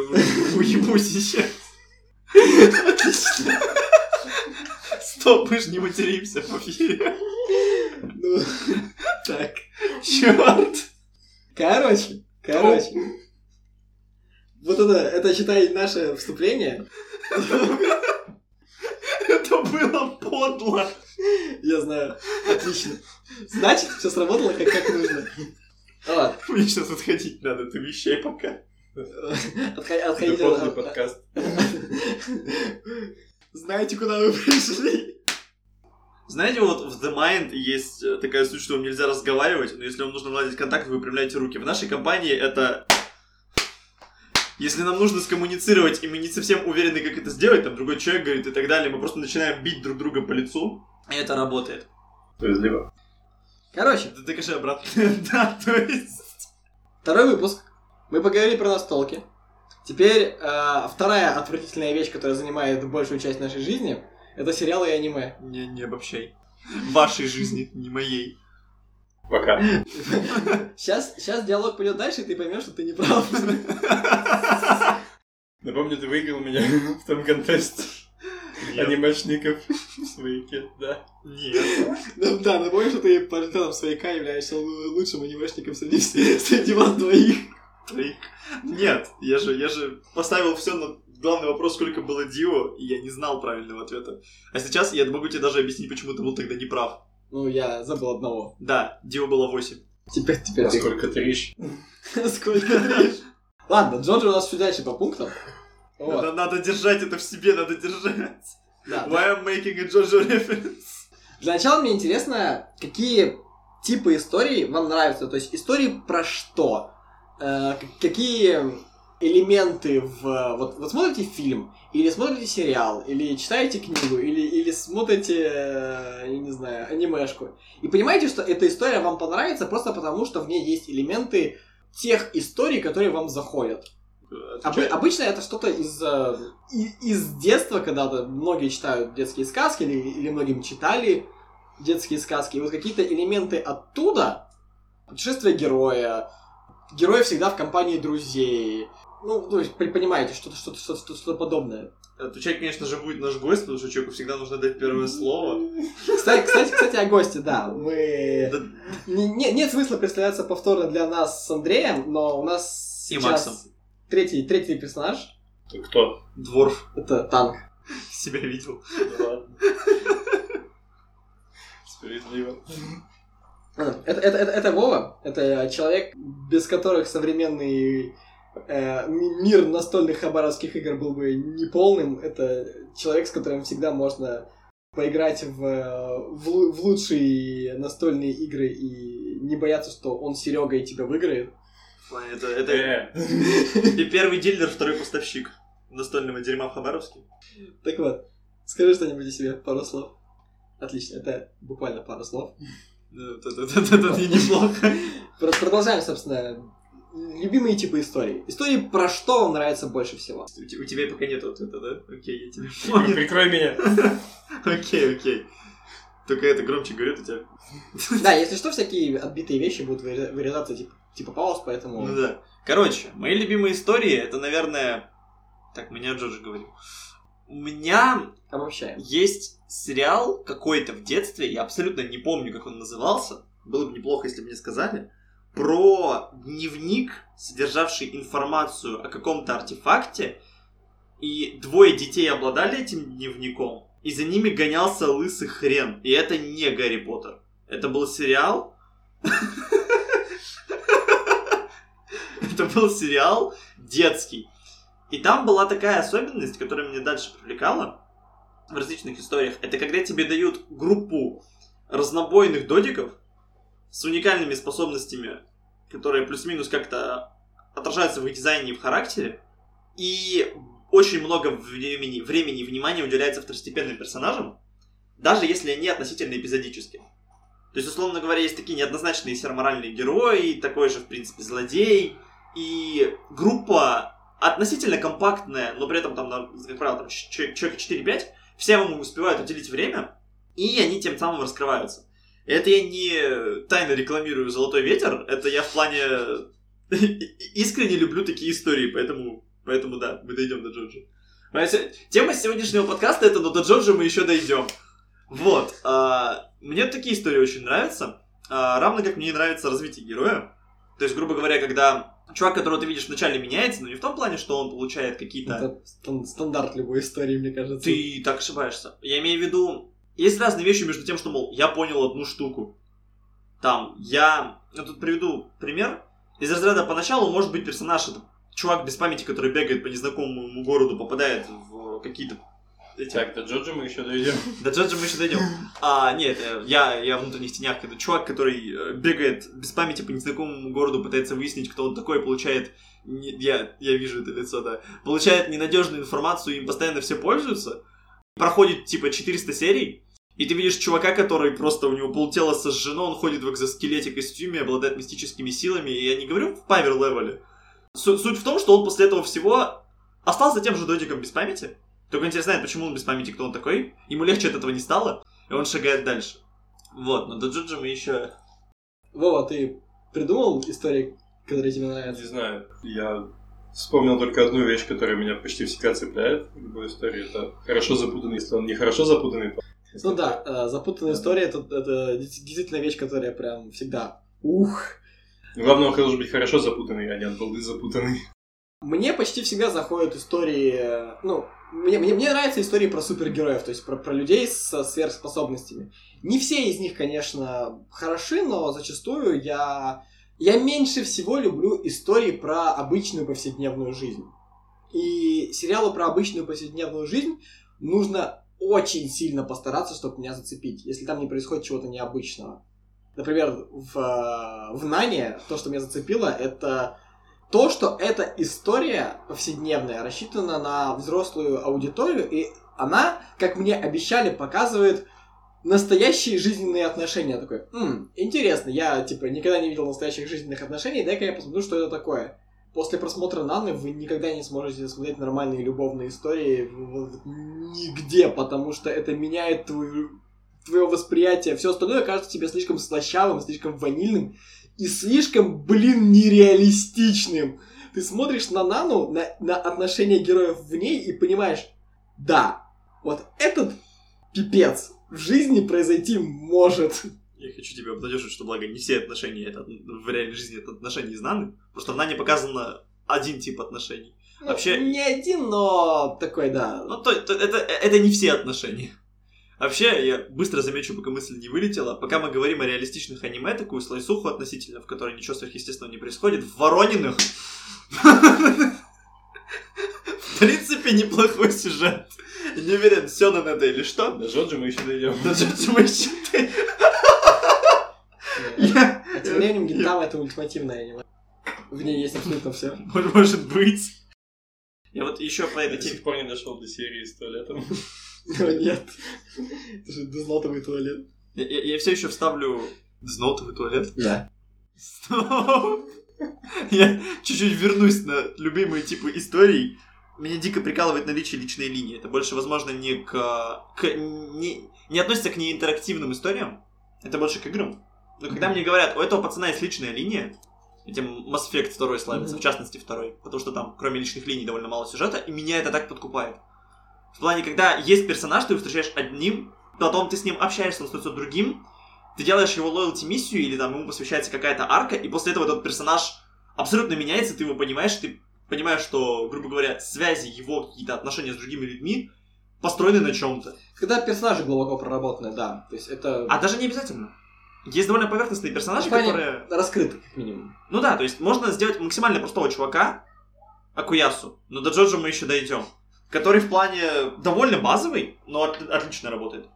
Уебу сейчас. Отлично. Стоп, мы же не материмся в эфире. Ну, Так, черт. короче, короче. Вот это, это считай наше вступление. Это было подло. Я знаю. Отлично. Значит, все сработало как, как нужно. Ладно. Мне сейчас отходить надо, ты вещай пока. Отходи- отходите от- подкаст. Знаете, куда вы пришли? Знаете, вот в The Mind есть э, такая суть, что вам нельзя разговаривать, но если вам нужно наладить контакт, вы выпрямляете руки. В нашей компании это... Если нам нужно скоммуницировать, и мы не совсем уверены, как это сделать, там другой человек говорит и так далее, мы просто начинаем бить друг друга по лицу, и это работает. Справедливо. Короче, Да докажи обратно. Да, то есть... второй выпуск. Мы поговорили про настолки. Теперь э, вторая отвратительная вещь, которая занимает большую часть нашей жизни, это сериалы и аниме. Не, не обобщай. В вашей жизни, не моей. Пока. Сейчас, сейчас диалог пойдет дальше, и ты поймешь, что ты не прав. Напомню, ты выиграл меня в том контесте. Анимешников в свояке, да. Нет. Ну Да, напомню, что ты по результатам свояка являешься лу- лучшим анимешником среди, среди вас двоих. Твоих. Нет, я же, я же поставил все на главный вопрос, сколько было Дио, и я не знал правильного ответа. А сейчас я могу тебе даже объяснить, почему ты был тогда неправ. Ну, я забыл одного. Да, Дио было 8. Теперь, теперь А ты. сколько ты? Сколько три? Ладно, Джорджи у нас чуть дальше по пунктам. Надо держать это в себе, надо держать. Да. Why I'm making a JoJo reference? Для начала мне интересно, какие типы историй вам нравятся. То есть истории про что? Э, какие элементы в... Вот, вот смотрите фильм, или смотрите сериал, или читаете книгу, или, или смотрите, э, я не знаю, анимешку. И понимаете, что эта история вам понравится просто потому, что в ней есть элементы тех историй, которые вам заходят. Обы- обычно это что-то из, э, из детства, когда-то многие читают детские сказки или, или многим читали детские сказки. И вот какие-то элементы оттуда, путешествие героя, герой всегда в компании друзей. Ну, то есть, при- понимаете, что-то что что что что подобное. Отвечать, конечно же, будет наш гость, потому что человеку всегда нужно дать первое слово. Кстати, кстати, кстати, о госте, да. Мы... Да, Не- не- нет смысла представляться повторно для нас с Андреем, но у нас И сейчас Максом. третий, третий персонаж. Кто? Дворф Это танк. себя видел. Ладно. Справедливо. А, Это, это, это, это Вова, это человек, без которых современный э, ми- мир настольных хабаровских игр был бы неполным. Это человек, с которым всегда можно поиграть в, в, в лучшие настольные игры и не бояться, что он Серега и тебя выиграет. Это, это Э, и первый дилер, второй поставщик настольного дерьма в Хабаровске. Так вот, скажи что-нибудь о себе, пару слов. Отлично, это буквально пару слов. Это, это- это- это не неплохо. Про- Продолжаем, собственно, любимые типы историй. Истории про что вам нравится больше всего? У те- у тебя пока нет ответа, да? Окей, я тебя Прикрой- понял. Прикрой меня. Окей, окей. Только это громче говорит у тебя. Да, если что, всякие отбитые вещи будут выре- вырезаться типа, типа пауз, поэтому... Ну да. Короче, мои любимые истории, это, наверное... Так, меня Джордж говорил. У меня Обобщаем. есть сериал какой-то в детстве, я абсолютно не помню, как он назывался. Было бы неплохо, если бы мне сказали. Про дневник, содержавший информацию о каком-то артефакте. И двое детей обладали этим дневником. И за ними гонялся лысый хрен. И это не Гарри Поттер. Это был сериал. Это был сериал детский. И там была такая особенность, которая меня дальше привлекала в различных историях. Это когда тебе дают группу разнобойных додиков с уникальными способностями, которые плюс-минус как-то отражаются в их дизайне и в характере. И очень много времени, времени и внимания уделяется второстепенным персонажам, даже если они относительно эпизодические. То есть, условно говоря, есть такие неоднозначные сероморальные герои, такой же, в принципе, злодей, и группа относительно компактная, но при этом там, как правило, там ч- человека 4-5, все вам успевают уделить время, и они тем самым раскрываются. Это я не тайно рекламирую «Золотой ветер», это я в плане искренне люблю такие истории, поэтому Поэтому да, мы дойдем до се- Тема сегодняшнего подкаста это, но до Джоджо мы еще дойдем. Вот. а, Мне такие истории очень нравятся. а, Равно как мне нравится развитие героя. То есть, грубо говоря, когда чувак, которого ты видишь вначале меняется, но не в том плане, что он получает какие-то... Это стан- стандарт любой истории, мне кажется. Ты так ошибаешься. Я имею в виду, есть разные вещи между тем, что, мол, я понял одну штуку. Там, я... Я тут приведу пример. Из разряда поначалу может быть персонаж, это чувак без памяти, который бегает по незнакомому городу, попадает в какие-то... эти- Так, до Джоджо мы еще дойдем. До Джоджа мы еще дойдем. А, нет, э, я, я в внутренних тенях. Это чувак, который э, бегает без памяти по незнакомому городу, пытается выяснить, кто он такой, получает... я, я вижу это лицо, да. Получает ненадежную информацию, им постоянно все пользуются. Проходит, типа, 400 серий, и ты видишь чувака, который просто, у него полтела сожжено, он ходит в экзоскелете костюме, обладает мистическими силами, и я не говорю в павер левеле. Су- суть в том, что он после этого всего остался тем же додиком без памяти, только интересно, знает, почему он без памяти, кто он такой. Ему легче от этого не стало, и он шагает дальше. Вот, но до Джоджо мы еще... Вова, ты придумал истории, которые тебе Не нравятся? знаю, я вспомнил только одну вещь, которая меня почти всегда цепляет в любой истории. Это хорошо запутанный, если он не хорошо запутанный, то... Ну да, э, запутанная история это, это действительно вещь, которая прям всегда ух. Главное, он должен быть хорошо запутанный, а не от балды запутанный. Мне почти всегда заходят истории, ну, мне, мне, мне нравятся истории про супергероев, то есть про, про людей со сверхспособностями. Не все из них, конечно, хороши, но зачастую я, я меньше всего люблю истории про обычную повседневную жизнь. И сериалы про обычную повседневную жизнь нужно очень сильно постараться, чтобы меня зацепить, если там не происходит чего-то необычного. Например, в, в Нане то, что меня зацепило, это то, что эта история повседневная рассчитана на взрослую аудиторию, и она, как мне обещали, показывает настоящие жизненные отношения. Такой, «М, интересно, я, типа, никогда не видел настоящих жизненных отношений, дай-ка я посмотрю, что это такое. После просмотра Наны вы никогда не сможете смотреть нормальные любовные истории нигде, потому что это меняет твою, твое восприятие. Все остальное кажется тебе слишком слащавым, слишком ванильным и слишком, блин, нереалистичным. Ты смотришь на Нану, на, на отношения героев в ней и понимаешь, да, вот этот пипец в жизни произойти может. Я хочу тебя обнадежить, что, благо, не все отношения это, в реальной жизни это отношения из Наны. Просто в Нане показано один тип отношений. Ну, Вообще- Не один, но такой, да. Ну, то, то- это, это не все отношения. Вообще, я быстро замечу, пока мысль не вылетела, пока мы говорим о реалистичных аниме, такую слайсуху относительно, в которой ничего сверхъестественного не происходит, в Ворониных в принципе неплохой сюжет. Не уверен, все на это или что. До Джоджо мы еще дойдем. Даже мы считаем. Я- А тем временем Гинтама это ультимативное аниме. В ней есть абсолютно все. Может- быть. Я вот еще по этой до теме... сих пор не дошел до серии с туалетом. Нет. Это же дознатовый туалет. Я, все еще вставлю дзнотовый туалет. Да. Стоп. Я чуть-чуть вернусь на любимые типы историй. Меня дико прикалывает наличие личной линии. Это больше, возможно, не к... к не, не относится к неинтерактивным историям. Это больше к играм. Но когда мне говорят, у этого пацана есть личная линия, этим Mass Effect 2 славится, в частности, второй. Потому что там, кроме личных линий, довольно мало сюжета, и меня это так подкупает. В плане, когда есть персонаж, ты его встречаешь одним, потом ты с ним общаешься, он становится другим, ты делаешь его лоялти миссию, или там ему посвящается какая-то арка, и после этого этот персонаж абсолютно меняется, ты его понимаешь, ты понимаешь, что, грубо говоря, связи его, какие-то отношения с другими людьми построены на чем-то. Когда персонажи глубоко проработаны, да. То есть это А даже не обязательно. Есть довольно поверхностные персонажи, плане- которые... раскрыто, как минимум. Ну да, то есть можно сделать максимально простого чувака, Акуясу, но до Джоджо мы еще дойдем, который в плане довольно базовый, но от- отлично работает.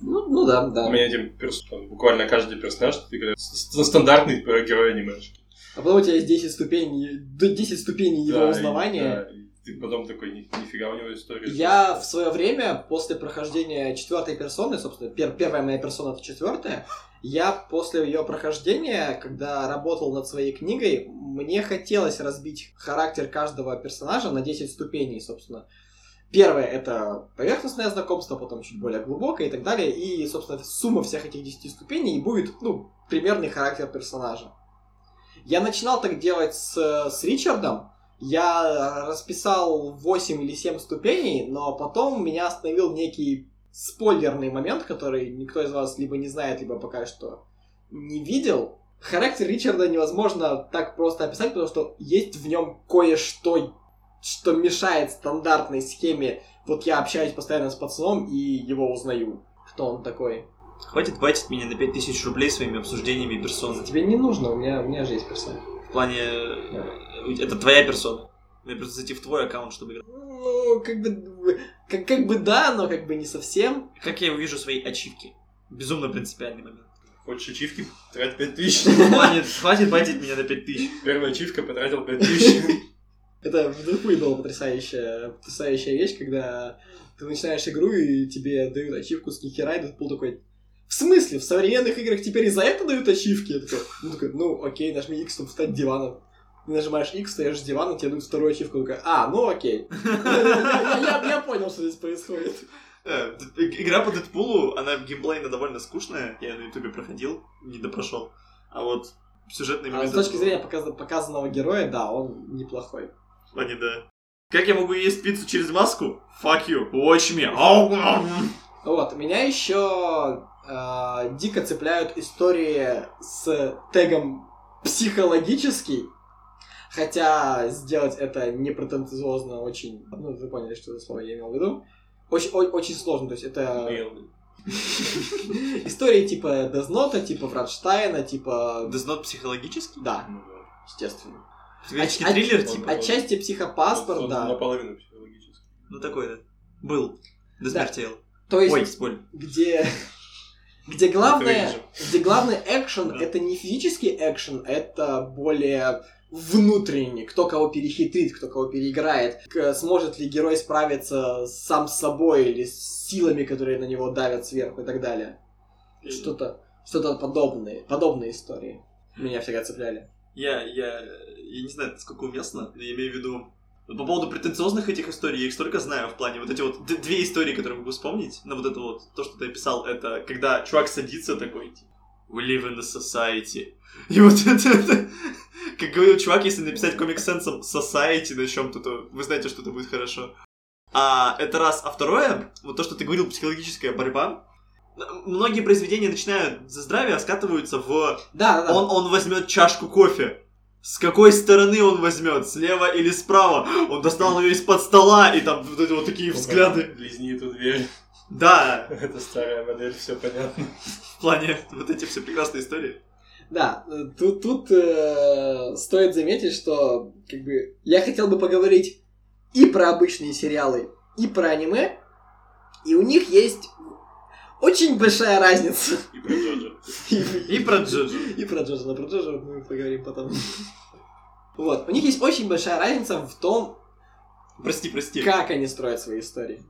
Ну, ну да, да. У меня один перс- там буквально каждый персонаж, ты говоришь, стандартный герой анимешки. А потом у тебя есть 10 ступеней, до 10 ступеней его Да, и- узнавания. да, и ты потом такой, «Ни- нифига у него история. Я в свое время, после прохождения четвертой персоны, собственно, пер- первая моя персона это четвертая, я после ее прохождения, когда работал над своей книгой, мне хотелось разбить характер каждого персонажа на 10 ступеней, собственно. Первое это поверхностное знакомство, потом чуть более глубокое и так далее. И, собственно, сумма всех этих 10 ступеней будет, ну, примерный характер персонажа. Я начинал так делать с, с Ричардом, Я расписал 8 или 7 ступеней, но потом меня остановил некий спойлерный момент, который никто из вас либо не знает, либо пока что не видел. Характер Ричарда невозможно так просто описать, потому что есть в нем кое-что, что мешает стандартной схеме. Вот я общаюсь постоянно с пацаном и его узнаю. Кто он такой? Хватит батить меня на 5000 рублей своими обсуждениями персоны. Тебе не нужно, у меня, у меня же есть персона. В плане... э, Это твоя персона. Мне просто зайти в твой аккаунт, чтобы играть. Ну, как бы, как, как бы да, но как бы не совсем. Как я увижу свои ачивки? Безумно принципиальный момент. Хочешь ачивки? Трать 5000. Хватит, хватит меня на 5000. Первая ачивка потратил 5000. Это в Дэдпуле была потрясающая, потрясающая вещь, когда ты начинаешь игру и тебе дают ачивку с нихера, и Дэдпул такой, в смысле? В современных играх теперь и за это дают ачивки? Я такой, ну, такой, ну окей, нажми X, чтобы встать диваном. Ты нажимаешь X, стоишь с дивана, тебе дают вторую ачивку. Такая, а, ну окей. Я, понял, что здесь происходит. Э, Игра по Дэдпулу, она геймплейно довольно скучная. Я на ютубе проходил, не допрошел. А вот сюжетный А момент... с точки зрения показ- показанного героя, да, он неплохой. А не да. Как я могу есть пиццу через маску? Fuck you. Watch me. Вот, меня еще э, дико цепляют истории с тегом психологический. Хотя сделать это не претенциозно очень... Ну, вы поняли, что за слово я имел в виду. Очень, о- очень сложно, то есть это истории типа Дезнота, типа Франштайна, типа... Not психологический? Да, Ну да. естественно. Психологический Оч- триллер, оч- типа? Отчасти психопаспорт, да. Наполовину психологически. Ну такой, да. Был. До Да. смерти ел. То есть, Ой, спойлер. где... Где главное, где главный экшен Да. это не физический экшен, это более внутренний, кто кого перехитрит, кто кого переиграет, сможет ли герой справиться сам с собой или с силами, которые на него давят сверху и так далее. Что-то, что-то подобное, подобные истории меня всегда цепляли. Я, я, я не знаю, насколько уместно, но я имею в виду... По поводу претенциозных этих историй, я их столько знаю в плане вот эти вот две истории, которые могу вспомнить. На вот это вот, то, что ты описал, это когда чувак садится такой, типа, We live in a society. И вот это, это как говорил чувак, если написать комик-сенсом society на чем-то, то вы знаете, что это будет хорошо. А это раз. А второе, вот то, что ты говорил, психологическая борьба. Многие произведения начинают за здравие, а скатываются в Да, да, да. он, он возьмет чашку кофе. С какой стороны он возьмет? Слева или справа? Он достал ее из-под стола, и там вот эти вот такие взгляды. Лизни эту дверь. Да, Это старая модель, все понятно. в плане вот эти все прекрасные истории. Да, э, тут, тут э, стоит заметить, что как бы я хотел бы поговорить и про обычные сериалы, и про аниме, и у них есть очень большая разница. И про Джоджо. И, про Джоджо. и про Джоджо, но про Джоджо мы поговорим потом. Вот, у них есть очень большая разница в том, Прости, прости. как они строят свои истории.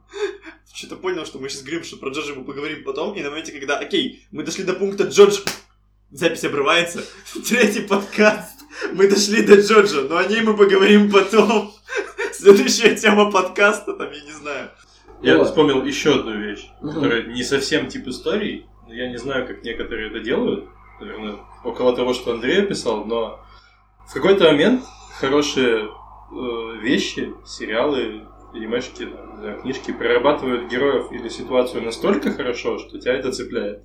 Что-то понял, что мы сейчас говорим, что про Джоджо мы поговорим потом, и на моменте, когда, окей, мы дошли до пункта Джоджо... Запись обрывается. Третий подкаст. Мы дошли до Джоджо, но о ней мы поговорим потом. Следующая тема подкаста, там, я не знаю. Я Вот. вспомнил еще одну вещь, Мгм. которая не совсем тип историй. но Я не знаю, как некоторые это делают. Наверное, около того, что Андрей описал, но в какой-то момент хорошие э, вещи, сериалы, анимешки, знаю, книжки прорабатывают героев или ситуацию настолько хорошо, что тебя это цепляет.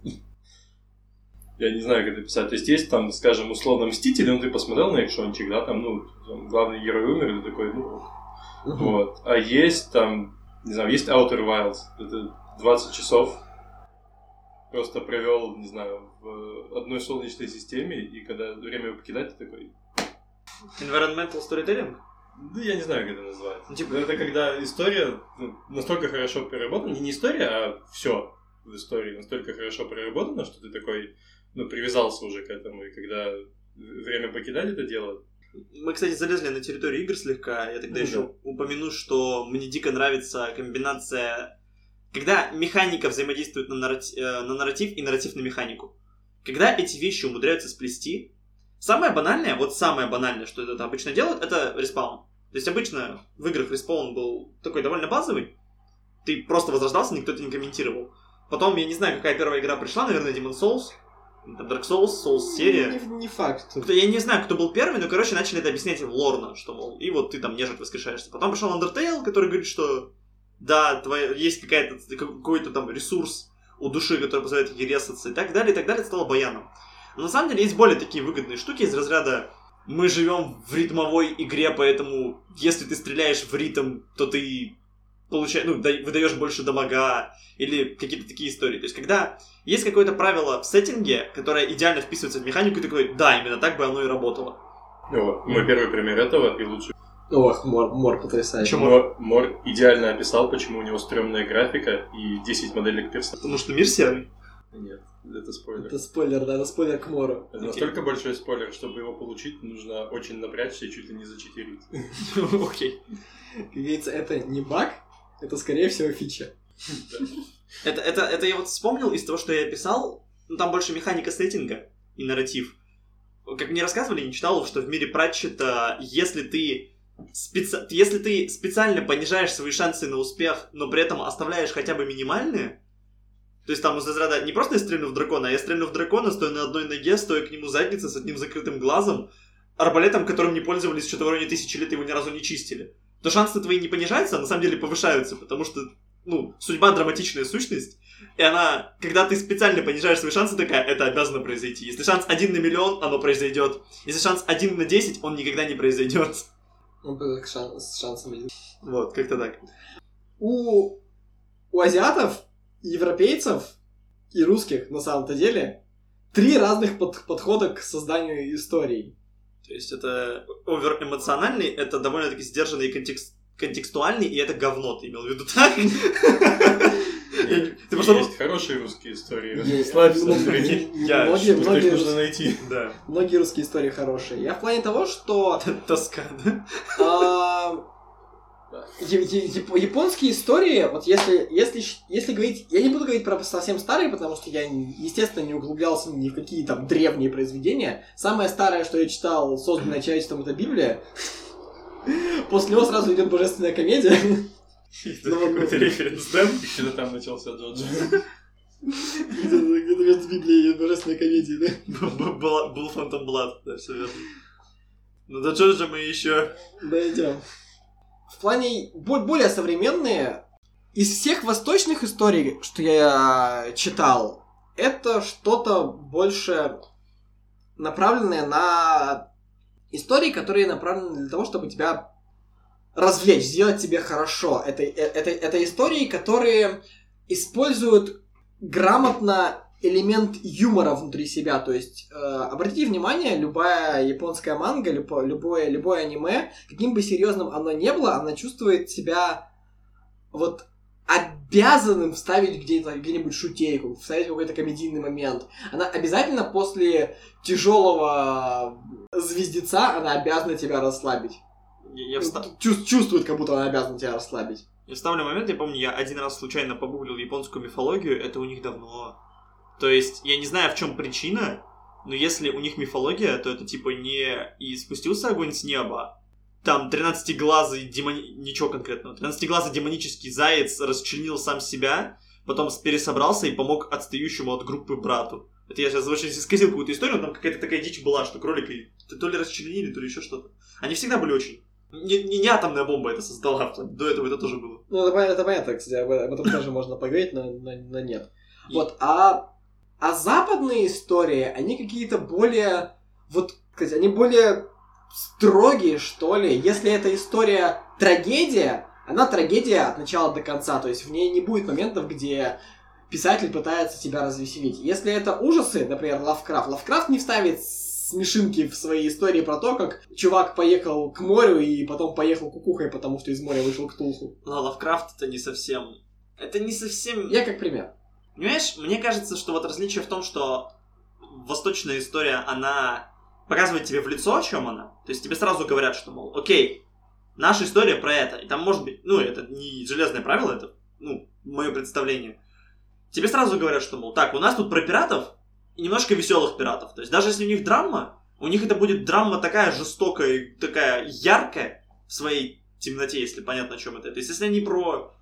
Я не знаю, как это писать. То есть есть там, скажем, условно Мстители, ну ты посмотрел на экшончик, да, там, ну, там главный герой умер, и такой, ну, вот. А есть там, не знаю, есть Outer Wilds. Это 20 часов. Просто провел, не знаю, в одной солнечной системе, и когда время его покидать, ты такой... Environmental storytelling? Да я не знаю, как это назвать. Ну, типа- это когда история ну, настолько хорошо переработана, не, не история, а все в истории настолько хорошо переработано, что ты такой, ну, привязался уже к этому, и когда время покидать это дело, Мы, кстати, залезли на территорию игр слегка. Я тогда Ну еще упомяну, что мне дико нравится комбинация, когда механика взаимодействует на, наррати- э, на нарратив и нарратив на механику. Когда эти вещи умудряются сплести, самое банальное, вот самое банальное, что это обычно делают, это респаун. То есть обычно в играх респаун был такой довольно базовый. Ты просто возрождался, никто это не комментировал. Потом, я не знаю, какая первая игра пришла, наверное, Demon Souls. Там Dark Souls, Souls серия. Не, не факт. Кто- Я не знаю, кто был первый, но, короче, начали это объяснять в лорно, что, мол, и вот ты там нежить воскрешаешься. Потом пришел Undertale, который говорит, что да, твоя, есть какая-то, какой-то там ресурс у души, который позволяет ей резаться и так далее, и так далее, это стало баяном. Но на самом деле есть более такие выгодные штуки из разряда мы живем в ритмовой игре, поэтому если ты стреляешь в ритм, то ты получаешь, ну, да- выдаешь больше дамага, или какие-то такие истории. То есть, когда есть какое-то правило в сеттинге, которое идеально вписывается в механику, и ты такой, да, именно так бы оно и работало. Вот, мой первый пример этого и лучший. Ох, Мор, Мор потрясающий. Почему? Мор, Мор идеально описал, почему у него стрёмная графика и 10 моделек персонажей. Потому что мир серый. Нет, это спойлер. Это спойлер, да, это спойлер к Мору. Это настолько большой спойлер, чтобы его получить, нужно очень напрячься и чуть ли не зачитерить. Окей. Как говорится, это не баг, это скорее всего фича. Это, это, это я вот вспомнил из того, что я писал. Ну, там больше механика сеттинга и нарратив. Как мне рассказывали, не читал, что в мире Пратчета, если ты специ- если ты специально понижаешь свои шансы на успех, но при этом оставляешь хотя бы минимальные, то есть там из разряда не просто я стрельну в дракона, а я стрельну в дракона, стоя на одной ноге, стоя к нему задницей с одним закрытым глазом, арбалетом, которым не пользовались что-то в районе тысячи лет, его ни разу не чистили. То шансы твои не понижаются, а на самом деле повышаются, потому что ну, судьба драматичная сущность, и она, когда ты специально понижаешь свои шансы, такая, это обязано произойти. Если шанс один на миллион, оно произойдет. Если шанс один на 10, он никогда не произойдет. Ну, как шан- с шансом. Вот, как-то так. У, у азиатов, европейцев и русских, на самом-то деле, три разных под- подхода к созданию историй. То есть это овер эмоциональный, это довольно-таки сдержанный и контекст, контекстуальный, и это говно, ты имел в виду так? Ты просто... Есть хорошие русские истории. Есть. Многие, многие, нужно найти. Да. многие русские истории хорошие. Я в плане того, что Тоска, да? А, яп- японские истории, вот если, если, если говорить, я не буду говорить про совсем старые, потому что я, естественно, не углублялся ни в какие там древние произведения. Самое старое, что я читал, созданное человечеством, это Библия. После него сразу идет божественная комедия. Это Ну, какой-то референс, да? Где-то там начался Джоджо. Где-то где-то между Библией и божественной комедией, да? Был Фантом Блад, да, все верно. Ну до же мы еще... Дойдем. В плане бо- более современные, из всех восточных историй, что я читал, это что-то больше направленное на истории, которые направлены для того, чтобы тебя развлечь, сделать тебе хорошо. Это, э- это, это истории, которые используют грамотно элемент юмора внутри себя. То есть, э, обратите внимание, любая японская манга, любо- любое, любое аниме, каким бы серьезным оно ни было, она чувствует себя вот обязанным вставить где-то, где-нибудь шутейку, вставить какой-то комедийный момент. Она обязательно после тяжелого звездеца, она обязана тебя расслабить. Я, я вста- Чувс- чувствует, как будто она обязана тебя расслабить. я вставлю момент, я помню, я один раз случайно погуглил японскую мифологию, это у них давно. То есть, я не знаю, в чем причина, но если у них мифология, то это типа не и спустился огонь с неба, там 13-глазый демони... Ничего конкретного. 13-глазый демонический заяц расчленил сам себя, потом пересобрался и помог отстающему от группы брату. Это я сейчас очень исказил какую-то историю, но там какая-то такая дичь была, что кролика и- то ли расчленили, то ли еще что-то. Они всегда были очень... Не, не, не атомная бомба это создала, до этого это тоже было. Ну, это, понятно- это понятно, кстати, об, об этом тоже можно поговорить, но, но, но нет. И- Вот, а, а западные истории, они какие-то более, вот, сказать, они более строгие, что ли. Если эта история трагедия, она трагедия от начала до конца, то есть в ней не будет моментов, где писатель пытается тебя развеселить. Если это ужасы, например, Лавкрафт, Лавкрафт не вставит смешинки в своей истории про то, как чувак поехал к морю и потом поехал кукухой, потому что из моря вышел к Тулху. Но Лавкрафт это не совсем... Это не совсем... Я как пример. Понимаешь, мне кажется, что вот различие в том, что восточная история, она показывает тебе в лицо, о чем она. То есть тебе сразу говорят, что, мол, окей, наша история про это. И там может быть, ну, это не железное правило, это, ну, мое представление. Тебе сразу говорят, что, мол, так, у нас тут про пиратов и немножко веселых пиратов. То есть даже если у них драма, у них это будет драма такая жестокая, такая яркая в своей темноте, если понятно, о чем это. То есть если они про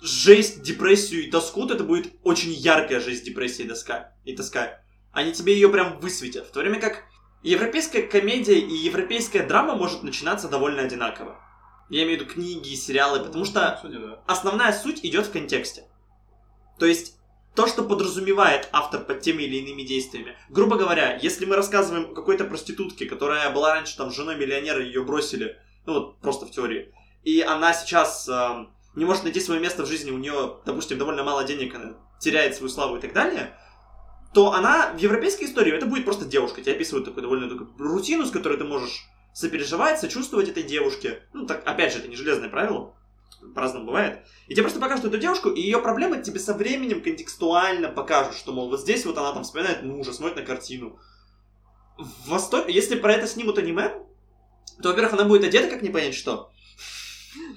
жесть, депрессию и тоску, то это будет очень яркая жесть, депрессия и тоска. И тоска. Они тебе ее прям высветят. В то время как европейская комедия и европейская драма может начинаться довольно одинаково. Я имею в виду книги, сериалы, потому что Кстати, да. основная суть идет в контексте. То есть то, что подразумевает автор под теми или иными действиями. Грубо говоря, если мы рассказываем о какой-то проститутке, которая была раньше там женой миллионера, ее бросили, ну вот просто в теории, и она сейчас э, не может найти свое место в жизни, у нее, допустим, довольно мало денег, она теряет свою славу и так далее, то она в европейской истории, это будет просто девушка, тебе описывают такую довольно такую рутину, с которой ты можешь сопереживать, сочувствовать этой девушке. Ну, так, опять же, это не железное правило, по-разному бывает. И тебе просто покажут эту девушку, и ее проблемы тебе со временем контекстуально покажут, что, мол, вот здесь вот она там вспоминает мужа, смотрит на картину. В Востоке, если про это снимут аниме, то, во-первых, она будет одета как не понять что.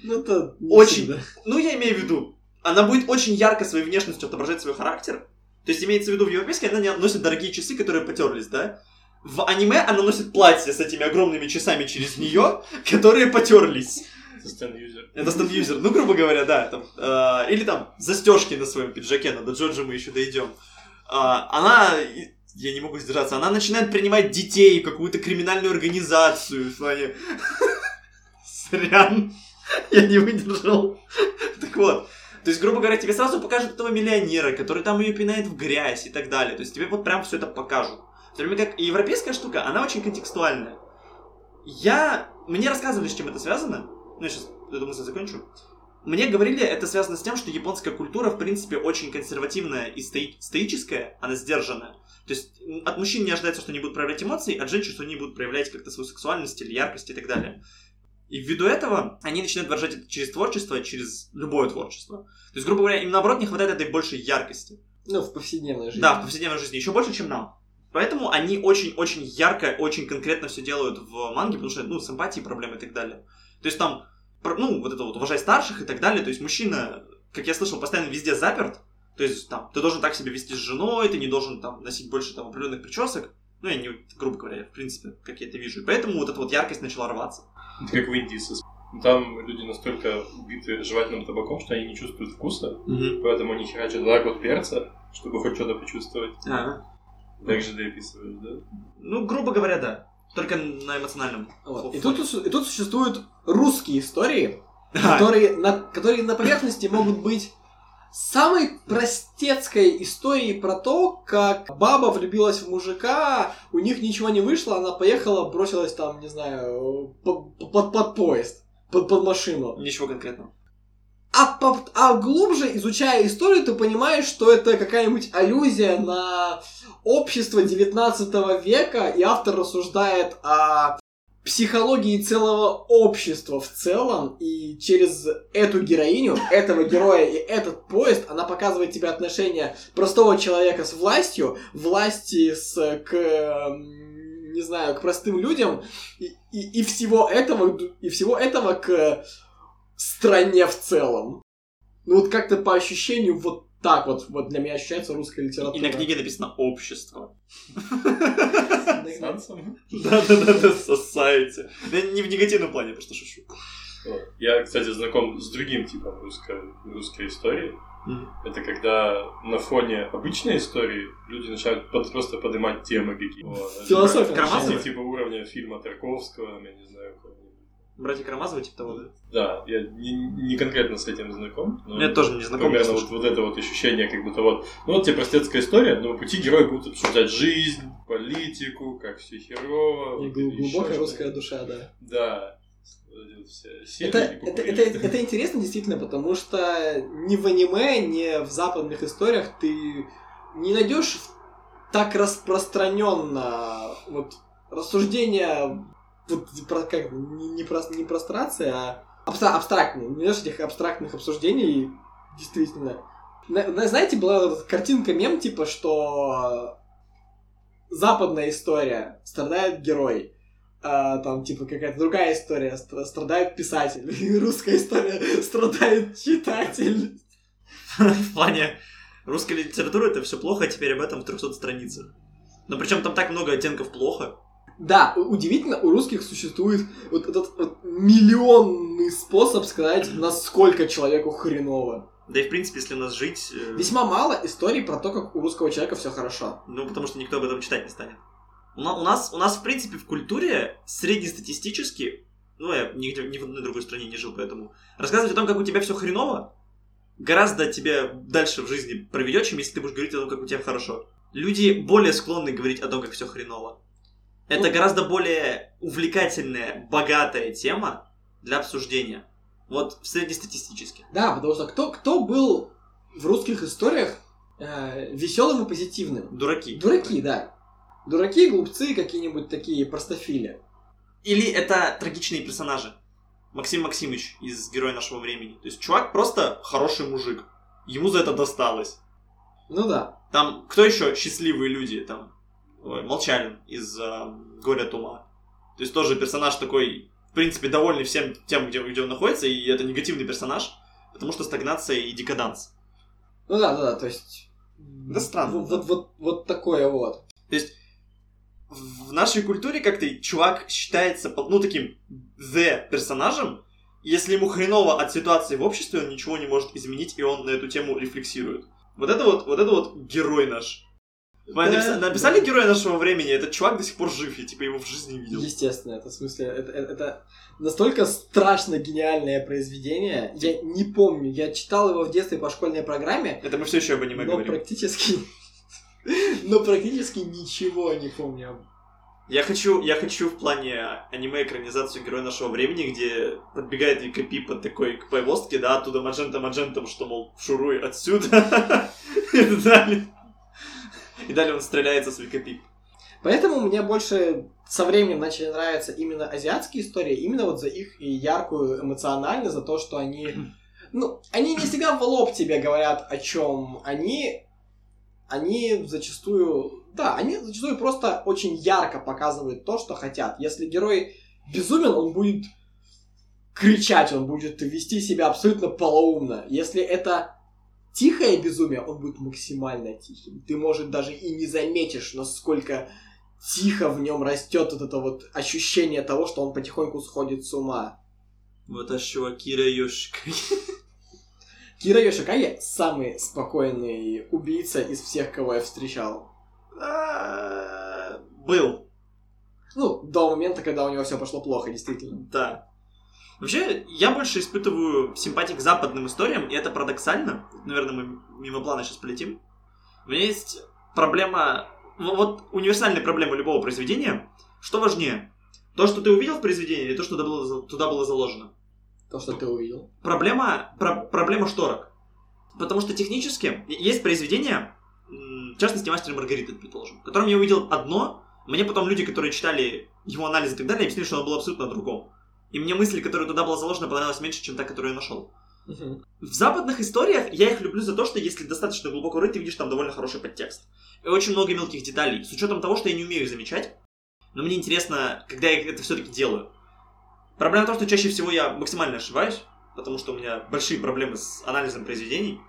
Ну, это Очень. всегда. Ну, я имею в виду, она будет очень ярко своей внешностью отображать свой характер. То есть, имеется в виду, в европейской она не носит дорогие часы, которые потерлись, да? В аниме она носит платье с этими огромными часами через нее, которые потерлись. Это стенд-юзер. Это стенд-юзер, ну, грубо говоря, да. Там, э, или там застежки на своем пиджаке, но до Джорджа мы еще дойдем. А, она, я не могу сдержаться, она начинает принимать детей в какую-то криминальную организацию в плане... Сорян, я не выдержал. Так вот, то есть, грубо говоря, тебе сразу покажут этого миллионера, который там ее пинает в грязь и так далее. То есть тебе вот прям все это покажут. В то время как европейская штука, она очень контекстуальная. Я... Мне рассказывали, с чем это связано. Ну, я сейчас эту мысль закончу. Мне говорили, это связано с тем, что японская культура, в принципе, очень консервативная и стои- стоическая, она сдержанная. То есть от мужчин не ожидается, что они будут проявлять эмоции, от женщин, что они будут проявлять как-то свою сексуальность или яркость и так далее. И ввиду этого они начинают выражать это через творчество, через любое творчество. То есть, грубо говоря, им наоборот не хватает этой большей яркости. Ну, в повседневной жизни. Да, в повседневной жизни еще больше, чем нам. Поэтому они очень-очень ярко, очень конкретно все делают в манге, потому что, ну, с эмпатией проблемы и так далее. То есть там, ну, вот это вот уважай старших и так далее. То есть мужчина, как я слышал, постоянно везде заперт. То есть там, ты должен так себя вести с женой, ты не должен там носить больше там определенных причесок. Ну, я не, грубо говоря, в принципе, как я это вижу. И поэтому вот эта вот яркость начала рваться. Это как в Индии. со- Там люди настолько убиты жевательным табаком, что они не чувствуют вкуса, поэтому они херачат так вот перца, чтобы хоть что-то почувствовать. Ага. Так же ты описываешь, да? Ну, грубо говоря, да. Только на эмоциональном. Вот. И, тут, и тут существуют русские истории, которые на, которые на поверхности могут быть самой простецкой историей про то, как баба влюбилась в мужика, у них ничего не вышло, она поехала, бросилась там, не знаю, под, под, под поезд, под, под машину. Ничего конкретного. А, по- а глубже, изучая историю, ты понимаешь, что это какая-нибудь аллюзия на общество 19 века, и автор рассуждает о психологии целого общества в целом, и через эту героиню, этого героя и этот поезд, она показывает тебе отношение простого человека с властью, власти с, к, не знаю, к простым людям, и, и, и всего этого, и всего этого к стране в целом. Ну вот как-то по ощущению вот так вот, вот для меня ощущается русская литература. И на книге написано «Общество». Да-да-да, society. Не в негативном плане, просто шучу. Я, кстати, знаком с другим типом русской, русской истории. Это когда на фоне обычной истории люди начинают под- просто поднимать темы какие-то. Философия начинается. Типа уровня фильма Тарковского, я не знаю. Братья Карамазовы, типа того, да? Да, я не, не конкретно с этим знаком. но Я тоже не знаком, Примерно вот, вот это вот ощущение, как будто вот, ну вот тебе простецкая история, но по пути герои будут обсуждать жизнь, политику, как все херово. И глубокая что-то. русская душа, да. Да. Это, и это, это, это интересно действительно, потому что ни в аниме, ни в западных историях ты не найдешь так распространенно вот рассуждения вот про как не, не, про- не прострации, а абстра- абстрактные. Не найдешь этих абстрактных обсуждений, действительно. На- на- знаете, была картинка мем, типа, что западная история страдает герой, а, там, типа, какая-то другая история, стра- страдает писатель, русская история страдает читатель. В плане русской литературы это все плохо, а теперь об этом в 300 страницах. Но причем там так много оттенков плохо. Да, удивительно, у русских существует вот этот вот миллионный способ сказать, насколько человеку хреново. Да и, в принципе, если у нас жить... э, Весьма мало историй про то, как у русского человека все хорошо. Ну, потому что никто об этом читать не станет. У, на- у нас, у нас, в принципе, в культуре среднестатистически, ну, я нигде, ни в одной другой стране не жил, поэтому рассказывать о том, как у тебя все хреново, гораздо тебя дальше в жизни проведет, чем если ты будешь говорить о том, как у тебя хорошо. Люди более склонны говорить о том, как все хреново. Это Ну. гораздо более увлекательная, богатая тема для обсуждения. Вот среднестатистически. Да, потому что кто, кто был в русских историях веселым и позитивным? Дураки. Дураки, да. Дураки, глупцы, какие-нибудь такие простофили. Или это трагичные персонажи. Максим Максимович из «Герой нашего времени». То есть чувак просто хороший мужик. Ему за это досталось. Ну да. Там кто еще счастливые люди? Там ой, Молчалин из э, «Горя от ума». То есть тоже персонаж такой, в принципе, довольный всем тем, где, где он находится, и это негативный персонаж, потому что стагнация и декаданс. Ну да, да, да, то есть... Да странно, Вот, да. вот, вот, вот такое вот. То есть в нашей культуре как-то чувак считается, ну, таким the персонажем, если ему хреново от ситуации в обществе, он ничего не может изменить, и он на эту тему рефлексирует. Вот это вот, вот это вот герой наш. Вы Да. написа- написали героя нашего времени, этот чувак до сих пор жив, я типа его в жизни не видел. Естественно, это в смысле, это, это- это настолько страшно гениальное произведение. Я не помню, я читал его в детстве по школьной программе, Это мы все еще об аниме но говорим. практически... Но практически ничего не помню. Я хочу, я хочу в плане аниме экранизацию героя нашего времени, где подбегает Викапи под такой к повостке, да, оттуда маджента маджентом, что, мол, шуруй отсюда. И далее. И далее он стреляется с Викапи. Поэтому мне больше со временем начали нравиться именно азиатские истории, именно вот за их и яркую эмоциональность, за то, что они... Ну, они не всегда в лоб тебе говорят о чем они... Они зачастую... Да, они зачастую просто очень ярко показывают то, что хотят. Если герой безумен, он будет кричать, он будет вести себя абсолютно полоумно. Если это тихое безумие, он будет максимально тихим. Ты, может, даже и не заметишь, насколько тихо в нем растет вот это вот ощущение того, что он потихоньку сходит с ума. Вот аж чувакира Йошика. Кира Йошикаги самый спокойный убийца из всех, кого я встречал. А, Был, Ну, до момента, когда у него все пошло плохо, действительно. да. Вообще, я больше испытываю симпатии к западным историям, и это парадоксально. Наверное, мы мимо плана сейчас полетим. У меня есть проблема... Вот универсальная проблема любого произведения. Что важнее? То, что ты увидел в произведении, или то, что туда было, туда было заложено? То, что ты увидел. Проблема, про- проблема шторок. Потому что технически есть произведения, м, в частности, «Мастер и Маргарита», предположим, в котором я увидел одно, мне потом люди, которые читали его анализ и так далее, объяснили, что оно было абсолютно другом. И мне мысль, которая туда была заложена, понравилась меньше, чем та, которую я нашел. В западных историях я их люблю за то, что если достаточно глубоко рыть, ты видишь там довольно хороший подтекст. И очень много мелких деталей, с учетом того, что я не умею их замечать. Но мне интересно, когда я это все-таки делаю. Проблема в том, что чаще всего я максимально ошибаюсь, потому что у меня большие проблемы с анализом произведений.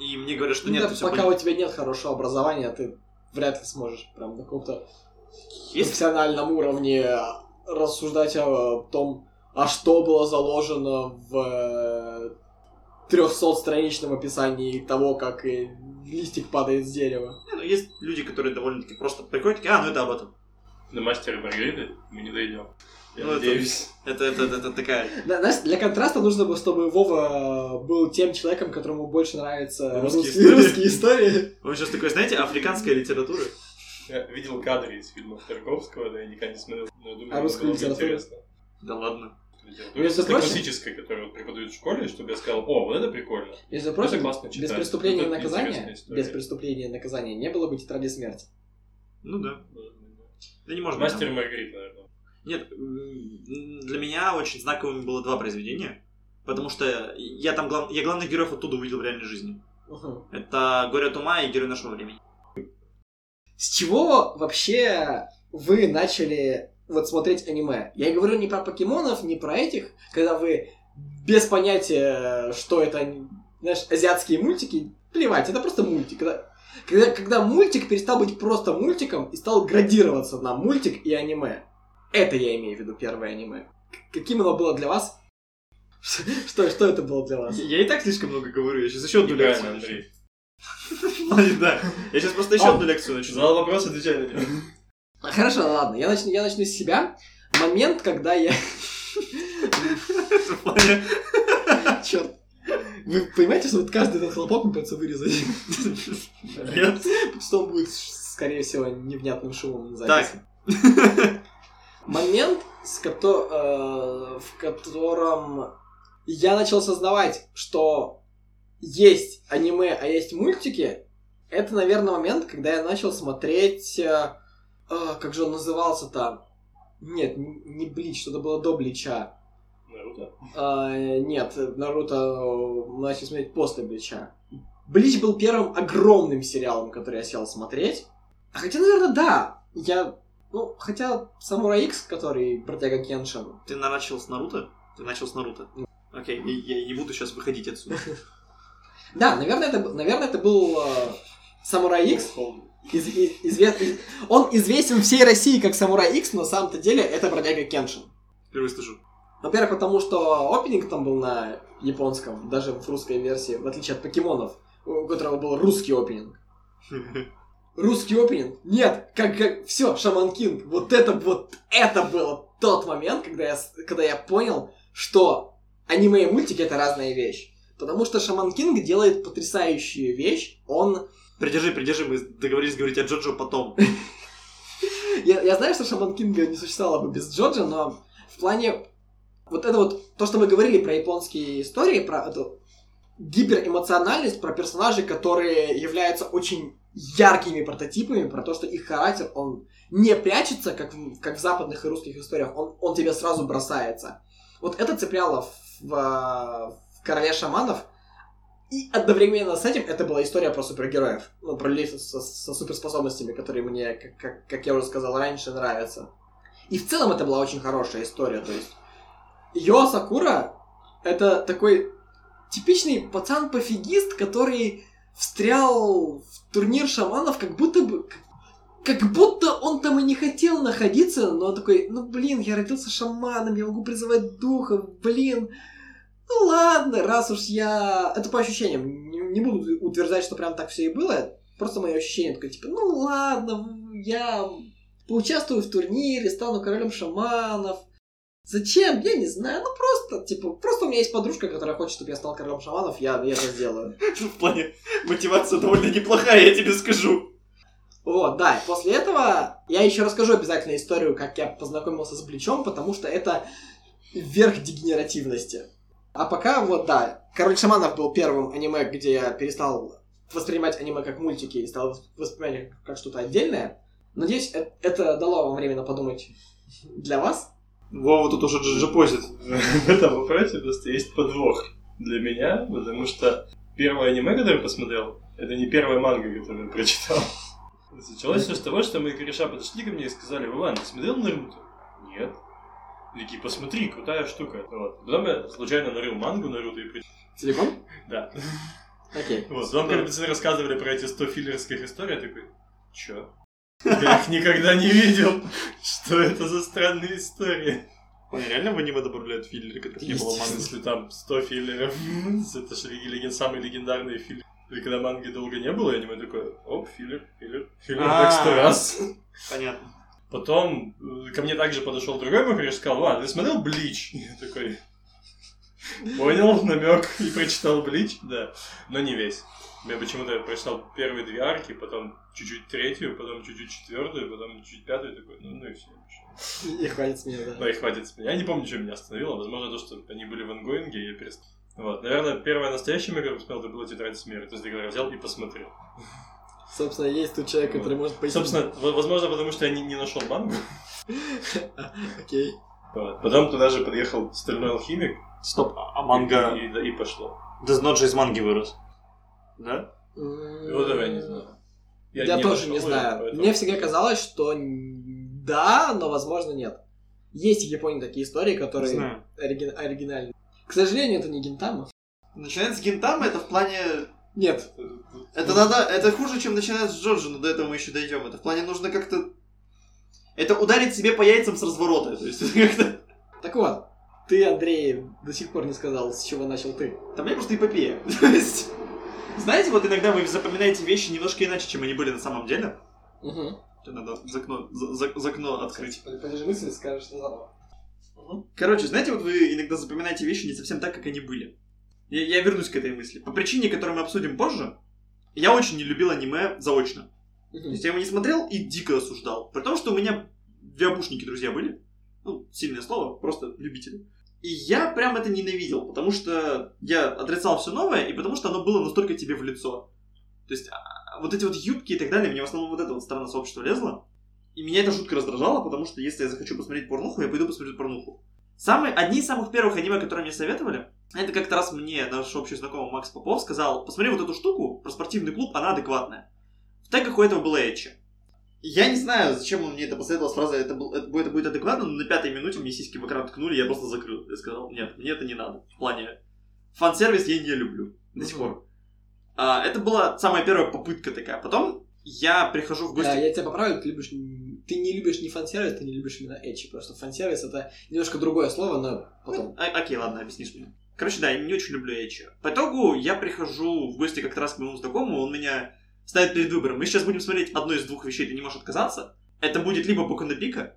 И мне говорят, что Ну нет, да, ты всё пока понял. у тебя нет хорошего образования, ты вряд ли сможешь прям на каком-то Есть- профессиональном уровне рассуждать о том, а что было заложено в 300-страничном описании того, как э, листик падает с дерева. Не, ну, есть люди, которые довольно-таки просто приходят, такие, а, ну это об этом. До мастера Маргариты мы не дойдем. Я Ну, это- надеюсь. Это, это, это, это такая... Да, знаешь, для контраста нужно было, чтобы Вова был тем человеком, которому больше нравятся Русские русские, истории. русские истории. Он сейчас такой, знаете, африканская литература. Я видел кадры из фильмов Тарковского, да, я никогда не смотрел, но я думаю, А литературу? интересно. Да ладно. Литература Между чисто прочим- классическая, которую преподают в школе, чтобы я сказал, о, вот это прикольно. Прочим, классно без преступления и наказания, без преступления и наказания не было бы тетради смерти. Ну да. Да не может быть. Мастер и Маргарита, наверное. Нет, для меня очень знаковыми было два произведения, потому что я там глав... я главных героев оттуда увидел в реальной жизни. Угу. Это «Горе от ума» и «Герой нашего времени». С чего вообще вы начали вот смотреть аниме? Я говорю не про покемонов, не про этих, когда вы без понятия, что это, знаешь, азиатские мультики, плевать, это просто мультик. Когда, когда, когда мультик перестал быть просто мультиком и стал градироваться на мультик и аниме. Это я имею в виду первое аниме. Каким оно было для вас? Что, что это было для вас? Я и так слишком много говорю, я сейчас еще одну лекцию Андрей. Да, я сейчас просто еще одну лекцию начну. Задал вопрос, отвечай на него. Хорошо, ладно, я начну, я начну с себя. Момент, когда я... Черт. Вы понимаете, что вот каждый этот хлопок мне придется вырезать? Нет. Что он будет, скорее всего, невнятным шумом записи. Момент, с кото- э, в котором я начал осознавать, что есть аниме, а есть мультики, это, наверное, момент, когда я начал смотреть... э, э, как же он назывался-то? Нет, н- не Блич, что-то было до Блича. Наруто. А, нет, Наруто э, начал смотреть после Блича. Блич был первым огромным сериалом, который я сел смотреть. А Хотя, наверное, да. Я... Ну, хотя Самурай Икс, который Бродяга Кеншин, Ты начал с Наруто? Ты начал с Наруто? Окей, я, я не буду сейчас выходить отсюда. Да, наверное, это, наверное, это был э, Самурай Икс. Из- из- изве- из- Он известен всей России как Самурай Икс, но на самом-то деле это Бродяга Кеншин. Впервые слышу. Во-первых, потому что опенинг там был на японском, даже в русской версии, в отличие от покемонов, у которого был русский опенинг. Русский опенинг? Нет, как, как все, Шаман Кинг. Вот это вот, это был тот момент, когда я, когда я понял, что аниме и мультики это разная вещь. Потому что Шаман Кинг делает потрясающую вещь. Он... Придержи, придержи, мы договорились говорить о Джоджо потом. Я, я знаю, что Шаман Кинга не существовало бы без Джоджа, но в плане... Вот это вот, то, что мы говорили про японские истории, про эту гиперэмоциональность, про персонажей, которые являются очень яркими прототипами, про то, что их характер, он не прячется, как в, как в западных и русских историях, он, он тебе сразу бросается. Вот это цепляло в, в, в «Короле шаманов», и одновременно с этим это была история про супергероев. Ну, про людей со, со суперспособностями, которые мне, как, как, как я уже сказал раньше, нравятся. И в целом это была очень хорошая история. То есть Йо Сакура это такой типичный пацан-пофигист, который встрял в турнир шаманов, как будто бы... Как будто он там и не хотел находиться, но такой, ну блин, я родился шаманом, я могу призывать духов, блин. Ну ладно, раз уж я... Это по ощущениям. Не, не буду утверждать, что прям так все и было. Просто мое ощущение такое, типа, ну ладно, я поучаствую в турнире, стану королем шаманов. Зачем? Я не знаю. Ну просто, типа, просто у меня есть подружка, которая хочет, чтобы я стал королем шаманов, я, я это сделаю. В плане мотивация довольно неплохая, я тебе скажу. Вот, да, и после этого я еще расскажу обязательно историю, как я познакомился с Бличом, потому что это верх дегенеративности. А пока, вот, да, Король Шаманов был первым аниме, где я перестал воспринимать аниме как мультики и стал воспринимать как что-то отдельное. Надеюсь, э- это дало вам время подумать для вас. Вова тут уже джиджипозит. В этом вопросе просто есть подвох для меня, потому что первое аниме, которое я посмотрел, это не первая манга, которую я прочитал. Началось все с того, что мои кореша подошли ко мне и сказали, Иван, ты смотрел Наруто? Нет. И Такие, посмотри, крутая штука. Вот. Потом я случайно нарыл мангу Наруто и. Целиком? Да. Окей. Вот. Потом, когда пацаны рассказывали про эти 100 филлерских историй, я такой, чё? Я их никогда не видел. Что это за странные истории? Они реально в аниме добавляют филлеры, которых не было манги? Если там 100 филлеров, это же леген- самые легендарные филлеры. И когда манги долго не было, аниме такое, оп, филлер, филлер, филлер, так сто А. раз. Понятно. Потом э, ко мне также подошел другой мой и сказал, ладно, ты смотрел Блич? Я такой, понял намек и прочитал Блич, да, но не весь. Я почему-то прочитал первые две арки, потом чуть-чуть третью, потом чуть-чуть четвертую, потом чуть-чуть пятую, такой, ну, ну и все. И хватит с меня, да. Да, и хватит с меня. Я не помню, что меня остановило. Возможно, то, что они были в ангоинге, и я перестал. Вот. Наверное, первая настоящая игра, которую посмотрел, это была Тетрадь Смерти. То есть, я взял и посмотрел. Собственно, есть тут человек, который может пойти... Собственно, возможно, потому что я не, не нашел мангу. Окей. Потом туда же подъехал Стальной Алхимик. Стоп, а манга... И, и, и пошло. Дезнот же из манги вырос. Да? Вот я не знаю. Я, тоже не знаю. поэтому- Мне всегда казалось, что да, но возможно нет. Есть в Японии такие истории, которые оригинальные. К сожалению, это не гентама. Начинается с гентама, это в плане... Нет. Это надо... Это хуже, чем начинается с Джорджа, но до этого мы еще дойдем. Это в плане нужно как-то... Это ударить себе по яйцам с разворота. То есть как-то... Так вот, Ты, Андрей, до сих пор не сказал, с чего начал ты. Там мне просто эпопея. То есть, знаете, вот иногда вы запоминаете вещи немножко иначе, чем они были на самом деле. Угу. Надо за окно, за, за- за окно открыть. Подержи мысль скажешь, заново. Короче, знаете, вот вы иногда запоминаете вещи не совсем так, как они были. Я, я вернусь к этой мысли. По причине, которую мы обсудим позже, я очень не любил аниме заочно. То есть я его не смотрел и дико осуждал. При том, что у меня виабушники друзья были. Ну, сильное слово, просто любители. И я прям это ненавидел, потому что я отрицал все новое, и потому что оно было настолько тебе в лицо. То есть а, вот эти вот юбки и так далее, мне в основном вот эта вот сторона сообщества лезла. И меня это жутко раздражало, потому что если я захочу посмотреть порнуху, я пойду посмотрю порнуху. Самые, одни из самых первых аниме, которые мне советовали, это как-то раз мне наш общий знакомый Макс Попов сказал, посмотри вот эту штуку про спортивный клуб, она адекватная. В тегах у этого было Эчи. Я не знаю, зачем он мне это посоветовал с фразой это, был- это, будет- это будет адекватно, но на пятой минуте мне сиськи в экран ткнули, я просто закрыл. Я сказал, нет, мне это не надо. В плане фан-сервис я не люблю до сих пор. А, это была самая первая попытка такая. Потом я прихожу в гости... Да, я тебя поправлю, ты любишь... Ты не любишь не фан-сервис, ты не любишь именно эчи. Просто фан-сервис это немножко другое слово, но потом. А- окей, ладно, объяснишь мне. Короче, да, я не очень люблю Эчи. По итогу я прихожу в гости как-то раз к моему знакомому, он меня ставит перед выбором. Мы сейчас будем смотреть одно из двух вещей, ты не можешь отказаться. Это будет либо Боку на Пика,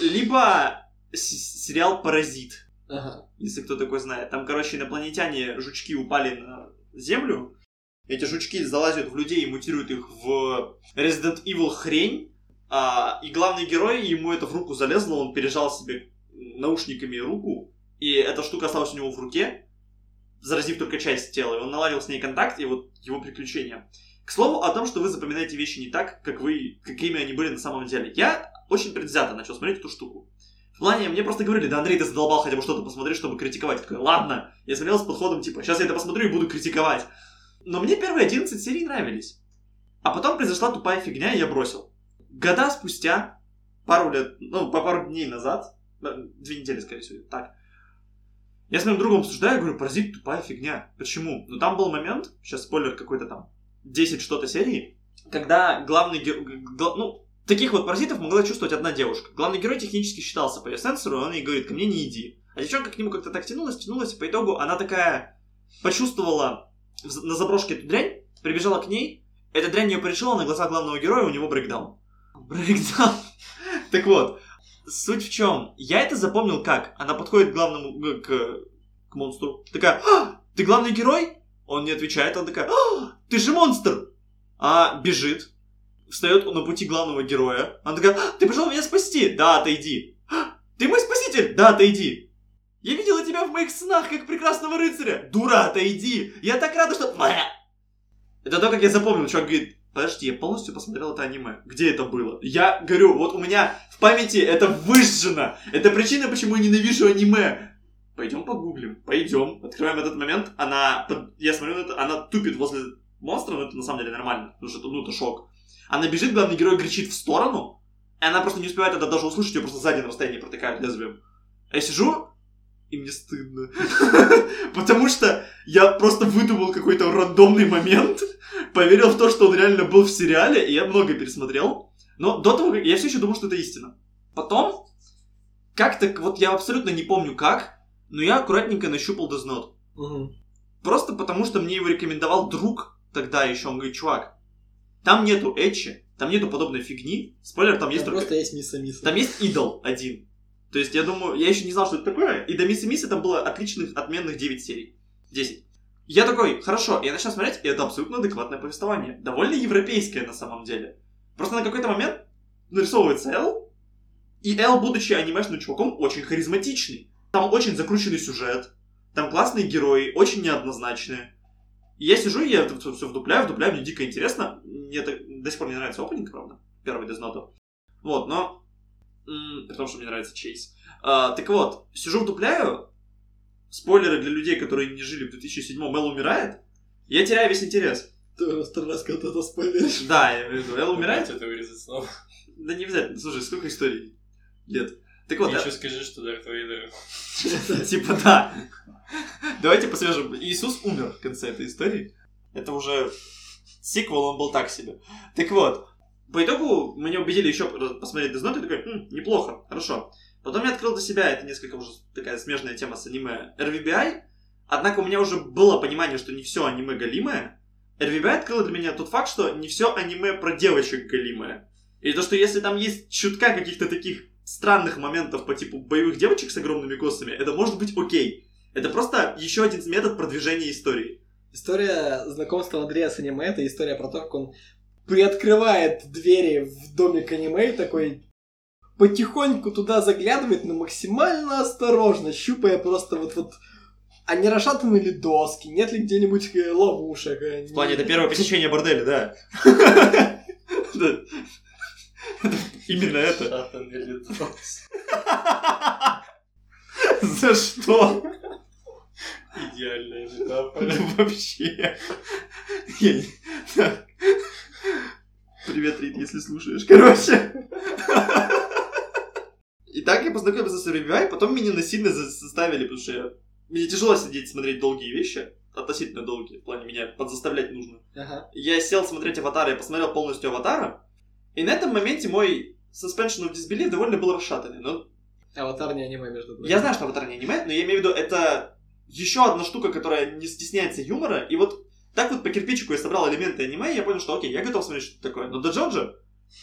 либо сериал «Паразит», Ага. если кто такой знает. Там, короче, инопланетяне, жучки упали на Землю. Эти жучки залазят в людей и мутируют их в Resident Evil хрень. А, и главный герой, ему это в руку залезло, он пережал себе наушниками руку, и эта штука осталась у него в руке, заразив только часть тела, и он наладил с ней контакт, и вот его приключения. К слову о том, что вы запоминаете вещи не так, как вы, какими они были на самом деле. Я очень предвзято начал смотреть эту штуку. В плане, мне просто говорили, да, Андрей, ты задолбал хотя бы что-то посмотреть, чтобы критиковать. Я такой, ладно. Я смотрел с подходом, типа, сейчас я это посмотрю и буду критиковать. Но мне первые 11 серий нравились. А потом произошла тупая фигня, и я бросил. Года спустя, пару лет, ну, по пару дней назад, э, две недели, скорее всего, так, я с моим другом обсуждаю, говорю, паразит тупая фигня. Почему? Ну, там был момент, сейчас спойлер какой-то там, 10 что-то серии, когда главный герой, ну, таких вот паразитов могла чувствовать одна девушка. Главный герой технически считался по ее сенсору, он ей говорит, ко мне не иди. А девчонка к нему как-то так тянулась, тянулась, и по итогу она такая почувствовала на заброшке эту дрянь, прибежала к ней, эта дрянь ее порешила на глазах главного героя, у него брейкдаун. Брейкдаун. Так вот, суть в чем? Я это запомнил как? Она подходит к главному, к, к монстру, такая, «А, ты главный герой? Он не отвечает, она такая, «А, ты же монстр! А бежит, встает на пути главного героя. Она такая, «А, ты пришел меня спасти? Да, отойди. «А, Ты мой спаситель? Да, отойди. Я видела тебя в моих снах, как прекрасного рыцаря. Дура, отойди. Я так рада, что... Бэ!» Это то, как я запомнил. Чувак говорит, подожди, я полностью посмотрел это аниме. Где это было? Я говорю, вот у меня в памяти это выжжено. Это причина, почему я ненавижу аниме. Пойдем погуглим. Пойдем. Открываем этот момент. Она, я смотрю на это, она тупит возле монстра, но это на самом деле нормально. Потому что ну, это шок. Она бежит, главный герой кричит в сторону, и она просто не успевает это даже услышать, ее просто сзади на расстоянии протыкают лезвием. А я сижу, и мне стыдно. Потому что я просто выдумал какой-то рандомный момент, поверил в то, что он реально был в сериале, и я много пересмотрел. Но до того, как... Я все еще думал, что это истина. Потом, как-то, вот я абсолютно не помню как, но я аккуратненько нащупал Death Note. Угу. Просто потому, что мне его рекомендовал друг тогда еще. Он говорит, чувак, там нету этчи, там нету подобной фигни. Спойлер, там есть только... Просто есть мисса мисса. Там есть идол один. То есть я думаю, я еще не знал, что это такое. И до Мисс Миссы там было отличных, отменных 9 серий. 10. Я такой, хорошо, я начал смотреть, и это абсолютно адекватное повествование. Довольно европейское на самом деле. Просто на какой-то момент нарисовывается Эл, и Эл, будучи анимешным чуваком, очень харизматичный. Там очень закрученный сюжет, там классные герои, очень неоднозначные. И я сижу, и я это все вдупляю, вдупляю, мне дико интересно. Мне это до сих пор не нравится опенинг, правда, первый Note. Вот, но... При том, что мне нравится Чейз. А, так вот, сижу вдупляю, спойлеры для людей, которые не жили в 2007-м, Эл умирает, я теряю весь интерес. Ты уже второй раз когда это спойлеришь. Да, я имею в виду, Эл умирает? это вырезать снова. Да не обязательно. Слушай, сколько историй? Лет. Так вот, Ты э, еще скажи, что Дарт Вейдер. Типа да. Давайте посвежим. Иисус умер в конце этой истории. Это уже сиквел, он был так себе. Так вот, по итогу меня убедили еще посмотреть Death Note, и такой, «М, неплохо, хорошо. Потом я открыл для себя, это несколько уже такая смежная тема с аниме, RVBI. Однако у меня уже было понимание, что не все аниме галимое. RVBI открыло для меня тот факт, что не все аниме про девочек галимое. И то, что если там есть чутка каких-то таких странных моментов по типу боевых девочек с огромными косами, это может быть окей. Это просто еще один метод продвижения истории. История знакомства Андрея с аниме это история про то, как он приоткрывает двери в домик аниме и такой потихоньку туда заглядывает, но максимально осторожно, щупая просто вот вот а не расшатаны ли доски, нет ли где-нибудь э, ловушек. э, В плане, это первое посещение борделя, да. Именно это. За что? Идеальная метафора. Вообще. Привет, Рит, если слушаешь. Короче. И так я познакомился с RBI, потом меня насильно за- заставили, потому что мне тяжело сидеть смотреть долгие вещи, относительно долгие, в плане меня подзаставлять нужно. Ага. Я сел смотреть Аватара, я посмотрел полностью Аватара, и на этом моменте мой suspension of disbelief довольно был расшатанный. Но Аватар не аниме, между прочим. я знаю, что Аватар не аниме, но я имею в виду, это еще одна штука, которая не стесняется юмора, и вот так вот по кирпичику я собрал элементы аниме, и я понял, что окей, я готов смотреть что-то такое. Но до Джоджо,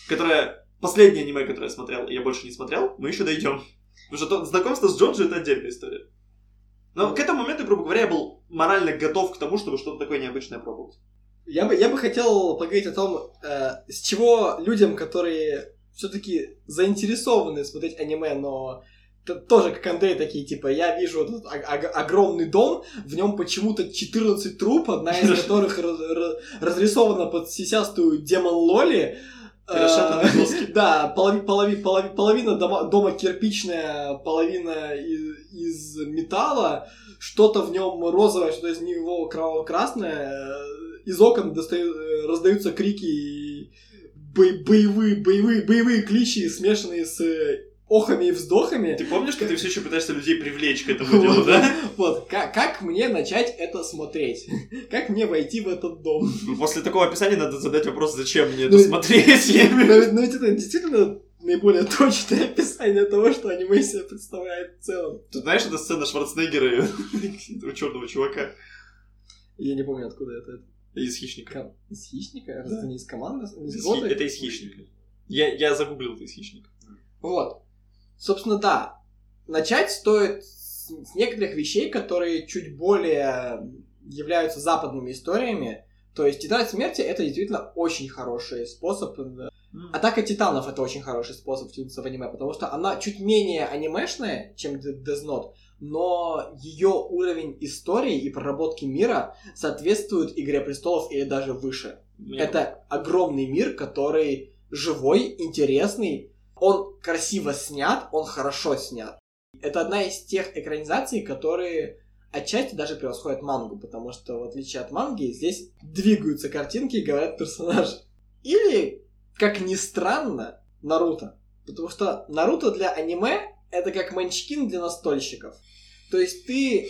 которое последнее аниме, которое я смотрел, и я больше не смотрел, мы еще дойдем. Потому что то- знакомство с Джоджо это отдельная история. Но к этому моменту, грубо говоря, я был морально готов к тому, чтобы что-то такое необычное пробовать. Я бы, я бы хотел поговорить о том, э, с чего людям, которые все-таки заинтересованы смотреть аниме, но тоже, как Андрей, такие, типа, я вижу этот огромный дом, в нем почему-то 14 труп, одна из которых раз- раз- разрисована под сисястую демон Лоли. Э. Да, полови- полови- полови- половина дома, кирпичная, половина из, металла, что-то в нем розовое, что-то из него кроваво-красное. э, Из окон э, раздаются крики боевые, боевые, боевые кличи, смешанные с охами и вздохами. Ты помнишь, что ты все еще пытаешься людей привлечь к этому делу, да? Вот, как, мне начать это смотреть? Как мне войти в этот дом? Ну, После такого описания надо задать вопрос, зачем мне Ну, это смотреть. Имею в Но виду. ведь, это действительно наиболее точное описание того, что аниме из себя представляет в целом. Ты знаешь, это сцена Шварценеггера и этого черного чувака Я не помню, откуда это. из «Хищника». Ка- Из хищника? Да. это не из команды? Из Из? Хи- Это из «Хищника». Я, я загуглил это из «Хищника». Вот. Собственно, да. Начать стоит с, с некоторых вещей, которые чуть более являются западными историями. То есть «Тетрадь смерти» — это действительно очень хороший способ. э, Атака титанов — это очень хороший способ втянуться в аниме, потому что она чуть менее анимешная, чем Death Note, но ее уровень истории и проработки мира соответствует «Игре престолов» или даже выше. Мне- Это огромный мир, который живой, интересный. Он красиво снят, он хорошо снят. Это одна из тех экранизаций, которые отчасти даже превосходят мангу, потому что в отличие от манги здесь двигаются картинки и говорят персонажи. Или, как ни странно, Наруто. Потому что Наруто для аниме это как Манчкин для настольщиков. То есть ты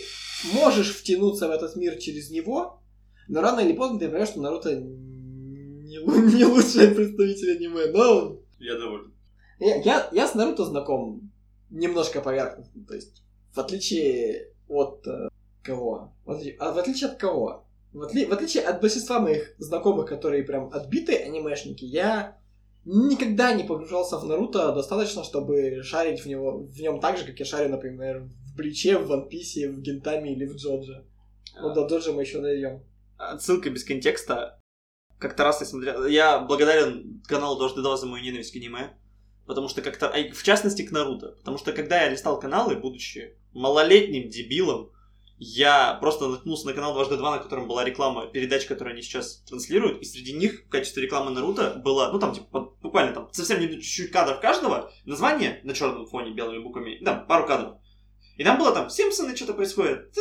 можешь втянуться в этот мир через него, но рано или поздно ты понимаешь, что Наруто не, не лучший представитель аниме. Но Я доволен. Я, я, я с Наруто знаком немножко поверхностно. То есть, в отличие от э, кого? В отличие, а в отличие от кого? В, отли- в отличие от большинства моих знакомых, которые прям отбитые анимешники, я никогда не погружался в Наруто достаточно, чтобы шарить в него в нем так же, как я шарю, например, в Бличе, в Ван Писе, в Гентами или в Джоджо. Но до Джоджо мы еще дойдем. Отсылка без контекста. Как-то раз я смотрел... Я благодарен каналу Дождь Два за мою ненависть к аниме. Потому что как-то... а, В частности, к Наруто. Потому что когда я листал каналы, будучи малолетним дебилом, я просто наткнулся на канал Дважды Два, на котором была реклама передач, которые они сейчас транслируют, и среди них в качестве рекламы Наруто было, ну там, типа, буквально там, совсем не чуть-чуть кадров каждого, название на черном фоне белыми буквами, да, пару кадров. И там было там, Симпсоны, что-то происходит,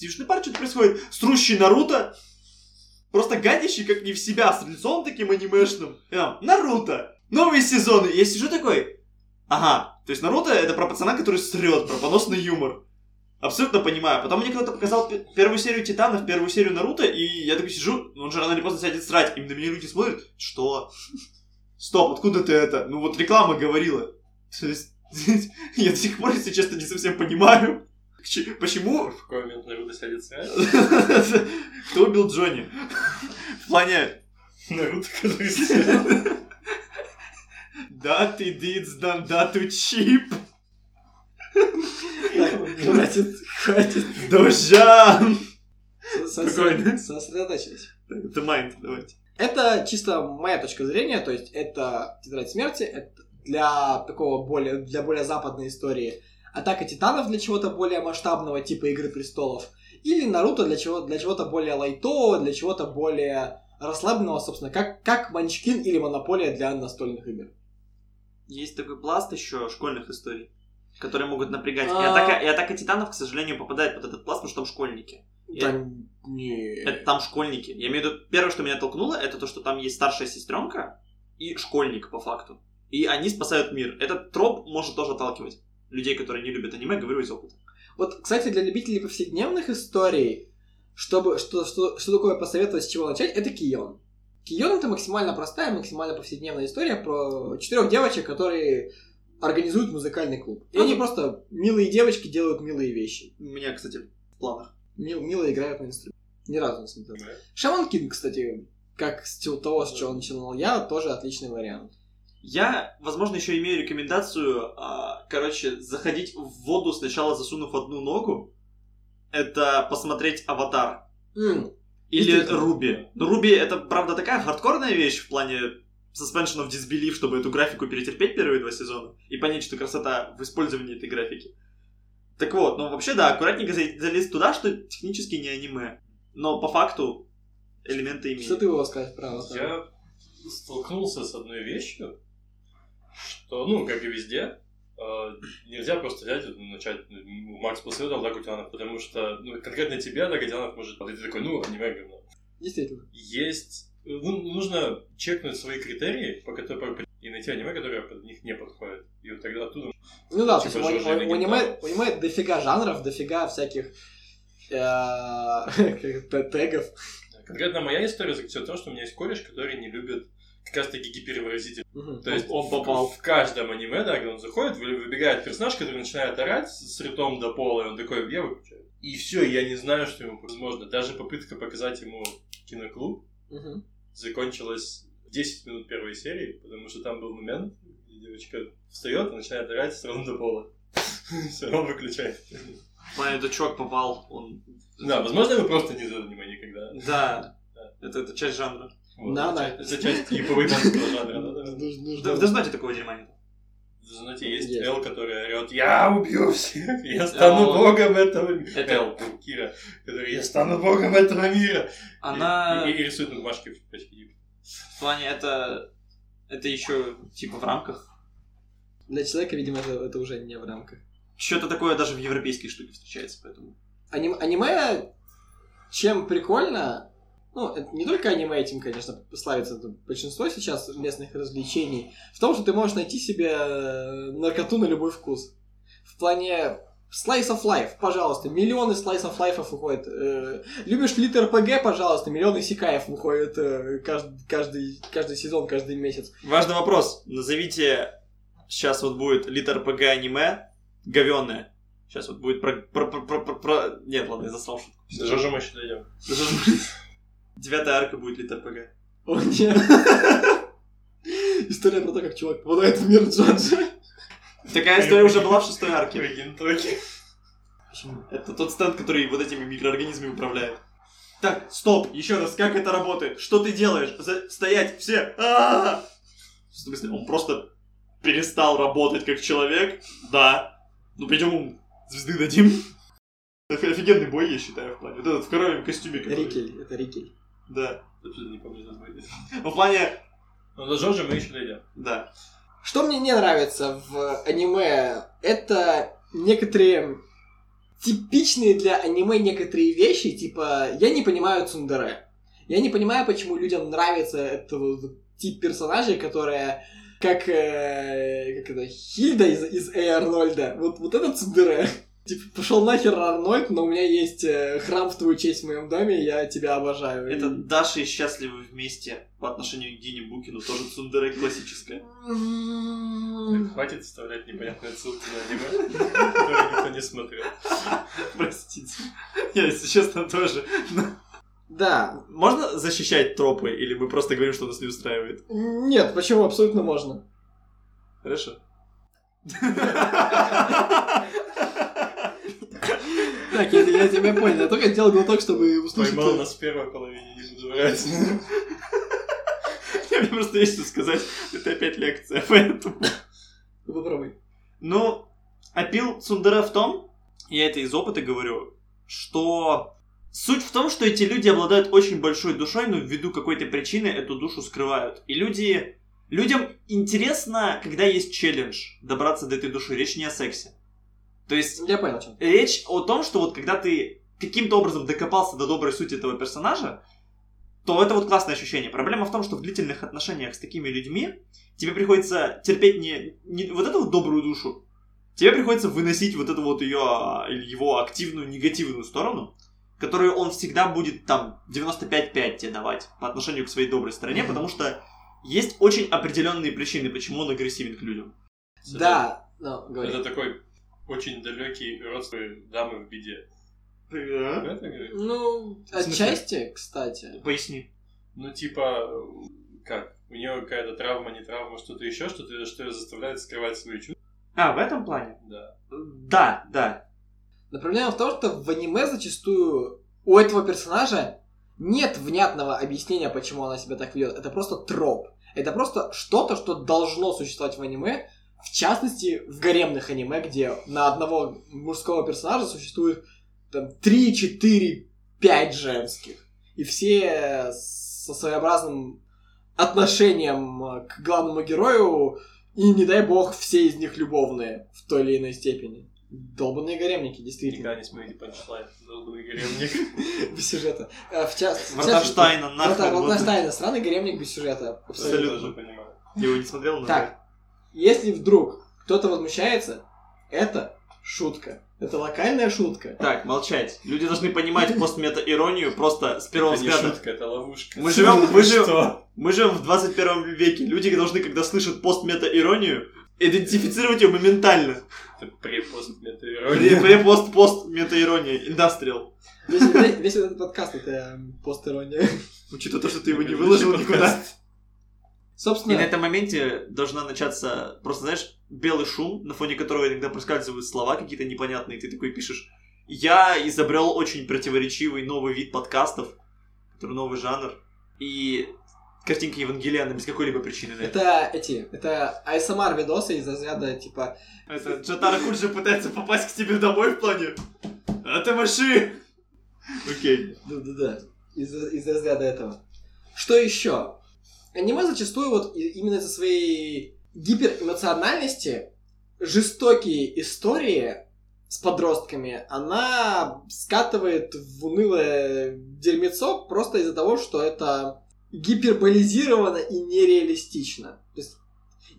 Южный парк что-то происходит, струщий Наруто, просто гадящий как не в себя, с лицом таким анимешным. И там, Наруто, новые сезоны. И я сижу такой, ага, то есть Наруто это про пацана, который срет, про поносный юмор. Абсолютно понимаю. Потом мне кто-то показал пе- первую серию Титанов, первую серию Наруто, и я такой сижу, он же рано или поздно сядет срать. И на меня люди смотрят, что? Стоп, откуда ты это? Ну вот реклама говорила. То есть, Я до сих пор, если честно, не совсем понимаю, почему В какой момент Наруто сядет срать? кто убил Джонни. В плане, Наруто, который сидел. Ты дидс дан дату чип. Хватит, хватит. Дожан. Сосредоточились. Это майнд, давайте. Это чисто моя точка зрения, то есть это Тетрадь смерти, это для такого более, для более западной истории. Атака титанов для чего-то более масштабного, типа Игры престолов. Или Наруто для, чего, для чего-то более лайтового, для чего-то более расслабленного, собственно, как, как Манчкин или Монополия для настольных игр. Есть такой пласт еще школьных историй, которые могут напрягать. И А. атака, и атака титанов, к сожалению, попадает под этот пласт, потому что там школьники. Да, не... Это там школьники. Я имею в виду, первое, что меня толкнуло, это то, что там есть старшая сестренка и школьник, по факту. И они спасают мир. Этот троп может тоже отталкивать людей, которые не любят аниме, говорю из опыта. Вот, кстати, для любителей повседневных историй, чтобы, что, что, что такое посоветовать, с чего начать, это Кион. Кион это максимально простая, максимально повседневная история про четырех девочек, которые организуют музыкальный клуб. И Ну, они да. просто милые девочки делают милые вещи. У меня, кстати, в планах. Мил, мило играют на инструменте. Ни разу не смотрел. Шаман Кинг, кстати, как с того, с чего начинал я, тоже отличный вариант. Я, возможно, еще имею рекомендацию, а, короче, заходить в воду, сначала засунув одну ногу. Это посмотреть «Аватар». М, Или. Руби. Руби это, правда, такая хардкорная вещь в плане suspension of disbelief, чтобы эту графику перетерпеть первые два сезона и понять, что красота в использовании этой графики. Так вот, ну вообще, да, аккуратненько за- залезть туда, что технически не аниме. Но по факту элементы имеют. Что ты его сказать про Аватар? Я столкнулся с одной вещью, что, ну, как и везде, нельзя просто взять и начать, ну, Макс посоветовал Дагутянов, потому что, ну, конкретно тебе Дагутянов может... И ты такой, ну, аниме говно. Действительно. Есть... Ну, нужно чекнуть свои критерии, по которым и найти аниме, которое под них не подходит. И вот тогда оттуда... Ну да, то Типа есть у, у- у аниме, у аниме дофига жанров, дофига всяких э, тегов. Конкретно моя история заключается в том, что у меня есть кореш, который не любит как раз таки гипервыразитель. Мгм. То есть Он попал. В, каждом аниме, да, когда он заходит, вы- выбегает персонаж, который начинает орать с ртом до пола, и он такой, я выключаю. И все, я не знаю, что ему возможно. Даже попытка показать ему киноклуб Мгм. закончилась в 10 минут первой серии, потому что там был момент, где девочка встает и начинает орать с ртом до пола. Все, он выключает. Плане, этот чувак попал, он... Да, возможно, вы просто не за аниме никогда. Да, это, это часть жанра. Вот, Да, за да. часть- За часть яповыйманского жанра. да, в Дезноте такого дерьма нет. Знаете, есть Есть. Эл, который орет, я убью всех, я стану богом этого мира. Это- Эл, Кира, который, я стану богом этого мира. Она... И, рисует на бумажке в почти. В плане, это... Это еще, типа, в рамках. Для человека, видимо, это, это уже не в рамках. Что-то такое даже в европейской штуке встречается, поэтому... Аним- аниме, чем прикольно, ну, это не только аниме этим, конечно, славится это большинство сейчас местных развлечений, в том, что ты можешь найти себе э, наркоту на любой вкус. В плане Slice of Life, пожалуйста, миллионы Slice of Life выходят. Э, любишь флит РПГ, пожалуйста, миллионы Сикаев выходят э, каждый, каждый, каждый сезон, каждый месяц. Важный вопрос. Назовите... Сейчас вот будет лит РПГ аниме говёное. Сейчас вот будет про... про, про, про, про- про- Нет, ладно, я засрал шутку. До Жожа мы еще дойдем. Девятая арка будет лит РПГ. О, нет. История про то, как чувак попадает в мир Джоджа. Такая история уже была в шестой арке. Прикинь, токи. Почему? Это тот стенд, который вот этими микроорганизмами управляет. Так, стоп, еще раз, как это работает? Что ты делаешь? За- Стоять, все! А-а-а! В смысле, он просто перестал работать как человек? Да. Ну, пойдем ему звезды дадим. Это офигенный бой, я считаю, в плане. Вот этот в коровьем костюме. который- Рикель, это Рикель. Да. Абсолютно не помню название. Ну, в плане... Но до Жожа мы еще дойдем. Да. Что мне не нравится в аниме, это некоторые типичные для аниме некоторые вещи, типа, я не понимаю Цундере. Я не понимаю, почему людям нравится этот вот тип персонажей, которая как, э, как это, Хильда из, из Эй Арнольда. Вот, вот это Цундере. Типа, пошел нахер Арнольд, но у меня есть э, храм в твою честь в моем доме, я тебя обожаю. Это И- Даша и счастливы вместе по отношению к Дине Букину, тоже цундере классическая. Хватит вставлять непонятные ссылки на аниме, которые никто не смотрел. Простите. Я, если честно, тоже. Да. Можно защищать тропы, или мы просто говорим, что нас не устраивает? Нет, почему? Абсолютно можно. Хорошо. Так, я, тебя понял. Я только сделал глоток, чтобы услышать... Поймал нас в первой половине, не буду врать. Мне просто есть что сказать. Это опять лекция, поэтому... Ну, Попробуй. Ну, опил Цундера в том, я это из опыта говорю, что суть в том, что эти люди обладают очень большой душой, но ввиду какой-то причины эту душу скрывают. И люди... Людям интересно, когда есть челлендж, добраться до этой души. Речь не о сексе. То есть Я понял, чем. речь о том, что вот когда ты каким-то образом докопался до доброй сути этого персонажа, то это вот классное ощущение. Проблема в том, что в длительных отношениях с такими людьми тебе приходится терпеть не, не вот эту вот добрую душу, тебе приходится выносить вот эту вот ее, или его активную негативную сторону, которую он всегда будет там 95-5 тебе давать по отношению к своей доброй стороне, Мгм. потому что есть очень определенные причины, почему он агрессивен к людям. Да, ну, говори. Это такой очень далекий родственник дамы в беде. Говоришь? Ну, отчасти, кстати. Поясни. Ну, типа, как? У нее какая-то травма, не травма, что-то еще, что-то, что ее заставляет скрывать свои чувства. А, в этом плане? Да. Да, да. Но проблема в том, что в аниме зачастую у этого персонажа нет внятного объяснения, почему она себя так ведет. Это просто троп. Это просто что-то, что должно существовать в аниме, в частности, в гаремных аниме, где на одного мужского персонажа существует там 3, 4, 5 женских. И все со своеобразным отношением э, к главному герою, и не дай бог, все из них любовные в той или иной степени. Долбанные гаремники, действительно. Никогда не смотрите панчлайн. Долбанный гаремник. Без сюжета. Э, В частности-. Варта- вот. Вартанштайна, странный гаремник без сюжета. Абсолютно. Абсолютно. Я его не смотрел, но... Так, если вдруг кто-то возмущается, это шутка. Это локальная шутка. Так, молчать. Люди должны понимать постмета-иронию просто с первого Это не взгляда. шутка, это ловушка. Мы живем, мы, живем, мы живем в 21 веке. Люди должны, когда слышат постмета-иронию, идентифицировать ее моментально. Это препост Пре- метаирония. Пре-пост-пост-мета-ирония. Индастриал. Весь, весь- этот подкаст это пост-ирония. Учитывая то, что ты его не выложил никуда. И Собственно, на этом моменте должна начаться, просто знаешь, белый шум, на фоне которого иногда проскальзывают слова какие-то непонятные, ты такой пишешь. Я изобрел очень противоречивый новый вид подкастов, который новый жанр, и картинка Евангелиана без какой-либо причины это. это эти, это ASMR видосы из разряда типа Это Джатара Куджи пытается попасть к тебе домой в плане. А ты маши! Окей. Да-да-да. Из, из разряда этого. Что еще? Аниме зачастую вот именно из-за своей гиперэмоциональности, жестокие истории с подростками, она скатывает в унылое дерьмецо просто из-за того, что это гиперболизировано и нереалистично. То есть,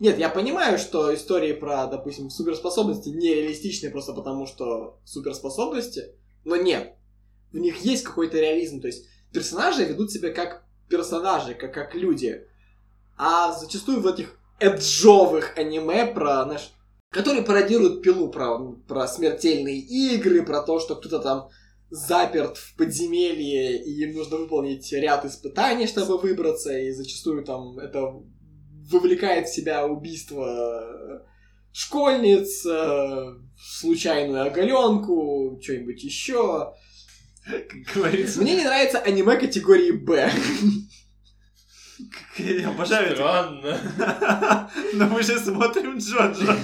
нет, я понимаю, что истории про, допустим, суперспособности нереалистичны просто потому, что суперспособности, но нет в них есть какой-то реализм. То есть персонажи ведут себя как персонажи, как, как люди. А зачастую в этих эджовых аниме про, знаешь, которые пародируют пилу про, про смертельные игры, про то, что кто-то там заперт в подземелье, и им нужно выполнить ряд испытаний, чтобы выбраться, и зачастую там это вовлекает в себя убийство школьниц, э, случайную оголенку, что-нибудь еще. Как говорится. Мне не нравится аниме категории Б. Я обожаю это. Странно. Но мы же смотрим Джоджо.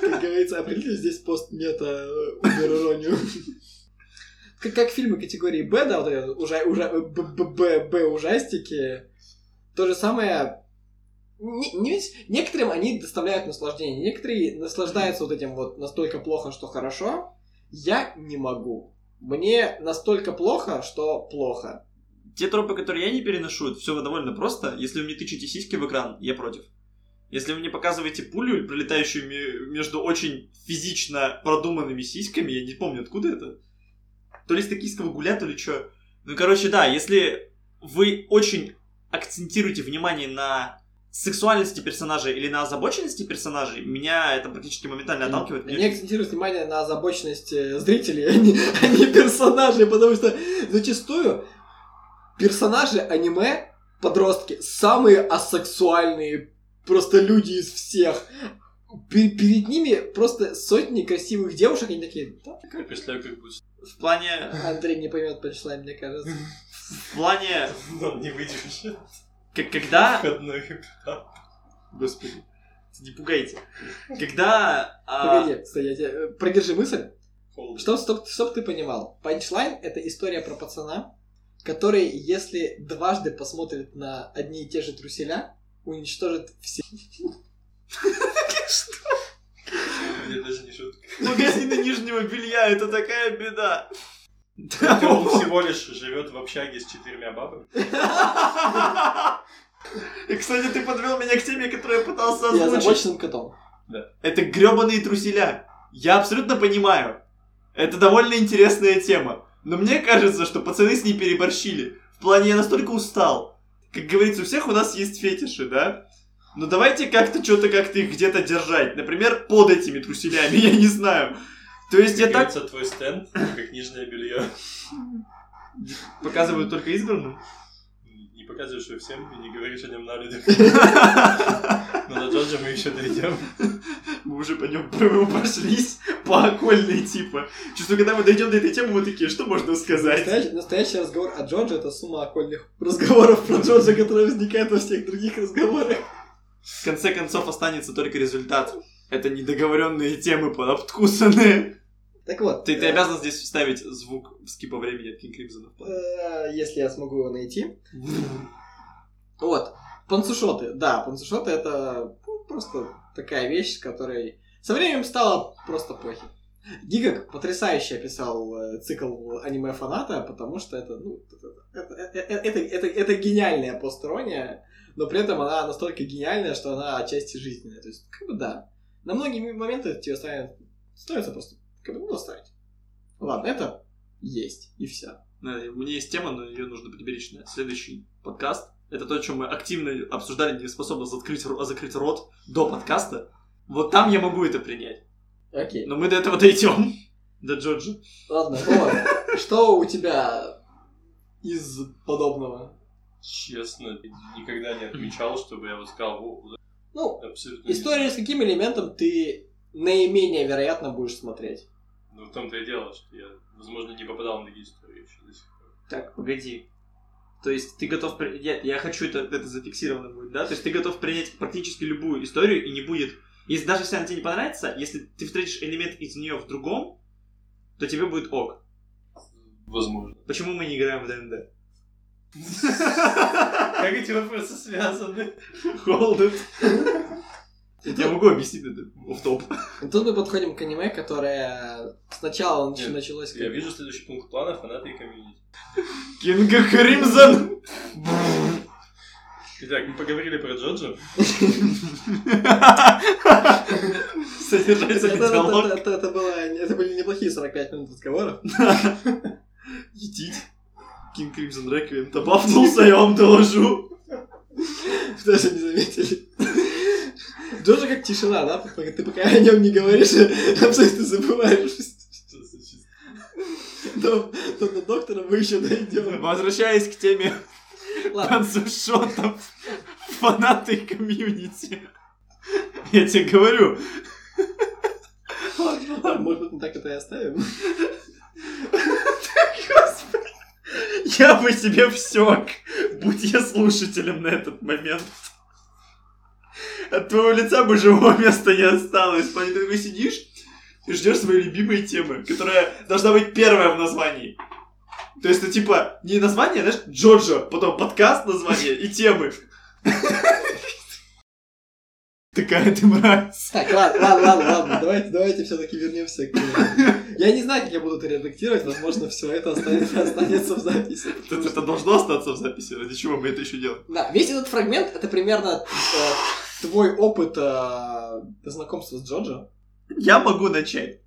Как говорится, определите здесь пост-мета убер-иронию. Как, как фильмы категории Б, да, вот это уже, уже, Б, Б, Б, Б ужастики. То же самое. Не, не ведь- некоторым они доставляют наслаждение, некоторые наслаждаются вот этим вот настолько плохо, что хорошо. Я не могу. Мне настолько плохо, что плохо. Те тропы, которые я не переношу, это все довольно просто. Если вы мне тычете сиськи в экран, я против. Если вы мне показываете пулю, пролетающую ме- между очень физично продуманными сиськами, я не помню, откуда это. То ли с токийского гуля, то ли что. Ну, короче, да, если вы очень акцентируете внимание на сексуальности персонажей или на озабоченности персонажей, меня это практически моментально отталкивает. Мне акцентируют внимание на озабоченность зрителей, а не, а не персонажей, потому что зачастую персонажи аниме, подростки, самые асексуальные просто люди из всех. Пе- перед ними просто сотни красивых девушек, они такие, да, представляю, как будет. В плане... Андрей не поймет punchline, мне кажется. В плане... Он не выдержит. Как, когда... Входной Господи. Не пугайте. Когда... а, Погоди, стой, я тебе... э, Продержи мысль. холод. Чтоб, чтоб, чтоб ты понимал, панчлайн — это история про пацана, который, если дважды посмотрит на одни и те же труселя, уничтожит все. Это даже не шутка. Магазины нижнего белья, это такая беда. Он всего лишь живет в общаге с четырьмя бабами. И, кстати, ты подвел меня к теме, которую я пытался Я озвучить. озабоченным котом. Это гребаные труселя. Я абсолютно понимаю. Это довольно интересная тема. Но мне кажется, что пацаны с ней переборщили. В плане, я настолько устал. Как говорится, у всех у нас есть фетиши, да? Ну давайте как-то что-то как-то их где-то держать. Например, под этими труселями, я не знаю. То есть я так твой стенд, как нижнее белье. показываю только избранным. Не показываешь его всем и не говоришь о нем на людях. Но до Джорджа мы еще дойдем. Мы уже по нему прошлись по окольной типа. Чувствую, когда мы дойдем до этой темы, мы такие, что можно сказать? Настоящий, настоящий разговор о Джорджи — это сумма окольных разговоров про Джорджа, которая возникает во всех других разговорах. В конце концов останется только результат. Это недоговоренные темы подобткусанные. Так вот. Ты, ты э, обязан здесь вставить звук скипа времени от Кинг Кримзона. э, Если я смогу его найти. Вот. Панцушоты. Да, панцушоты это ну, просто такая вещь, с которой со временем стало просто плохи. Гигак потрясающе описал э, цикл аниме фаната, потому что это, ну, это, это, это, это, гениальная постерония, но при этом она настолько гениальная, что она отчасти жизненная. То есть, как бы да. На многие моменты тебе ставят, становится просто, как бы, ну, оставить. Ладно, это есть, и все. Да, У меня есть тема, но ее нужно приберечь на следующий подкаст. Это то, о чем мы активно обсуждали, не способны закрыть, ро- закрыть рот до подкаста. Вот там я могу это принять. Окей. Но мы до этого дойдем. До Джорджа. Ладно, Вова, что у тебя из подобного? Честно, никогда не отмечал, чтобы я вот сказал, «О, Ну, абсолютно история с каким элементом ты наименее вероятно будешь смотреть? Ну, в том-то и дело, что я, возможно, не попадал на такие истории еще до сих пор. Так, погоди. То есть ты готов... при- Я, я хочу это, это зафиксировано будет, да? То есть ты готов принять практически любую историю и не будет... Если, даже если она тебе не понравится, если ты встретишь элемент из нее в другом, то тебе будет ок. Возможно. Почему мы не играем в ДНД? Как эти вопросы связаны? Hold it. Я могу объяснить это в топ. Тут мы подходим к аниме, которое сначала нач- Нет, началось... Я вижу следующий пункт плана фанаты и комьюнити. Кинга Кримзон! Итак, мы поговорили про Джоджо. Это- диалог. это- были неплохие 45 минут разговора. Идите. Кинг Кримзон Реквием добавнулся, я вам доложу. Даже не заметили. Джорджа как тишина, да? Ты пока о нем не говоришь, абсолютно забываешь. Но, но до доктора мы еще дойдем. Возвращаясь к теме Ладно, панцушотов, фанаты комьюнити. Я тебе говорю. может быть, мы так это и оставим? Я бы себе всек, будь я слушателем на этот момент. От твоего лица бы живого места не осталось. Ты такой сидишь и ждешь своей любимой темы, которая должна быть первая в названии. То есть, это типа, не название, знаешь, Джорджа, потом подкаст название и темы. Такая ты мразь. Так, ладно, ладно, ладно, ладно, давайте, давайте все-таки вернемся к... Я не знаю, как я буду это редактировать, возможно, все это останется, останется в записи. Это, это должно остаться в записи, ради чего мы это еще делаем. Да, весь этот фрагмент это примерно э, твой опыт э, знакомства с Джоджо? Я могу начать.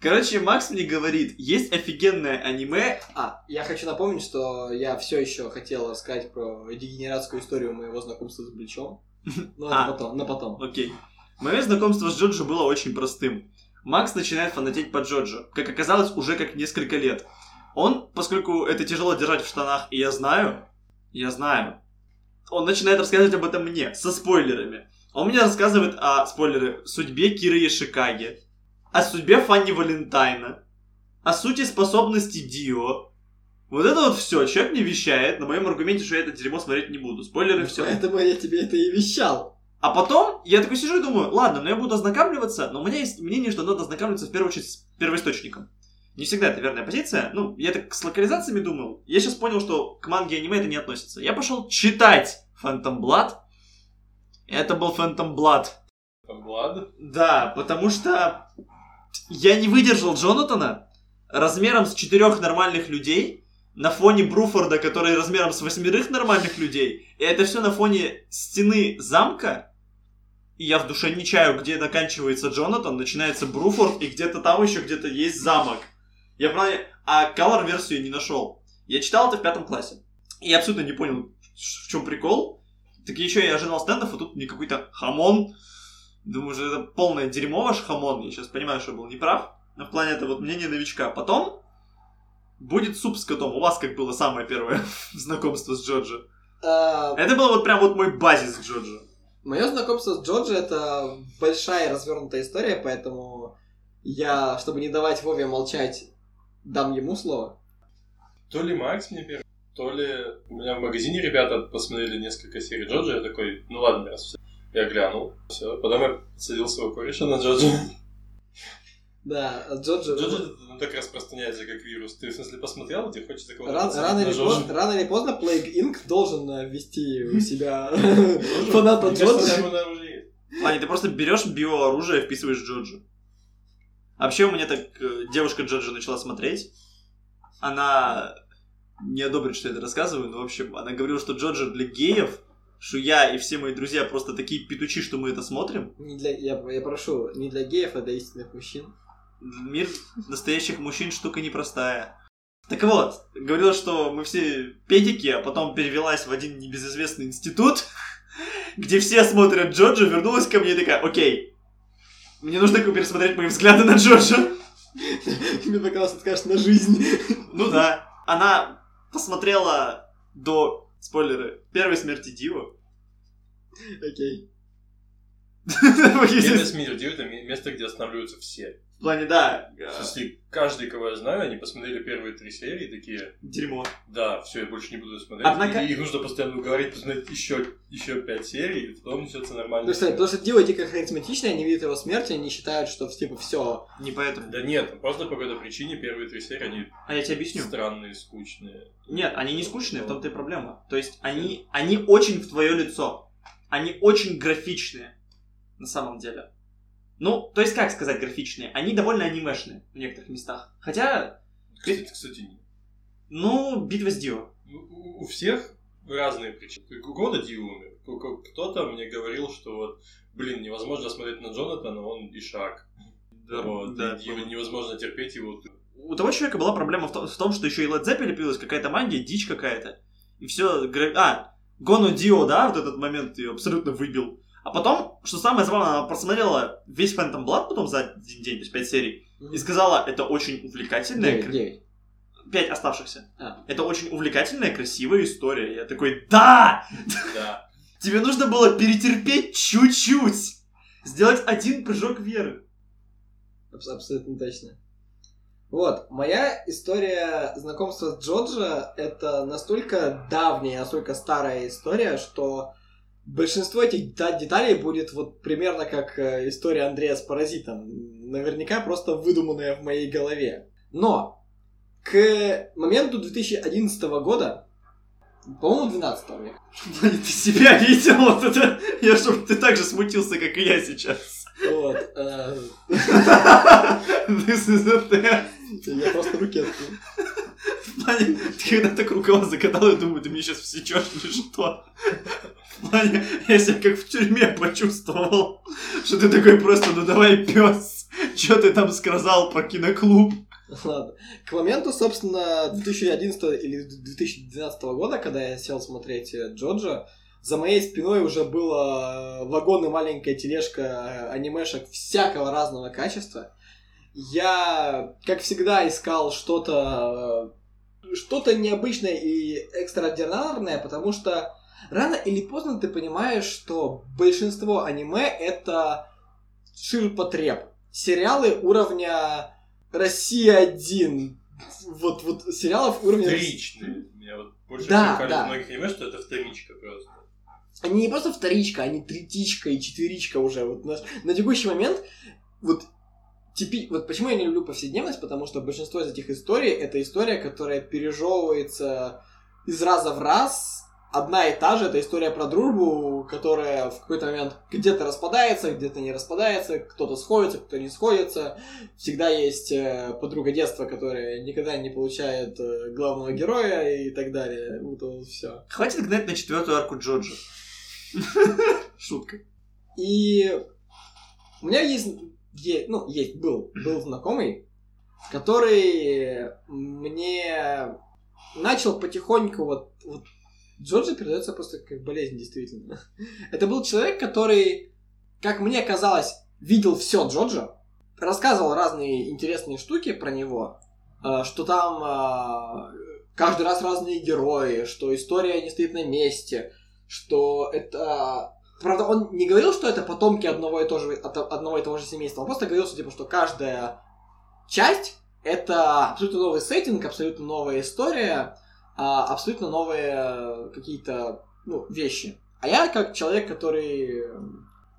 Короче, Макс мне говорит, есть офигенное аниме. А, я хочу напомнить, что я все еще хотел рассказать про дегенератскую историю моего знакомства с Бличом. Ну, это А. потом, на потом. Окей. Мое знакомство с Джоджо было очень простым. Макс начинает фанатеть по Джоджо. Как оказалось, уже как несколько лет. Он, поскольку это тяжело держать в штанах, и я знаю, я знаю, он начинает рассказывать об этом мне, со спойлерами. Он мне рассказывает о, спойлеры, судьбе Киры Яшикаги, о судьбе Фанни Валентайна, о сути способности Дио. Вот это вот все. Человек мне вещает на моем аргументе, что я это дерьмо смотреть не буду. Спойлеры все. Поэтому я тебе это и вещал. А потом я такой сижу и думаю, ладно, ну я буду ознакомливаться, но у меня есть мнение, что надо ознакомливаться в первую очередь с первоисточником. Не всегда это верная позиция. Ну, я так с локализациями думал. Я сейчас понял, что к манге и аниме это не относится. Я пошел читать Phantom Blood. Это был Phantom Blood. Влад. Да, потому что я не выдержал Джонатана размером с четырех нормальных людей на фоне Бруфорда, который размером с восьмерых нормальных людей. И это все на фоне стены замка. И я в душе не чаю, где заканчивается Джонатан, начинается Бруфорд, и где-то там еще где-то есть замок. Я правильно... А колор-версию не нашел. Я читал это в пятом классе. И я абсолютно не понял, в чем прикол. Так еще я ожидал стендов, а тут мне какой-то хамон. Думаю, что это полное дерьмо ваш хамон. Я сейчас понимаю, что я был неправ. Но в плане это вот мнение новичка. Потом будет суп с котом. У вас как было самое первое знакомство с Джоджо? А, Это был вот прям вот мой базис Джоджо. Мое знакомство с Джоджо это большая развернутая история, поэтому я, чтобы не давать Вове молчать, дам ему слово. То ли Макс мне первый, то ли у меня в магазине ребята посмотрели несколько серий Джоджо, я такой, ну ладно, раз все. Я глянул, все. Потом я садил своего кореша на Джоджо. Да, а Джоджо... Джоджо ну, так распространяется, как вирус. Ты, в смысле, посмотрел, тебе хочется кого-то посадить рано, на или Джоджо? поздно, рано или поздно Plague Inc. должен э, ввести у себя Джоджо? фаната Джоджо. там она уже есть. Аня, ты просто берешь биооружие и вписываешь Джоджо. Вообще у меня так э, девушка Джоджо начала смотреть. Она не одобрит, что я это рассказываю, но в общем, она говорила, что Джоджо для геев, что я и все мои друзья просто такие петучи, что мы это смотрим. Не для, я, я прошу, не для геев, а для истинных мужчин. Мир настоящих мужчин штука непростая. Так вот, говорила, что мы все педики, а потом перевелась в один небезызвестный институт, где все смотрят Джоджо, вернулась ко мне и такая, окей, мне нужно пересмотреть мои взгляды на Джоджо. Мне показалось, ты скажешь на жизнь. Ну да. Она посмотрела до, спойлеры, первой смерти Дио. Окей. Первый мир Дью это ме- место, где останавливаются все. В плане, да, В э, смысле, каждый, кого я знаю, они посмотрели первые три серии, такие, дерьмо. да, все, я больше не буду смотреть. Однако- И их нужно постоянно уговорить посмотреть еще, еще пять серий, и потом начнется нормально. Ну, кстати, потому что Дио дико харизматичный, они видят его смерть, и они считают, что, типа, все. Не поэтому. Да нет, просто по какой-то причине первые три серии, они А я тебе объясню. странные, скучные. Нет, они не скучные, в том-то и проблема. То есть они, они очень в твое лицо. Они очень графичные, на самом деле. Ну, то есть как сказать графичные? Они довольно анимешные в некоторых местах. Хотя, Кстати, кстати, нет. ну, битва с Дио. У, у всех разные причины. Года Ди умер. Кто-то мне говорил, что вот, блин, невозможно смотреть на Джонатана, он и шаг. Вот, да. и его невозможно терпеть его. У того человека была проблема в том, в том, что еще и Led Zeppelin появилась какая-то магия, дичь какая-то. И все, а, Гону Дио, да, вот этот момент ее абсолютно выбил. А потом, что самое забавное, она просмотрела весь Phantom Blood потом за один день, то есть пять серий, и сказала, это очень увлекательная, Девять, кра- девять. пять оставшихся. А. Это очень увлекательная, красивая история. Я такой, да! Да. Тебе нужно было перетерпеть чуть-чуть. Сделать один прыжок веры. Абс- Абсолютно точно. Вот, моя история знакомства с Джоджо это настолько давняя, настолько старая история, что большинство этих деталей будет вот примерно как э, история Андрея с паразитом. Наверняка просто выдуманная в моей голове. Но к моменту 2011 года, по-моему, 12 мне Ваня, ты себя видел? Вот это... Я чтобы ты так же смутился, как и я сейчас. Вот. э, This is a test. Я просто руки открыл. В плане, ты когда так рукава закатал, я думаю, ты мне сейчас всечешь или что? Плане, я себя как в тюрьме почувствовал, что ты такой просто, ну давай, пес, что ты там сказал про киноклуб? Ладно. К моменту, собственно, 2011 или 2012 года, когда я сел смотреть э, Джоджо, за моей спиной уже было э, вагон и маленькая тележка э, анимешек всякого разного качества. Я, как всегда, искал что-то что-то необычное и экстраординарное, потому что рано или поздно ты понимаешь, что большинство аниме это ширпотреб. Сериалы уровня Россия-1. Вот, вот сериалов уровня... Вторичные. Меня вот больше Да, всего да. многих аниме, что это вторичка просто. Они не просто вторичка, они третичка и четверичка уже. Вот на, на текущий момент вот типи... Вот почему я не люблю повседневность, потому что большинство из этих историй это история, которая пережевывается из раза в раз. Одна и та же, это история про дружбу, которая в какой-то момент где-то распадается, где-то не распадается, кто-то сходится, кто-то не сходится. Всегда есть э, подруга детства, которая никогда не получает э, главного героя и так далее. Вот это все. Хватит гнать на четвертую арку Джоджо. Шутка. И у меня есть, е- ну, есть, был, был знакомый, который мне начал потихоньку вот, вот Джорджи передается просто как болезнь, действительно. Это был человек, который, как мне казалось, видел все Джорджа, рассказывал разные интересные штуки про него, э, что там э, каждый раз разные герои, что история не стоит на месте, что это... Правда, он не говорил, что это потомки одного и, того же, одного и того же семейства, он просто говорил, что, типа, что каждая часть это абсолютно новый сеттинг, абсолютно новая история, а, абсолютно новые какие-то ну, вещи. А я как человек, который...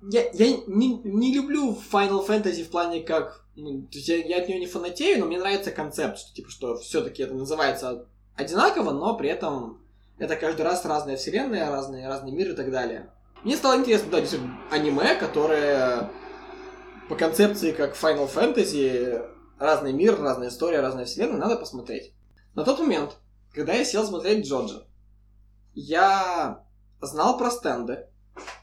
Я, я не, не люблю Final Fantasy в плане как... ну, я, я от нее не фанатею, но мне нравится концепт, что типа что все-таки это называется одинаково, но при этом это каждый раз разная вселенная, разные, разный мир и так далее. Мне стало интересно, да, аниме, которое по концепции как Final Fantasy, разный мир, разная история, разная вселенная, надо посмотреть. На тот момент, когда я сел смотреть Джоджо, я знал про стенды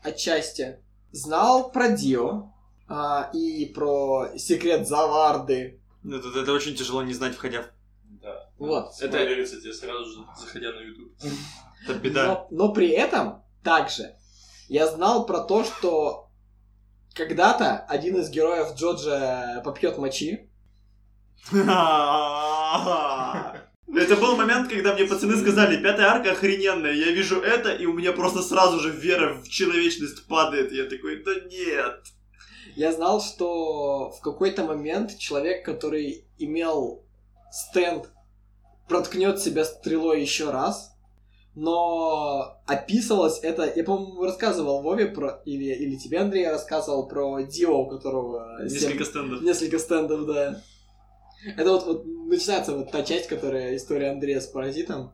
отчасти, знал про Дио а, и про секрет Заварды. Ну, Это, это очень тяжело не знать, входя в... Да. Вот. Это- Спойлерится тебе сразу же, заходя на YouTube. Это беда. Но, но при этом также я знал про то, что когда-то один из героев Джоджа попьет мочи. Это был момент, когда мне пацаны сказали, пятая арка охрененная, я вижу это, и у меня просто сразу же вера в человечность падает. Я такой, да нет. Я знал, что в какой-то момент человек, который имел стенд, проткнет себя стрелой еще раз. Но описывалось это... Я, по-моему, рассказывал Вове про... Или, или тебе, Андрей, я рассказывал про Дио, у которого... Несколько стендов. Несколько стендов, да. Это вот, вот начинается вот та часть, которая история Андрея с паразитом.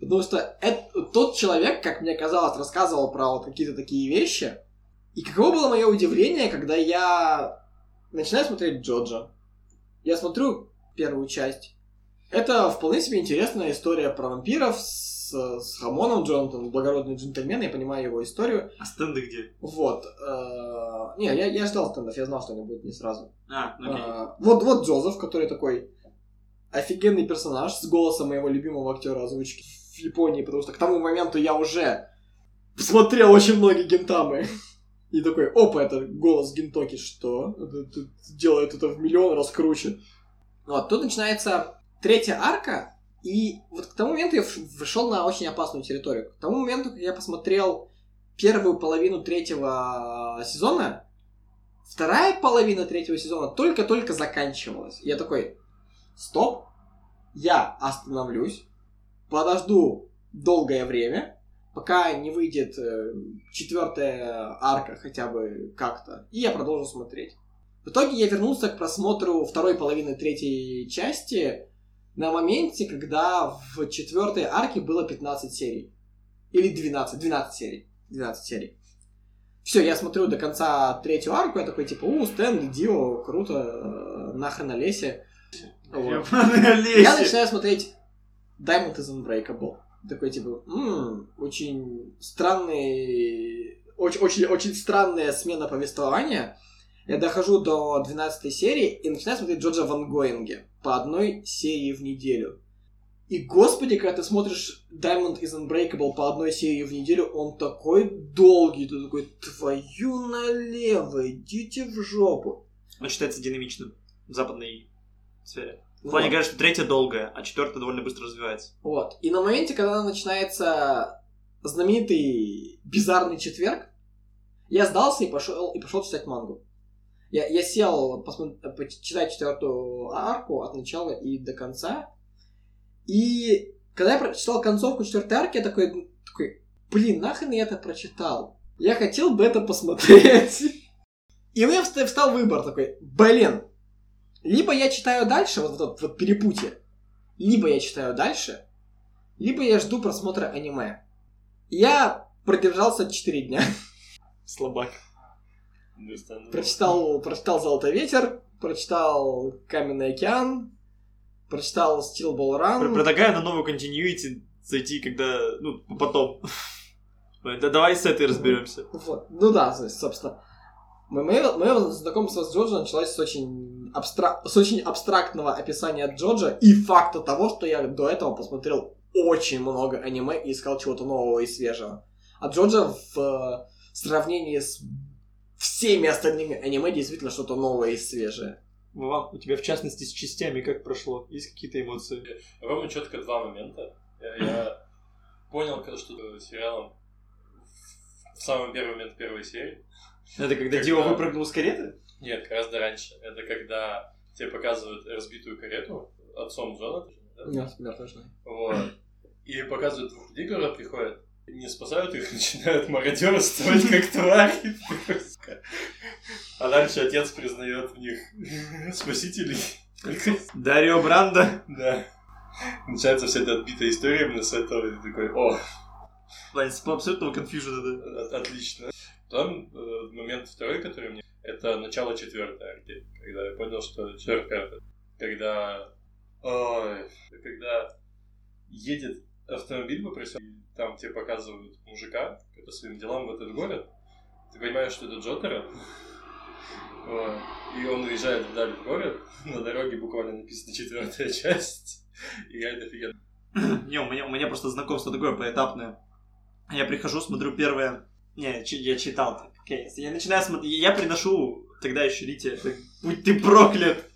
Потому что это, тот человек, как мне казалось, рассказывал про вот какие-то такие вещи. И каково было мое удивление, когда я начинаю смотреть Джоджо. Я смотрю первую часть. Это вполне себе интересная история про вампиров с, с Хамоном Джонатан, благородный джентльмен, я понимаю его историю. А стенды где? Вот. э, Не, я, я ждал стендов, я знал, что они будут не сразу. А, ну окей. А, вот, вот Джозеф, который такой офигенный персонаж с голосом моего любимого актера озвучки в Японии, потому что к тому моменту я уже смотрел очень многие гентамы. И такой, опа, это голос Гентоки, что? Делает это в миллион раз круче. Вот, тут начинается третья арка, и вот к тому моменту я вышел на очень опасную территорию. К тому моменту, как я посмотрел первую половину третьего а, сезона, вторая половина третьего сезона только-только заканчивалась. Я такой, стоп, я остановлюсь, подожду долгое время, пока не выйдет э, четвертая арка хотя бы как-то, и я продолжу смотреть. В итоге я вернулся к просмотру второй половины третьей части на моменте, когда в четвертой арке было 15 серий. Или 12, 12 серий. 12 серий. Все, я смотрю до конца третью арку, я такой, типа, у, Стэн, Дио, круто, э, нахрен на лесе. Вот. Я начинаю смотреть Diamond is Unbreakable. Такой, типа, «М, очень странный... Очень, очень, очень странная смена повествования. Я дохожу до 12 серии и начинаю смотреть Джорджа Ван Гоинге по одной серии в неделю. И, господи, когда ты смотришь Diamond is Unbreakable по одной серии в неделю, он такой долгий, ты такой, твою налево, идите в жопу. Он считается динамичным в западной сфере. В Вот. плане говорят, что третья долгая, а четвертая довольно быстро развивается. Вот. И на моменте, когда начинается знаменитый бизарный четверг, я сдался и пошел, и пошел читать мангу. Я, я сел посмо- почитать четвертую арку от начала и до конца. И когда я прочитал концовку четвертой арки, я такой, такой, блин, нахрен я это прочитал? Я хотел бы это посмотреть. И у меня вста- встал выбор такой, блин, либо я читаю дальше, вот вот, вот перепутье, либо я читаю дальше, либо я жду просмотра аниме. Я продержался 4 дня. Слабак. Прочитал, прочитал «Золотой ветер», прочитал «Каменный океан», прочитал «Steel Ball Run». Предлагаю на новую continuity зайти, когда, ну, потом. Да давай с этой разберемся. Вот. Ну да, собственно. мо- Мое, мое знакомство с Джоджо началось с очень, абстра- с очень абстрактного описания Джоджо и факта того, что я до этого посмотрел очень много аниме и искал чего-то нового и свежего. А Джоджо в э, сравнении с всеми остальными аниме действительно что-то новое и свежее. Вован, у тебя в частности с частями как прошло? Есть какие-то эмоции? Ровно четко два момента. Я, я понял, когда что сериалом в самый первый момент первой серии. Это когда Когда- Дио выпрыгнул с кареты? Нет, гораздо раньше. Это когда тебе показывают разбитую карету отцом Джона, да? Нет, да, точно. Вот. И показывают двух людей, которые приходят, не спасают их, начинают мародерствовать как твари. А дальше отец признает в них спасителей. Дарио Бранда. Да. Начинается вся эта отбитая история именно с этого. И ты такой, о, В плане с- абсолютного конфьюжена, да. от- отлично. Потом э, момент второй, который мне... Это начало четвертой арки. Когда я понял, что четвертая арка. Когда... Ой, когда едет автомобиль по и там тебе показывают мужика по своим делам в этот город. Ты понимаешь, что это Джотера. Вот. И он уезжает вдаль в город. На дороге буквально написано четвертая часть. И я это офигенно. Не, у меня, у меня просто знакомство такое поэтапное. Я прихожу, смотрю первое... Не, я чи- я читал. Окей, Я начинаю смотреть... Я приношу тогда еще Рите... Будь ты проклят!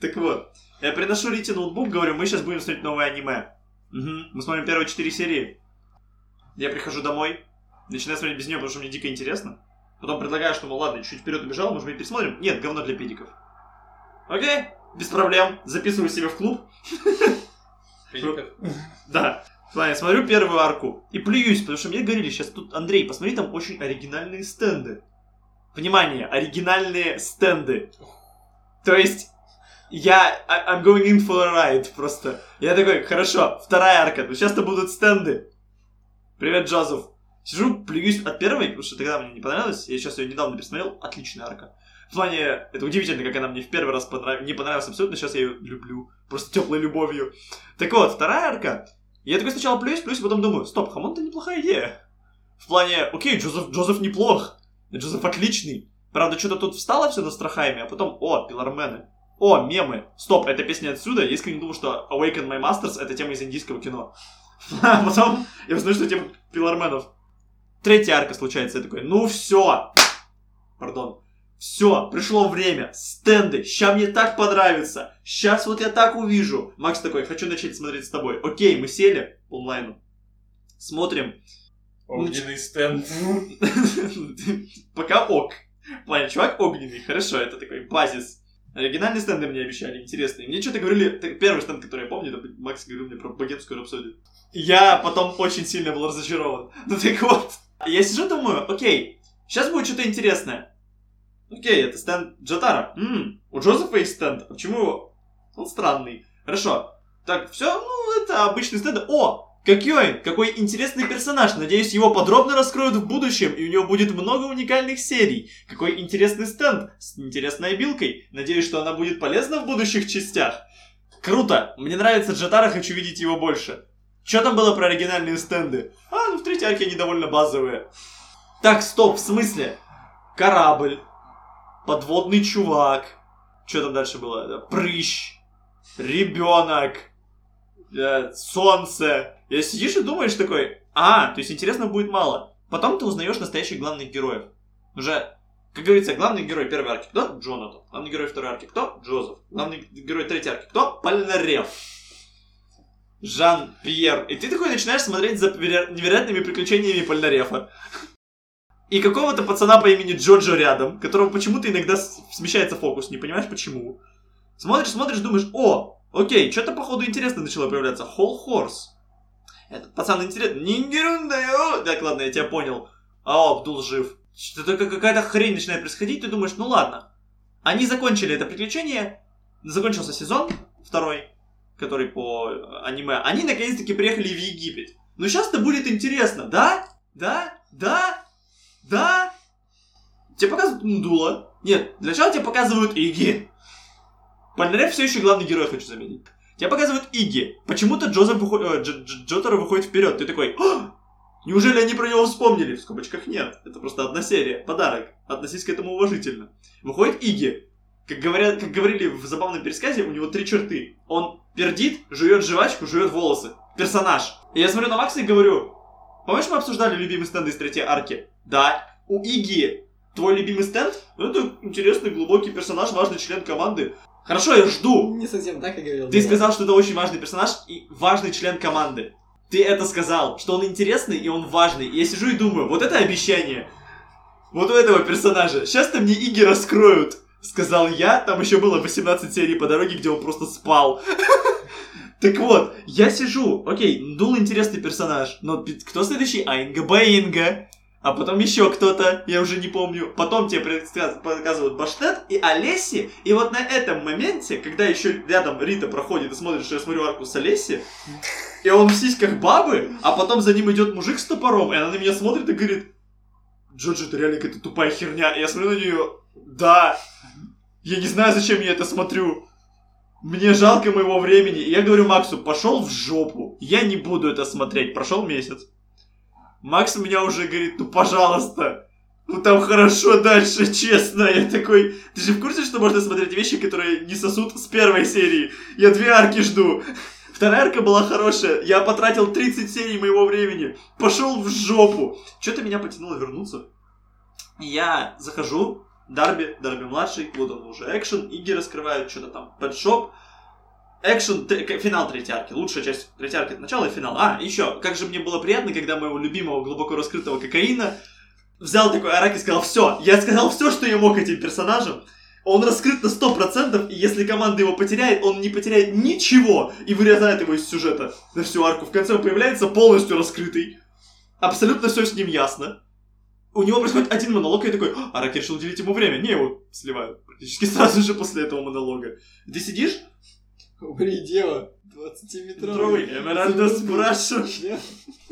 Так вот, я приношу Рите ноутбук, говорю, мы сейчас будем смотреть новое аниме. Мгм. Мы смотрим первые четыре серии. Я прихожу домой, начинаю смотреть без нее, потому что мне дико интересно. Потом предлагаю, что, мол, ладно, чуть вперед убежал, может быть, пересмотрим. Нет, говно для педиков. Окей, без проблем. Записываю себе в клуб. Педиков. Да. В плане, смотрю первую арку и плююсь, потому что мне говорили, сейчас тут, Андрей, посмотри, там очень оригинальные стенды. Внимание, оригинальные стенды. То есть, я, I- I'm going in for a ride просто. Я такой, хорошо, вторая арка, ну сейчас-то будут стенды. Привет, Джозеф. Сижу, плююсь от первой, потому что тогда мне не понравилось, я сейчас ее недавно пересмотрел, отличная арка. В плане, это удивительно, как она мне в первый раз понрав... не понравилась абсолютно, сейчас я ее люблю, просто теплой любовью. Так вот, вторая арка, я такой сначала плююсь, плююсь, потом думаю, стоп, хамон-то неплохая идея. В плане, окей, Джозеф, Джозеф неплох, Джозеф отличный. Правда, что-то тут встало все на страхами, а потом, о, пилормены. О, мемы. Стоп, эта песня отсюда. Я искренне думал, что Awaken My Masters это тема из индийского кино. А потом я узнаю, что тема пилорменов. Третья арка случается. Я такой, ну все. Пардон. Все, пришло время. Стенды. Ща мне так понравится. Сейчас вот я так увижу. Макс такой, хочу начать смотреть с тобой. Окей, мы сели по онлайну. Смотрим. Огненный стенд. Пока ок. Плане, чувак огненный, хорошо, это такой базис. Оригинальные стенды мне обещали, интересные. Мне что-то говорили, первый стенд, который я помню, это Макс говорил мне про богемскую рапсодию. Я потом очень сильно был разочарован. Ну так вот, я сижу, думаю, окей, сейчас будет что-то интересное. Окей, это стенд Джотара. М, у Джозефа есть стенд, а почему его? Он странный. Хорошо. Так, все, ну, это обычный стенд. О, Какой, какой интересный персонаж. Надеюсь, его подробно раскроют в будущем, и у него будет много уникальных серий. Какой интересный стенд с интересной обилкой. Надеюсь, что она будет полезна в будущих частях. Круто! Мне нравится Джатара, хочу видеть его больше. Что там было про оригинальные стенды? А, ну в третьей арке они довольно базовые. Так, стоп, в смысле? Корабль, подводный чувак, что там дальше было? Прыщ, ребенок, э, солнце. Я сидишь и думаешь такой, а, то есть интересно будет мало. Потом ты узнаешь настоящих главных героев. Уже, как говорится, главный герой первой арки кто? Джонатан. Главный герой второй арки кто? Джозеф. Главный герой третьей арки кто? Полинарев. Жан-Пьер. И ты такой начинаешь смотреть за веро- невероятными приключениями Полинарефа. И какого-то пацана по имени Джоджо рядом, которого почему-то иногда смещается фокус, не понимаешь почему. Смотришь, смотришь, думаешь, о, окей, что-то походу интересно начало появляться. Холл Хорс. Этот пацан интересный. Нингерунда, Так, ладно, я тебя понял. А, Абдул жив. Что-то как- какая-то хрень начинает происходить, ты думаешь, ну ладно. Они закончили это приключение, закончился сезон второй, который по э, аниме. Они наконец-таки приехали в Египет. Ну сейчас-то будет интересно, да? Да? Да? Да? Тебе показывают Ндула. Нет, для начала тебе показывают Иги. Полинарев все еще главный герой, хочу заметить. Тебе показывают Иги. Почему-то Джозеф выходит, э, Дж- Дж- Джотаро выходит вперед. Ты такой, «А! неужели они про него вспомнили? В скобочках нет. Это просто одна серия. Подарок. Относись к этому уважительно. Выходит Иги. Как, говорят, как говорили в забавном пересказе, у него три черты. Он пердит, жует жвачку, жует волосы. Персонаж. И я смотрю на Макса и говорю, помнишь, мы обсуждали любимый стенд из третьей арки? Да. У Иги твой любимый стенд? Ну, это интересный, глубокий персонаж, важный член команды. Хорошо, я жду. Не совсем так, как говорил. Ты да. сказал, что это очень важный персонаж и важный член команды. Ты это сказал, что он интересный и он важный. И я сижу и думаю, вот это обещание. Вот у этого персонажа. Сейчас-то мне Иги раскроют. Сказал я, там еще было 18 серий по дороге, где он просто спал. Так вот, я сижу, окей, Дул интересный персонаж, но кто следующий? Айнга Баинга. А потом еще кто-то, я уже не помню. Потом тебе показывают Баштет и Олеси. И вот на этом моменте, когда еще рядом Рита проходит и смотрит, что я смотрю арку с Олеси, и он в сиськах бабы, а потом за ним идет мужик с топором, и она на меня смотрит и говорит, Джоджи, это реально какая-то тупая херня. И я смотрю на нее, да, я не знаю, зачем я это смотрю. Мне жалко моего времени. И я говорю Максу, пошел в жопу. Я не буду это смотреть. Прошел месяц. Макс меня уже говорит, ну пожалуйста. Ну там хорошо дальше, честно. Я такой, ты же в курсе, что можно смотреть вещи, которые не сосут с первой серии? Я две арки жду. Вторая арка была хорошая. Я потратил 30 серий моего времени. Пошел в жопу. Что-то меня потянуло вернуться. Я захожу, Дарби, Дарби младший, вот он уже экшен, Иги раскрывают, что-то там, пэтшоп. Экшен, финал третьей арки. Лучшая часть третьей арки начало и финал. А, еще, как же мне было приятно, когда моего любимого глубоко раскрытого кокаина взял такой Араки и сказал, все, я сказал все, что я мог этим персонажам. Он раскрыт на 100%, и если команда его потеряет, он не потеряет ничего и вырезает его из сюжета на всю арку. В конце он появляется полностью раскрытый. Абсолютно все с ним ясно. У него происходит один монолог, и я такой, «А, Араки решил уделить ему время. Не, его сливают практически сразу же после этого монолога. Ты сидишь, Убери дева. 20-метровый. Метровый, Эмеральда спрашиваю. Член.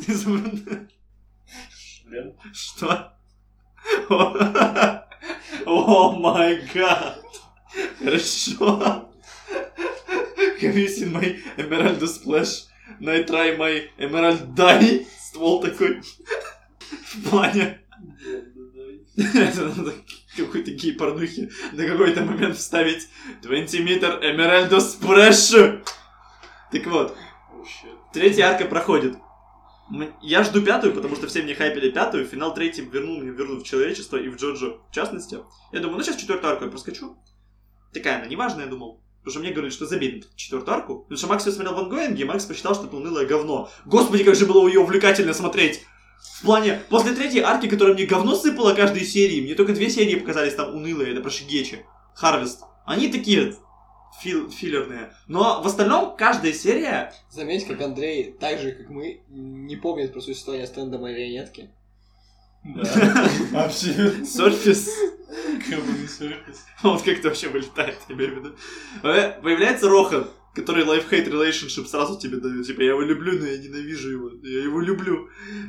Изумрудный. Блин. Что? О май гад. Хорошо. Have you seen my Emerald Splash? Now I try my Emerald Die. Ствол такой. В плане. Это надо какой-то гей-порнухи на какой-то момент вставить 20 метр Emerald Splash. Так вот. Третья арка проходит. Я жду пятую, потому что все мне хайпели пятую. Финал третий вернул меня, вернул в человечество и в Джоджо в частности. Я думаю, ну сейчас четвертую арку я проскочу. Такая она неважная, я думал. Потому что мне говорили, что на четвертую арку. Потому что Макс ее смотрел в ангоинге, и Макс посчитал, что это унылое говно. Господи, как же было ее увлекательно смотреть! В плане, после третьей арки, которая мне говно сыпала каждой серии, мне только две серии показались там унылые, это про Шигечи. Харвест. Они такие фил- филлерные. Но в остальном каждая серия Заметь, как Андрей, так же, как мы, не помнит про существование стенда марионетки. Да. Абсолютно. Surface. Гребаный сюрприз. Он как-то вообще вылетает, я имею в виду. Э, Появляется Рохан, который life-hate relationship сразу тебе дает. Типа, я его люблю, но я ненавижу его. Я его люблю.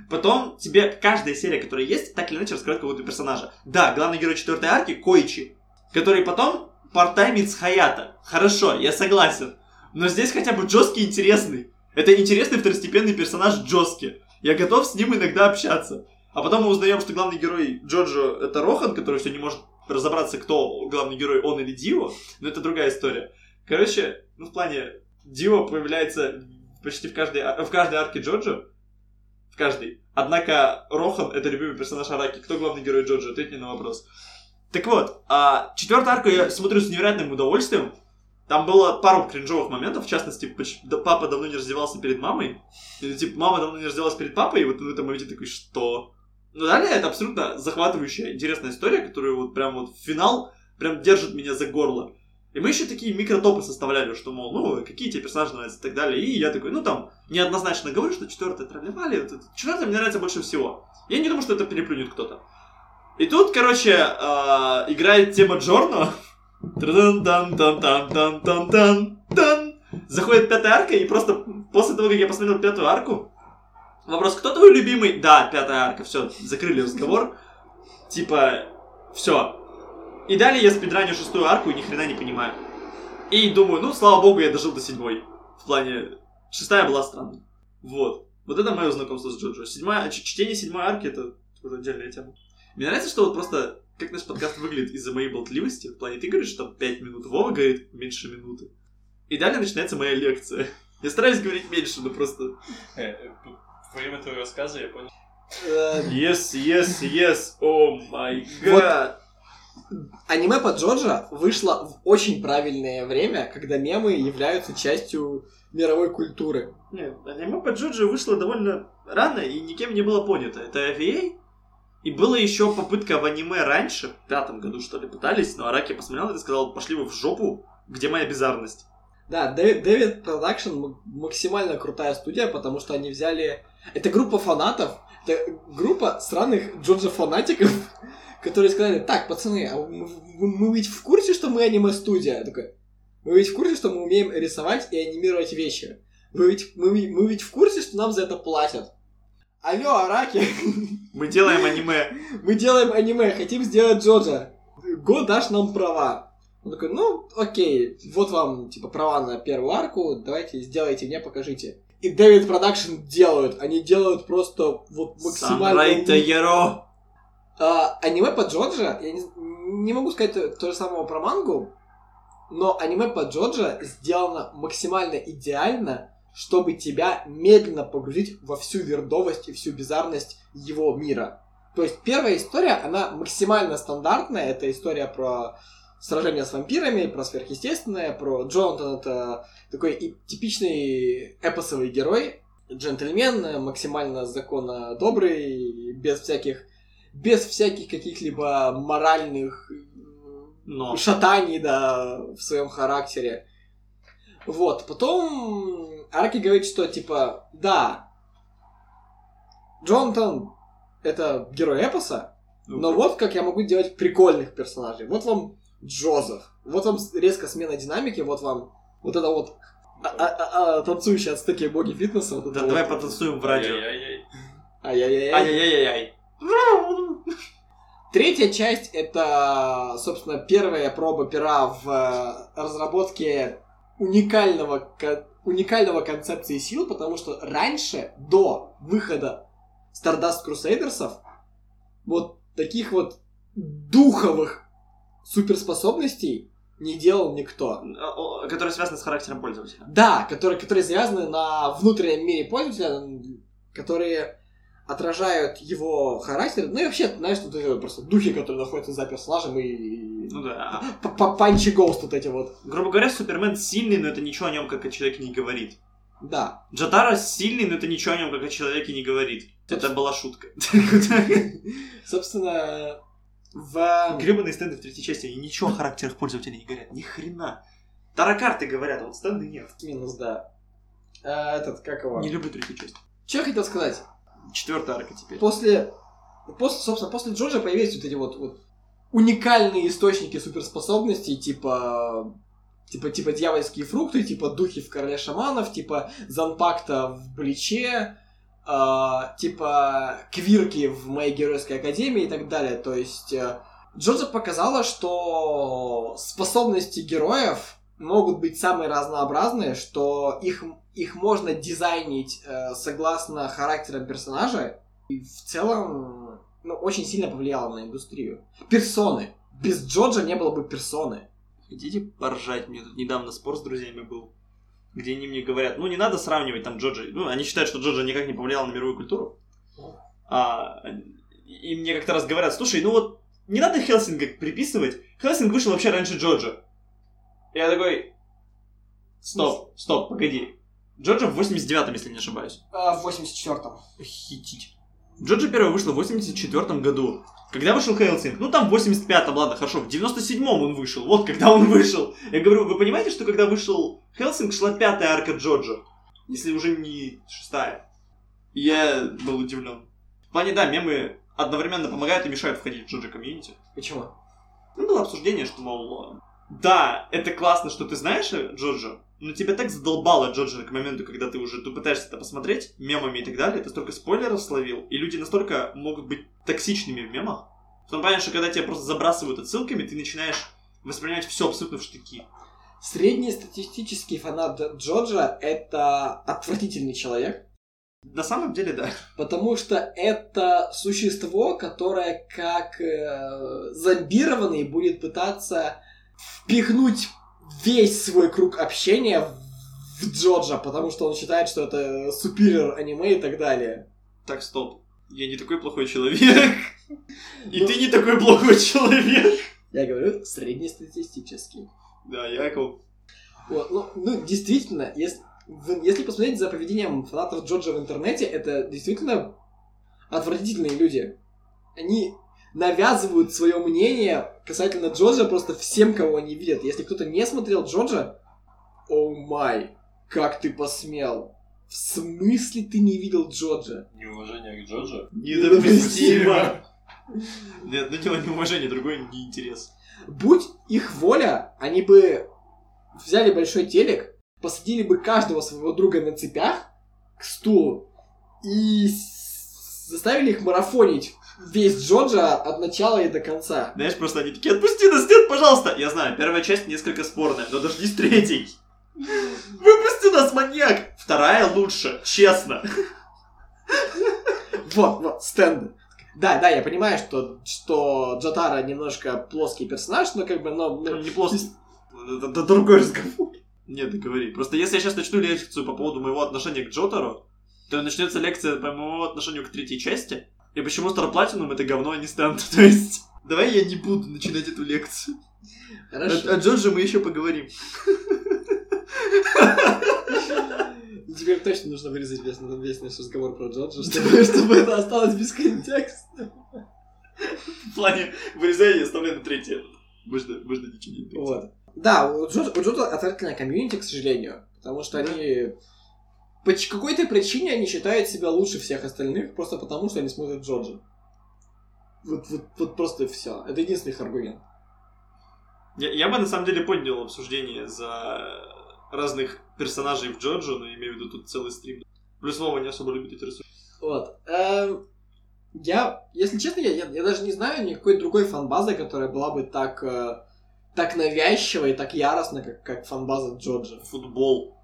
Потом тебе каждая серия, которая есть, так или иначе раскрывает какого-то персонажа. Да, главный герой четвертой арки Коичи, который потом партаймит с Хаята. Хорошо, я согласен. Но здесь хотя бы Джоски интересный. Это интересный второстепенный персонаж Джоски. Я готов с ним иногда общаться. А потом мы узнаем, что главный герой Джоджо это Рохан, который все не может разобраться, кто главный герой, он или Дио. Но это другая история. Короче, ну в плане, Дио появляется почти в каждой, в каждой арке Джоджо. В каждой. Однако Рохан это любимый персонаж Араки. Кто главный герой Джоджо? Ответь на вопрос. Так вот, а четвертую арку я смотрю с невероятным удовольствием. Там было пару кринжовых моментов, в частности, папа давно не раздевался перед мамой. Или, типа, мама давно не раздевалась перед папой, и вот в этом моменте такой, что? Ну, далее это абсолютно захватывающая, интересная история, которую вот прям вот финал прям держит меня за горло. И мы еще такие микротопы составляли, что, мол, ну, какие тебе персонажи нравятся и так далее. И я такой, ну, там, неоднозначно говорю, что четвертая тролливали, вот четвертая мне нравится больше всего. Я не думаю, что это переплюнет кто-то. И тут, короче, а, играет тема Джорно. Заходит пятая арка, и просто после того, как я посмотрел пятую арку, вопрос, кто твой любимый? Да, пятая арка, все, закрыли разговор. Типа, все. И далее я спидраню шестую арку и ни хрена не понимаю. И думаю, ну, слава богу, я дожил до седьмой. В плане, шестая была странной. Вот. Вот это мое знакомство с Джоджо. Седьмая, ч- чтение седьмой арки это уже отдельная тема. Мне нравится, что вот просто как наш подкаст выглядит из-за моей болтливости. В плане, ты говоришь, что там 5 минут, Вова говорит меньше минуты. И далее начинается моя лекция. Я стараюсь говорить меньше, но просто... Э, э, Во время твоего рассказа я понял. Э, Yes, yes, yes, о май Вот. гад. Аниме по Джоджо вышло в очень правильное время, когда мемы являются частью мировой культуры. Нет, аниме по Джоджо вышло довольно рано и никем не было понято. Это AVA, и была еще попытка в аниме раньше, в пятом году что ли, пытались, но Араки посмотрел и сказал, пошли вы в жопу, где моя бизарность. Да, David Production максимально крутая студия, потому что они взяли... Это группа фанатов, это группа сраных Джоджо-фанатиков, которые сказали, так, пацаны, а мы, мы ведь в курсе, что мы аниме-студия? Такой, мы ведь в курсе, что мы умеем рисовать и анимировать вещи? Вы ведь, мы, ведь- мы ведь в курсе, что нам за это платят? Алло, Араки, Мы делаем аниме. мы делаем аниме, хотим сделать Джоджо. Го дашь нам права. Он такой, ну, окей, вот вам, типа, права на первую арку, давайте сделайте мне, покажите. И David Production делают, они делают просто вот максимально... Самурай Тайеро. А, аниме по Джоджо, я не, не могу сказать то, то же самого про мангу, но аниме по Джоджо сделано максимально идеально, чтобы тебя медленно погрузить во всю weird овость и всю bizarre ность его мира. То есть первая история, она максимально стандартная, это история про сражение с вампирами, про сверхъестественное, про Джонатан это такой и типичный эпосовый герой, джентльмен, максимально законно добрый, без всяких без всяких каких-либо моральных Но. шатаний, да, в своем характере. Вот, потом Арки говорит, что, типа, да, Джонатан это герой эпоса, но вот как я могу делать прикольных персонажей. Вот вам Джозеф, вот вам резко смена динамики, вот вам вот это вот а- а- а- а, танцующие от стыки боги фитнеса. Вот Да, давай вот. потанцуем в радио. Ай-яй-яй. Ай-яй-яй. Ай-яй-яй-яй. Третья часть это, собственно, первая проба пера в э, разработке уникального, уникального концепции сил, потому что раньше, до выхода Stardust Crusaders, вот таких вот духовых суперспособностей не делал никто. О, Который связан с характером пользователя. Да, которые, которые завязаны на внутреннем мире пользователя, которые отражают его характер. Ну и вообще, знаешь, тут вот просто духи, которые находятся за персонажем и... Ну да. Панчи Гоуст вот эти вот. Грубо говоря, Супермен сильный, но это ничего о нем как о человеке не говорит. Да. Джатара сильный, но это ничего о нем как о человеке не говорит. Это была шутка. Собственно, в... Гребаные стенды в третьей части, они ничего о характерах пользователей не говорят. Ни хрена. Таракарты говорят, а вот стенды нет. Минус, да. А, этот, как его? Не люблю третью часть. Что я хотел сказать? Четвертая арка теперь. После, после, собственно, после Джорджа появились вот эти вот, вот уникальные источники суперспособностей, типа типа, типа дьявольские фрукты, типа духи в короле шаманов, типа Занпакта в Бличе, а, типа квирки в моей геройской академии и так далее. То есть э, Джорджа показала, что способности героев могут быть самые разнообразные, что их, их можно дизайнить э, согласно характерам персонажа, и в целом ну, очень сильно повлияло на индустрию. Персоны. Без Джоджа не было бы персоны. Хотите поржать? Мне тут недавно спор с друзьями был, где они мне говорят, ну не надо сравнивать там Джоджа. Ну, они считают, что Джоджа никак не повлиял на мировую культуру. А, и мне как-то раз говорят, слушай, ну вот не надо Хелсинга приписывать. Хелсинг вышел вообще раньше Джоджа. Я такой, стоп, стоп, погоди. Джоджа в 89-м, если не ошибаюсь. А, в 84-м. Хитить. Джоджа первая вышла в 84 году. Когда вышел Хеллсинг? Ну там в 85-м, ладно, хорошо, в 97-м он вышел. Вот когда он вышел. Я говорю, вы понимаете, что когда вышел Хеллсинг, шла пятая арка Джоджа? Если уже не шестая. И Я был удивлен. В плане, да, мемы одновременно помогают и мешают входить в Джоджа комьюнити. Почему? Ну, было обсуждение, что, мол, да, это классно, что ты знаешь о Джоджо, но тебя так задолбало Джоджо к моменту, когда ты уже ты пытаешься это посмотреть, мемами и так далее, ты столько спойлеров словил, и люди настолько могут быть токсичными в мемах, в том плане, что когда тебя просто забрасывают отсылками, ты начинаешь воспринимать все абсолютно в штыки. Среднестатистический фанат Джоджа — это отвратительный человек, На самом деле, да. потому что это существо, которое как э, зомбированный будет пытаться впихнуть весь свой круг общения в Джоджа, потому что он считает, что это супер аниме и так далее. Так, стоп. Я не такой плохой человек. И ты не такой плохой человек. Я говорю среднестатистический. Да, Яков. Вот, ну, ну, действительно, если, если посмотреть за поведением фанатов Джоджа в интернете, это действительно отвратительные люди. Они навязывают свое мнение касательно Джоджа просто всем, кого они видят. Если кто-то не смотрел Джоджа, о май, как ты посмел? В смысле ты не видел Джоджа? Неуважение к Джоджо. Недопустимо. Нет, ну дело неуважение, другой неинтерес. Будь их воля, они бы взяли большой телек, посадили бы каждого своего друга на цепях к стулу и заставили их марафонить весь Джоджа от начала и до конца. Знаешь, просто они такие, отпусти нас, нет, пожалуйста. Я знаю, первая часть несколько спорная, но дождись третьей. Выпусти нас, маньяк! Вторая лучше, честно. Вот, вот, стенды. Да, да, я понимаю, что, что Джатара немножко плоский персонаж, но как бы, но... но- Не. Это, это другой разговор. Нет, ты говори. Просто если я сейчас начну лекцию по поводу моего отношения к Джотару, то начнется лекция по моему отношению к третьей части. И почему Star Platinum это говно, а не стенд. То есть, давай я не буду начинать эту лекцию. Хорошо. О, о Джордже мы еще поговорим. Теперь точно нужно вырезать весь, весь наш разговор про Джоджа, чтобы, чтобы это осталось без контекста. В плане вырезания оставляю на третье. Можно, можно ничего не. Вот. Да, у Джоджа, у Джоджа отвратительная комьюнити, к сожалению. Потому что они... По какой-то причине они считают себя лучше всех остальных, просто потому что они смотрят Джоджа. Вот, вот, вот просто все. Это единственный их аргумент. Я, я бы на самом деле поднял обсуждение за разных персонажей в Джоджо, но имею в виду тут целый стрим. Плюс Вова не особо любит эти рисунки. Вот. Эм, я, если честно, я, я, я даже не знаю никакой другой фанбазы, которая была бы так, э, так навязчива и так яростна, как, как фанбаза Джоджа. Футбол.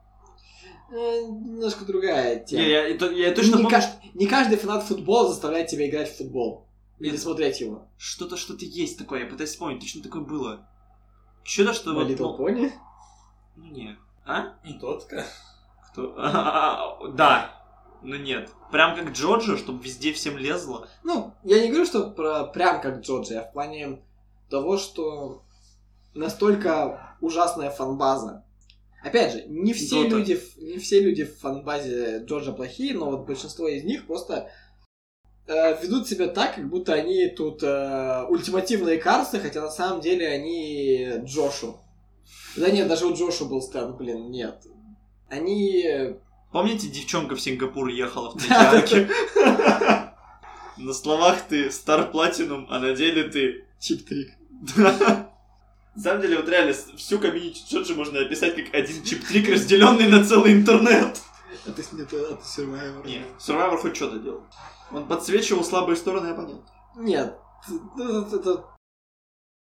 Э, немножко другая тема. Я, я, это- я точно не, помню, ка- не каждый фанат футбола заставляет тебя играть в футбол. Или Нет. смотреть его. что-то, что-то есть такое, я пытаюсь вспомнить, точно такое было. Что-то, что... My вот, Little ну, Pony. ну, нет. А? Тотка. Кто? А, Да. Ну нет. Прям как Джорджо, чтобы везде всем лезло. Ну, я не говорю, что про прям как Джоджи, а в плане того, что настолько ужасная фанбаза. Опять же, не все, Дота. люди, не все люди в фанбазе Джорджа плохие, но вот большинство из них просто э, ведут себя так, как будто они тут э, ультимативные карсы, хотя на самом деле они Джошу. Да нет, даже у Джошу был стенд, блин, нет. Они... Помните, девчонка в Сингапур ехала в Третьяке? На словах ты Star Platinum, а на деле ты... Чип-трик. На самом деле, вот реально, всю комьюнити Джорджи можно описать как один чип-трик, разделенный на целый интернет. А ты, это, это Survivor. Нет, Survivor хоть что-то делал. Он подсвечивал слабые стороны, понятно. Нет, это, это-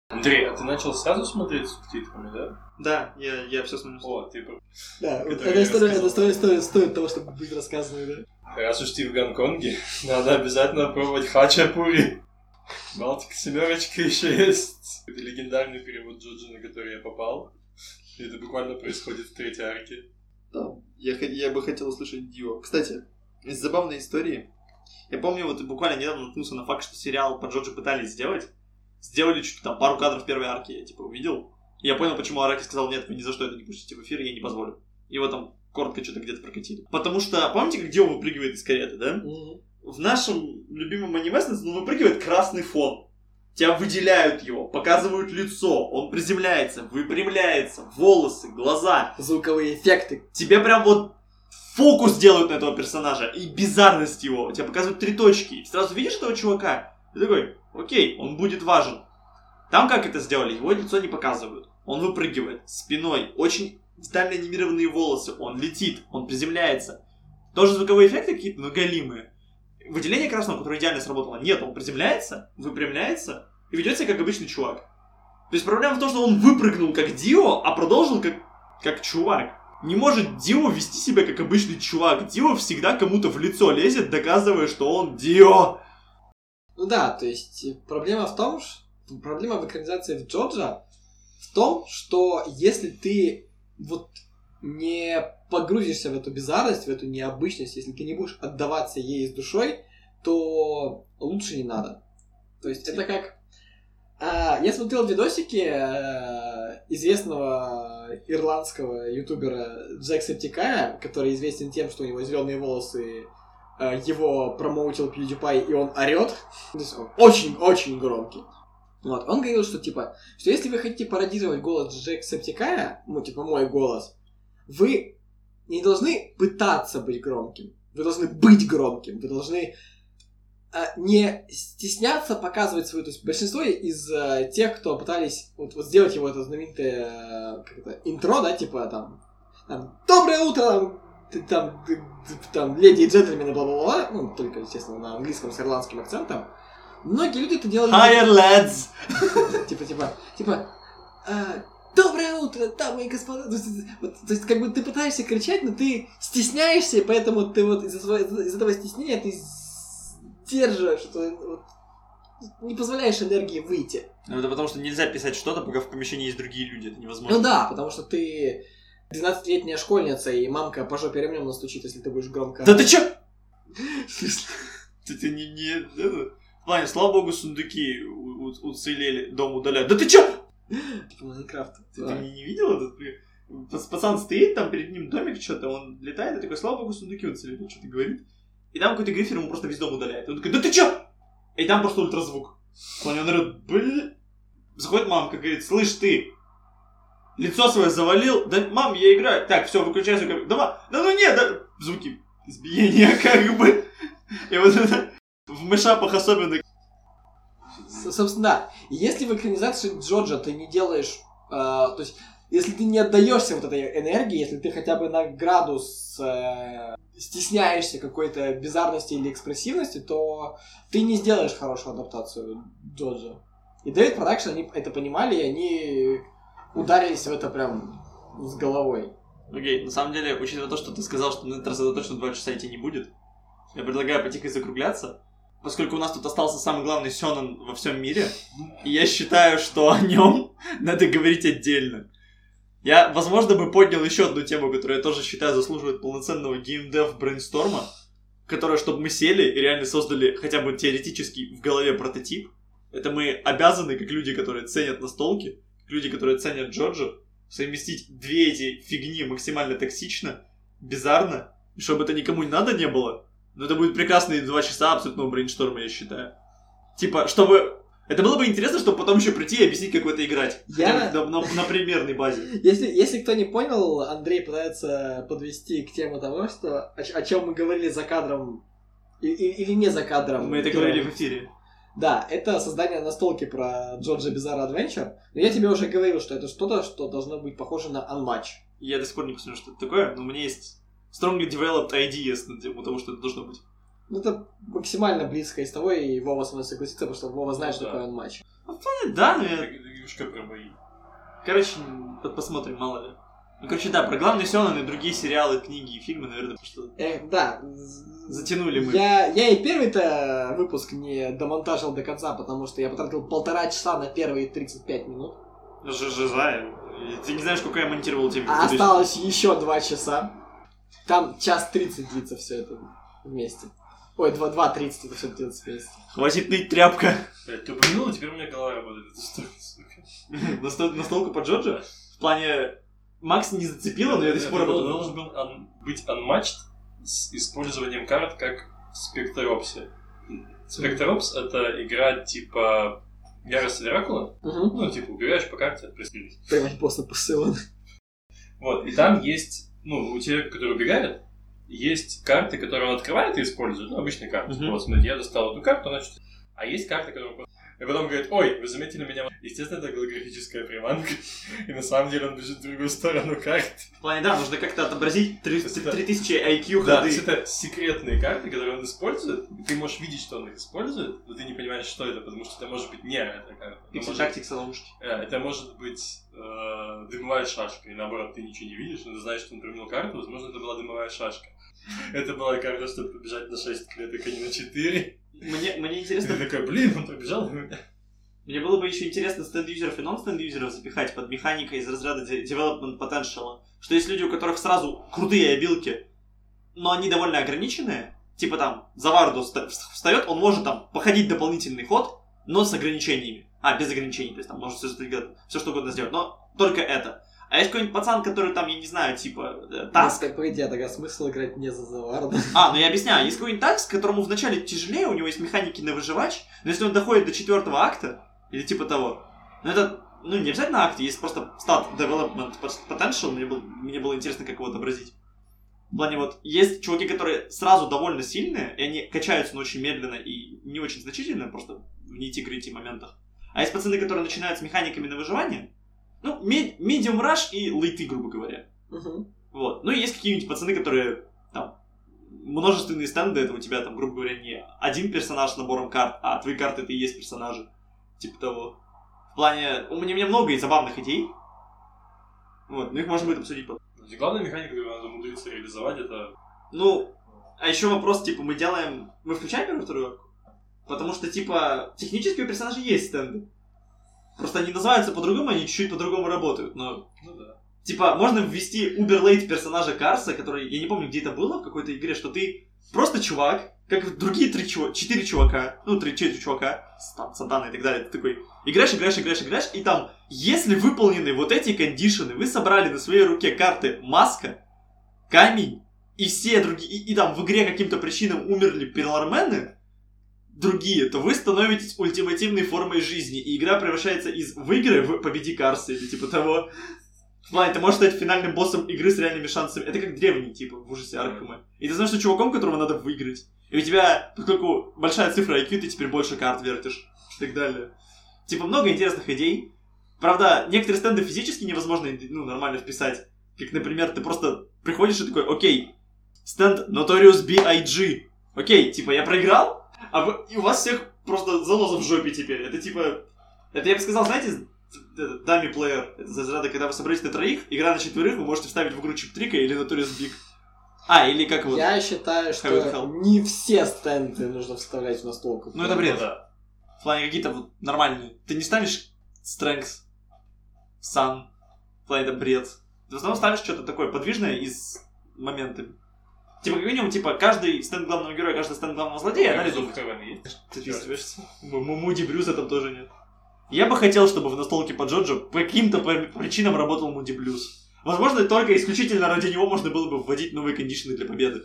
Андрей, а ты начал сразу смотреть с субтитрами, да? Да, я, я все смотрю. О, ты... Да, вот эта история, эта история стоит, стоит того, чтобы быть рассказанной, да? Раз уж ты в Гонконге, надо обязательно пробовать хачапури. Балтика семерочка еще есть. Это легендарный перевод Джоджи, на который я попал. И это буквально происходит в третьей арке. Да, я, я бы хотел услышать Дио. Кстати, из забавной истории. Я помню, вот буквально недавно наткнулся на факт, что сериал по Джоджи пытались сделать. Сделали чуть там пару кадров первой арки, я типа увидел. И я понял, почему Араки сказал, нет, вы ни за что это не пустите в эфир, я не позволю. Его там коротко что-то где-то прокатили. Потому что, помните, как Дио выпрыгивает из кареты, да? В нашем любимом аниме ну, выпрыгивает красный фон. Тебя выделяют его, показывают лицо, он приземляется, выпрямляется, волосы, глаза. Звуковые эффекты. Тебе прям вот фокус делают на этого персонажа и бизарность его. Тебе показывают три точки. И сразу видишь этого чувака. Ты такой, окей, он будет важен. Там как это сделали? Его лицо не показывают. Он выпрыгивает спиной, очень детально анимированные волосы, он летит, он приземляется. Тоже звуковые эффекты какие-то, но галимые. Выделение красного, которое идеально сработало, нет, он приземляется, выпрямляется и ведет себя как обычный чувак. То есть проблема в том, что он выпрыгнул как Дио, а продолжил как, как чувак. Не может Дио вести себя как обычный чувак. Дио всегда кому-то в лицо лезет, доказывая, что он Дио. Ну да, то есть э, проблема в том, что проблема в экранизации в Джорджа в том, что если ты вот не погрузишься в эту бизарность, в эту необычность, если ты не будешь отдаваться ей с душой, то лучше не надо. То есть это как... а, я смотрел видосики э, известного ирландского ютубера Джексептикая, который известен тем, что у него зеленые волосы, э, его промоутил PewDiePie, и он орет. Очень-очень громкий. Вот, он говорил, что типа, что если вы хотите пародировать голос Джексептикая, ну, типа мой голос, вы не должны пытаться быть громким. Вы должны быть громким. Вы должны э, не стесняться показывать свою... То есть большинство из э, тех, кто пытались вот, вот сделать его это знаменитое э, это, интро, да, типа там, там «Доброе утро!» там, там, там «Леди и джентльмены», бла-бла-бла, ну, только, естественно, на английском с ирландским акцентом. Многие люди это делали... Higher lads! Типа, типа, типа, а, доброе утро, дамы и господа. То есть, вот, то есть, как бы ты пытаешься кричать, но ты стесняешься, поэтому ты вот из-за, своего- из этого стеснения ты держишь, что вот, не позволяешь энергии выйти. Ну, это потому что нельзя писать что-то, пока в помещении есть другие люди. Это невозможно. Ну да, потому что ты 12-летняя школьница, и мамка по жопе ремнем настучит, если ты будешь громко... Да ты чё? Ты, ты не, не... Это... Ваня, слава богу, сундуки уцелели, дом удаляют. Да ты чё? Типа Майнкрафт. Ты, Да. ты не, не видел этот? Пацан стоит, там перед ним домик что-то, он летает, и такой, слава богу, сундуки уцелели, что-то говорит. И там какой-то грифер ему просто весь дом удаляет. Он такой, да ты чё? И там просто ультразвук. Он орёт, блин. Заходит мамка, говорит, слышь ты, лицо свое завалил. Да, мам, я играю. Так, все, выключай звук. Да, да ну нет, да. Звуки избиения как бы. И вот это в мышапах особенно. Собственно, да. Если в экранизации Джорджа ты не делаешь... э, то есть, если ты не отдаешься вот этой энергии, если ты хотя бы на градус э, стесняешься какой-то bizarности или экспрессивности, то ты не сделаешь хорошую адаптацию Джоджо. И David Production, они это понимали, и они ударились в это прям с головой. Окей, на самом деле, учитывая то, что ты сказал, что на этот раз это точно два часа идти не будет, я предлагаю потихо закругляться, поскольку у нас тут остался самый главный Сёнэн во всем мире, я считаю, что о нем надо говорить отдельно. Я, возможно, бы поднял еще одну тему, которую я тоже считаю заслуживает полноценного gamedev brainstorm а, которая, чтобы мы сели и реально создали хотя бы теоретически в голове прототип. Это мы обязаны, как люди, которые ценят настолки, как люди, которые ценят Джорджа, совместить две эти фигни максимально токсично, бизарно, и чтобы это никому не надо не было. Но это будет прекрасные два часа абсолютного брейншторма, я считаю. Типа, чтобы... Это было бы интересно, чтобы потом еще прийти и объяснить, как в это играть. Я- Хотя бы на, на- на примерной базе. Если, если кто не понял, Андрей пытается подвести к теме того, что о, о чем мы говорили за кадром и- и- или не за кадром. Мы это до- говорили в эфире. Да, это создание настолки про Джорджа Bizarre Adventure. Но я тебе уже говорил, что это что-то, что должно быть похоже на Unmatch. Я до сих пор не посмотрел, что это такое, но у меня есть strongly developed ideas на тему того, что это должно быть. Ну, это максимально близко из того, и Вова со мной согласится, потому что Вова знает, что Да. такое Unmatch. Да, но я... игрушка про бои. Короче, по- посмотрим, мало ли. Ну, короче, да, про главный Сёнэн и другие сериалы, книги и фильмы, наверное, потому что Эх, да. затянули мы. Я, я и первый-то выпуск не домонтажил до конца, потому что я потратил полтора часа на первые 35 минут. Ж- Жиза. Ты не знаешь, сколько я монтировал тебе. А осталось еще два часа. Там час 30 длится все это вместе. Ой, 2, 2.30 это все длится вместе. Хватит ныть, тряпка. Блядь, ты упомянул, и теперь у меня голова работает. Это что, сука? Настол- Настолку по Джоджо? В плане... Макс не зацепила, но я до сих пор должен был быть unmatched с использованием карт как в Спектеропсе. Спектеропс — это игра типа Ярость Дракула. Угу. Ну, типа, убираешь по карте, отпрыскиваешь. Прямо просто посылан. Вот, и там есть, ну, у человека, который убегает, есть карты, которые он открывает и использует, ну, обычные карты. Вот, смотрите, я достал эту карту, значит, а есть карты, которые просто... И потом говорит, ой, вы заметили меня? Естественно, это голографическая приманка, и на самом деле он бежит в другую сторону карты. В плане, да, нужно как-то отобразить 30 Это- 3000 IQ Да, то ходы. есть это секретные карты, которые он использует, ты можешь видеть, что он их использует, но ты не понимаешь, что это, потому что это может быть не эта карта. Это Пиксель может- тактикс ловушки. Э, Это может быть э, дымовая шашка, и наоборот, ты ничего не видишь, но ты знаешь, что он применил карту, возможно, это была дымовая шашка. Это была карта, чтобы побежать на 6 клеток, а не на 4. Мне, мне интересно, ты такой, блин, он побежал. мне было бы еще интересно стенд-юзеров и нон-стенд-юзеров запихать под механикой из разряда development potential. Что есть люди, у которых сразу крутые обилки, но они довольно ограниченные. Типа там, за варду вста- встает, он может там походить дополнительный ход, но с ограничениями. А, без ограничений, то есть там может все, все что угодно сделать, но только это. А есть какой-нибудь пацан, который там, я не знаю, типа, э, таск, Так, по идее, тогда смысл играть не за заварду. А, ну я объясняю, есть какой-нибудь такс, которому вначале тяжелее, у него есть механики на выживач, но если он доходит до четвертого акта, или типа того, ну это, ну не обязательно акт, есть просто стат development potential, мне было, мне было интересно, как его отобразить. В плане вот, есть чуваки, которые сразу довольно сильные, и они качаются, но очень медленно и не очень значительно, просто в нити-грити моментах. А есть пацаны, которые начинают с механиками на выживание, ну, ме- medium rush и лейты, грубо говоря. Мгм. Вот. Ну и есть какие-нибудь пацаны, которые там множественные стенды, это у тебя там, грубо говоря, не один персонаж с набором карт, а твои карты это и есть персонажи. Типа того. В плане, у меня, у меня много и забавных идей. Вот, ну их можно будет обсудить потом. Главная механика, которую надо умудриться реализовать, это... Ну, а еще вопрос, типа, мы делаем... Мы включаем первую вторую арку? Потому что, типа, технически у персонажей есть стенды. Просто они называются по-другому, они чуть-чуть по-другому работают, но Ну да. Типа, можно ввести уберлейт персонажа Карса, который, я не помню, где это было в какой-то игре, что ты просто чувак, как другие три чувака, четыре чувака, ну, три, четыре чувака, там, Сатана и так далее, ты такой, играешь, играешь, играешь, играешь, и там, если выполнены вот эти кондишены, вы собрали на своей руке карты маска, камень, и все другие, и, и там в игре каким-то причинам умерли перлармены, другие, то вы становитесь ультимативной формой жизни, и игра превращается из выиграй в победи Карса, или типа того. В плане, ты можешь стать финальным боссом игры с реальными шансами. Это как древний, типа, в ужасе Аркхема. И ты знаешь, что чуваком, которого надо выиграть. И у тебя, поскольку большая цифра IQ, ты теперь больше карт вертишь. И так далее. Типа, много интересных идей. Правда, некоторые стенды физически невозможно ну, нормально вписать. Как, например, ты просто приходишь и такой, окей, стенд Notorious B.I.G. Окей, типа, я проиграл, а вы- и у вас всех просто заноза в жопе теперь. Это типа... Это я бы сказал, знаете, дами плеер. Это за разряда, когда вы собрались на троих, игра на четверых, вы можете вставить в игру чип-трика или Notorious Big. А, или как вот... Я считаю, что не все стенды нужно вставлять в настолку. Ну, это бред. Ну да. В плане какие-то вот нормальные. Ты не ставишь Strength, Sun. В плане это бред. Ты в основном ставишь что-то такое подвижное и с моментами. Типа, как минимум, типа, каждый стенд главного героя, каждый стенд главного злодея, есть? Ты вписываешься. М- Муди Брюса там тоже нет. Я бы хотел, чтобы в настолке по Джоджо по каким-то причинам работал Муди Блюз. Возможно, только исключительно ради него можно было бы вводить новые кондишны для победы.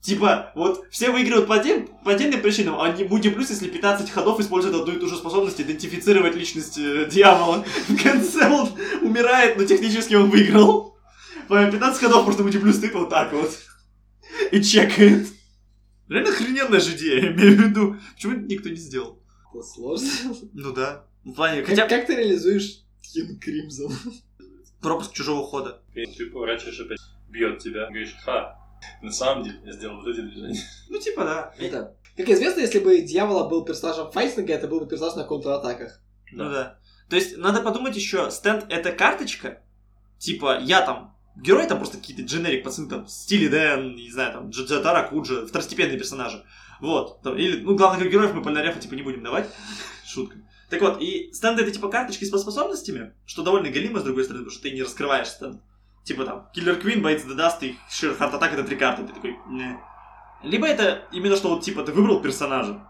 Типа, вот все выигрывают по, отдель- по отдельным причинам, а не Муди Блюз, если 15 ходов использует одну и ту же способность идентифицировать личность э, дьявола. В конце он умирает, но технически он выиграл. По 15 ходов просто Муди Блюз стоит вот так вот. И чекает. Реально охрененная же идея, я имею в виду. Почему это никто не сделал? Это сложно. Ну да. В плане, Как, хотя как ты реализуешь Тин Кримзон? пропуск чужого хода. И ты поворачиваешь опять, бьет тебя, говоришь, ха, на самом деле я сделал вот эти движения. Ну типа да. Это. Как известно, если бы Дьявола был персонажем файтинга, это был бы персонаж на контратаках. Ну да. То есть надо подумать еще, стенд это карточка, типа я там герой там просто какие-то дженерик пацаны там Стили Дэн, не знаю, там Джаджатара Куджа, второстепенные персонажи. Вот. Там, или, ну, главных героев мы полярефа типа не будем давать. Шутка. Так вот, и стенды это типа карточки с способностями, что довольно галимо, с другой стороны, потому что ты не раскрываешь стенд. Типа там, Killer Queen, Bites Dust и Sheer Heart Attack это три карты. Ты такой, не. Либо это именно что вот типа ты выбрал персонажа.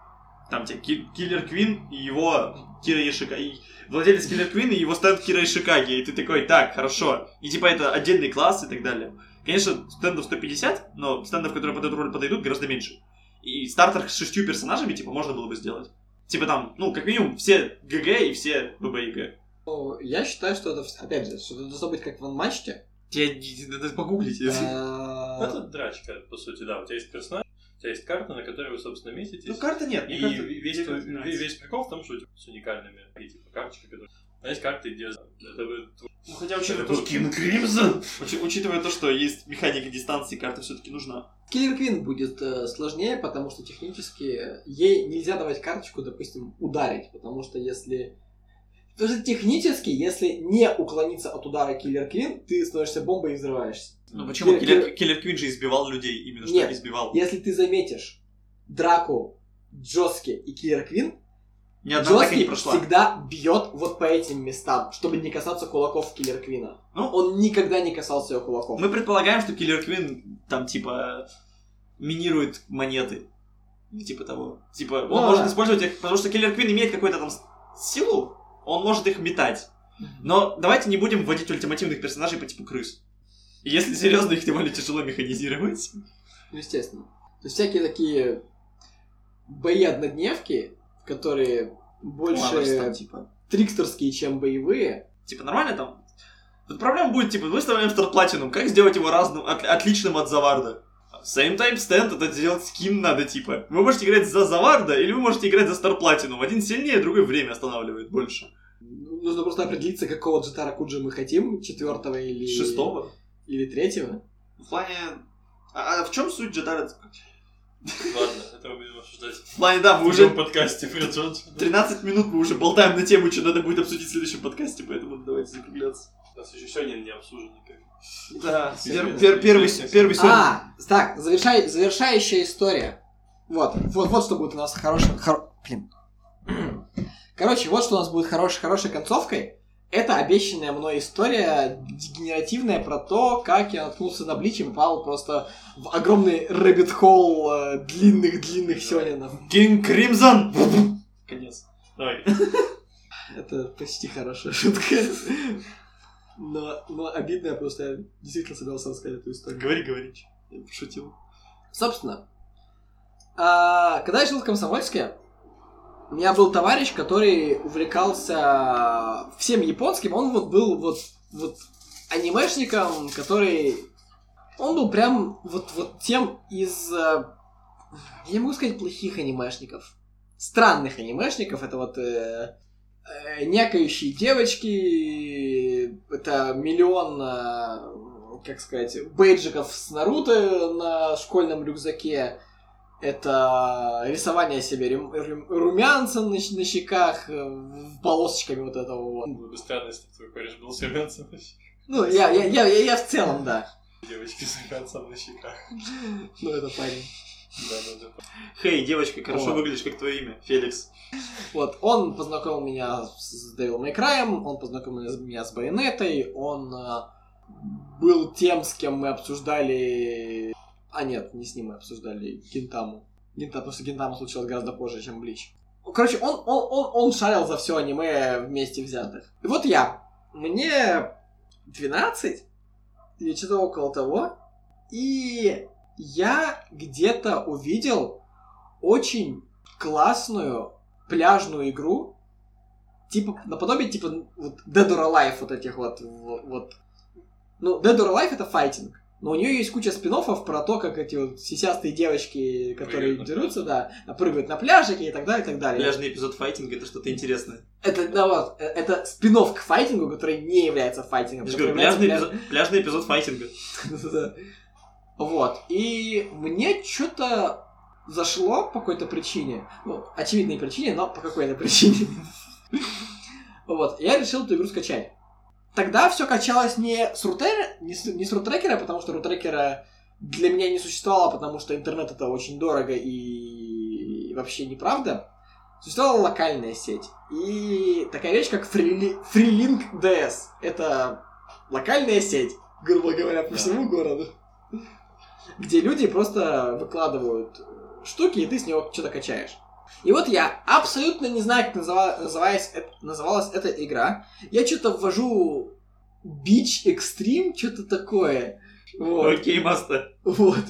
Там тебе Killer Queen и его Кира Йошикаге. И владелец Killer Queen и его стенд Кира Йошикаге. И ты такой, так, хорошо. И типа это отдельный класс и так далее. Конечно, стендов 150, но стендов, которые под эту роль подойдут, гораздо меньше. И стартер с шестью персонажами, типа, можно было бы сделать. Типа там, ну, как минимум, все ГГ и все ББ и Г. Ну, я считаю, что это, опять же, что это должно быть как в анматче. Тебе надо погуглить. А, Это драчка, по сути, да. У тебя есть персонаж, у тебя есть карта, на которой вы, собственно, меситесь. Ну, карты нет. И мне карты- весь, твой- весь прикол в том, что у тебя с уникальными и, типа карточки, которые... А есть карты, где это вы... Ну, хотя учитывая Это то, что... Crimson! учи- Учитывая то, что есть механика дистанции, карта все-таки нужна. Киллер Квин будет э, сложнее, потому что технически ей нельзя давать карточку, допустим, ударить, потому что если... Потому что технически, если не уклониться от удара Киллер Квин, ты становишься бомбой и взрываешься. Ну почему? Киллер- Киллер, Квин же избивал людей, именно что Нет. избивал. Если ты заметишь драку Джоски и Киллер Квин, Ни одна атака не Джоски прошла. всегда бьет вот по этим местам, чтобы не касаться кулаков Киллер Квина. Ну, Он никогда не касался ее кулаков. Мы предполагаем, что Киллер Квин там типа минирует монеты. Или типа того. Типа, он Ну, может да. использовать их, потому что Киллер Квин имеет какую-то там силу, он может их метать. Но давайте не будем вводить ультимативных персонажей по типу крыс. Если серьезно, их тем более тяжело механизировать. Ну, естественно. То есть всякие такие бои однодневки, которые больше Ладно, там, типа. трикстерские, чем боевые. Типа нормально там? Тут проблема будет, типа, выставляем старт платинум, как сделать его разным, от- отличным от Заварда? Same time stand, это сделать скин надо, типа. Вы можете играть за Заварда, или вы можете играть за Стар Платинум. Один сильнее, другой время останавливает больше. Ну, Нужно просто определиться, какого Джитара Куджи мы хотим, четвертого или... Шестого? Или третьего. В плане... А, а в чем суть Джедара? Ладно, это мы будем обсуждать В плане, да, мы в уже уже подкасте про Джорджа. 13 минут мы уже болтаем на тему, что надо будет обсудить в следующем подкасте, поэтому давайте закругляться. У нас еще сегодня не обсужден никак. Да, Серьезно, пер- первый, первый сегодня. А, так, завершай, завершающая история. Вот, вот, вот что будет у нас хороший... хоро- Блин. Короче, вот что у нас будет хорошей, хорошей концовкой. Это обещанная мной история дегенеративная про то, как я наткнулся на Блич и попал просто в огромный рэббит холл э, длинных-длинных сёнинов. Кинг Кримзон! Конец. Давай. Это почти хорошая шутка. Но, но обидная, потому что я действительно собирался рассказать эту историю. Говори, говори. Я пошутил. Собственно, а, когда я жил в Комсомольске, у меня был товарищ, который увлекался всем японским. Он вот был вот, вот анимешником, который... Он был прям вот, вот тем из... э, Я не могу сказать плохих анимешников. Странных анимешников. Это вот э, э, некающие девочки. Это миллион, э, как сказать, бейджиков с Наруто на школьном рюкзаке. Это рисование себе рум- рум- румянца на, на щеках, э, полосочками вот этого вот. Было бы странно, если бы твой кореш был с румянцем на щеках. Ну, я, я, я, я, я в целом, да. Девочки с румянцем на щеках. Ну, это парень. Да, да, да. Хей, девочка, хорошо выглядишь, как твое имя. Феликс. Вот, он познакомил меня с Devil May Cry, он познакомил меня с Байонетой, он э, был тем, с кем мы обсуждали... А нет, не с ним мы обсуждали Гинтаму. Гинта, потому что Гинтама случилось гораздо позже, чем Блич. Короче, он, он, он, он шарил за все аниме вместе взятых. И вот я. Мне 12 или что-то около того. И я где-то увидел очень классную пляжную игру, типа, наподобие, типа, вот Dead or Alive вот этих вот, вот. Ну, Dead or Alive это файтинг, но у нее есть куча спин про то, как эти вот сисястые девочки, которые Прыгают дерутся, да, прыгают на пляжике и так далее, и так далее. Пляжный эпизод файтинга это что-то интересное. Это, да, вот, э, это спин к файтингу, который не является файтингом. Я говорю, пляжный является эпизод, пляжный эпизод файтинга. Вот. И мне что-то зашло по какой-то причине. Ну, очевидной причине, но по какой-то причине. Вот, я решил эту игру скачать. Тогда все качалось не с, рутер... не, с... не с рутрекера, потому что рутрекера для меня не существовало, потому что интернет это очень дорого и вообще неправда. Существовала локальная сеть. И такая вещь, как Freeli... Freelink DS. Это локальная сеть, грубо говоря, по всему городу. Где люди просто выкладывают штуки, и ты с него что-то качаешь. И вот я абсолютно не знаю, как называ- называлась, называлась эта игра. Я что-то ввожу Beach Extreme, что-то такое. Вот. Окей, маста. Вот.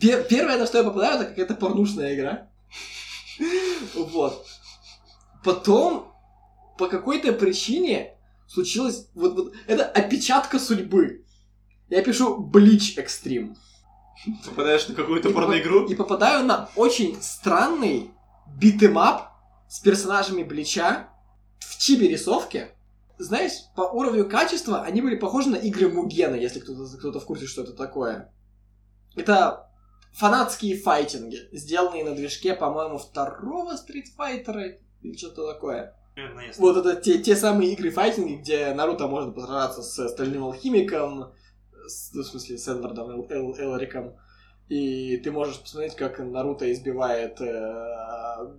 Пер- первое, на что я попадаю, это какая-то порнушная игра. Вот. Потом, по какой-то причине, случилось... Вот, вот, это опечатка судьбы. Я пишу Bleach Extreme. Попадаешь на какую-то порноигру. И попадаю на очень странный beat 'em up с персонажами Блича в чиби-рисовке. Знаешь, по уровню качества они были похожи на игры Mugen а, если кто-то кто в курсе, что это такое. Это фанатские файтинги, сделанные на движке, по-моему, второго Street Fighter а или что-то такое. Примерно ясно. Вот это те, те самые игры файтинги, где Наруто может посражаться с Стальным Алхимиком, с- ну, в смысле, с Эдвардом Эл- Эл- Элриком, и ты можешь посмотреть, как Наруто избивает э,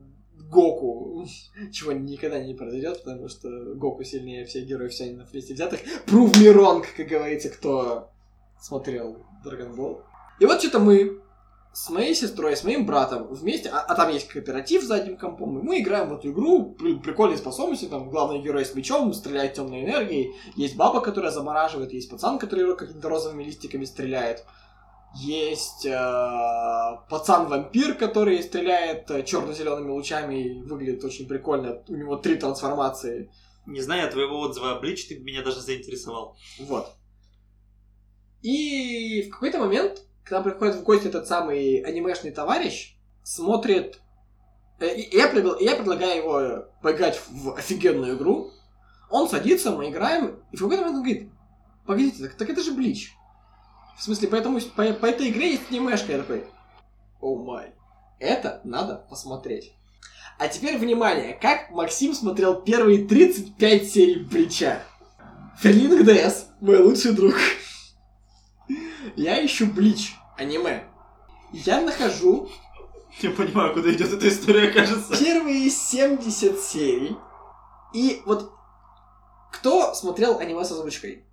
Гоку, чего никогда не произойдет, потому что Гоку сильнее всех героев на вместе взятых. Prove me wrong, как говорится, кто смотрел Dragon Ball. И вот что-то мы с моей сестрой, с моим братом вместе, а, а там есть кооператив с задним компом, и мы играем в эту игру, при- прикольные способности, там главный герой с мечом, стреляет темной энергией, есть баба, которая замораживает, есть пацан, который какими-то розовыми листиками стреляет, есть э, пацан-вампир, который стреляет черно-зелеными лучами и выглядит очень прикольно, у него три трансформации, Не зная твоего отзыва о Блич, ты меня даже заинтересовал. вот. И в какой-то момент, когда приходит в гости этот самый анимешный товарищ, смотрит... э, и Я, предл- я предлагаю его поиграть в офигенную игру. Он садится, мы играем, и в какой-то момент он говорит, погодите, так, так это же Блич. В смысле, поэтому, по, по этой игре есть анимешка. Я такой, о май, это надо посмотреть. А теперь внимание, как Максим смотрел первые 35 серий Блича. Ферлинг ДС, мой лучший друг. Я ищу Блич, аниме. Я нахожу Я понимаю, куда идет эта история, кажется. первые 70 серий. И вот кто смотрел аниме с озвучкой?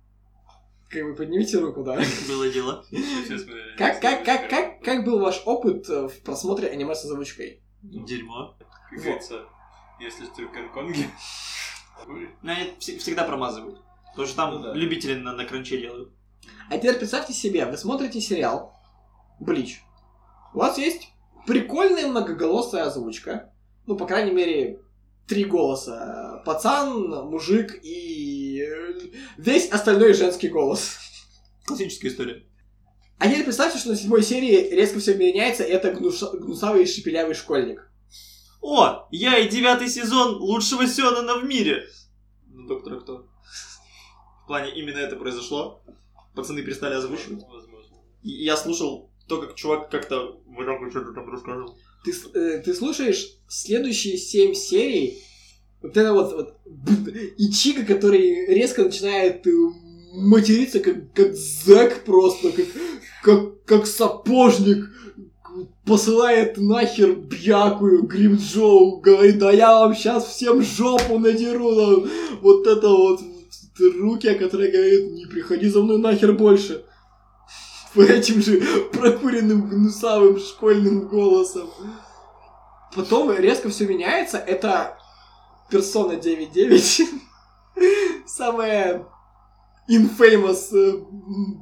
Как бы поднимите руку, да. Было дело. Как, как, как, как, как был ваш опыт э, в просмотре аниме с озвучкой? Дерьмо. Как говорится, если ты в Гонконге... Ну, они вс- всегда промазывают. Потому что там Ну любители на, на кранче делают. А теперь представьте себе, вы смотрите сериал Блич. У вас есть прикольная многоголосая озвучка. Ну, по крайней мере, три голоса. Пацан, мужик и весь остальной женский голос. Классическая история. А теперь представьте, что на седьмой серии резко все меняется, и это гнуша- гнусавый шепелявый школьник. О, я и девятый сезон лучшего Сёнэна в мире. Ну, доктора кто? В плане, именно это произошло. Пацаны перестали озвучивать. Возможно. И я слушал то, как чувак как-то вот что-то там рассказывал. Ты, э, ты слушаешь следующие семь серий, вот это вот, вот б- Ичига, который резко начинает э, материться, как, как зэк просто, как, как, как сапожник, посылает нахер бьякую Гримджоу, говорит, да я вам сейчас всем жопу надеру, да». вот это вот руки, которые говорят, не приходи за мной нахер больше. Этим же прокуренным гнусавым школьным голосом. Потом резко все меняется. Это персона 9.9. Самая infamous э,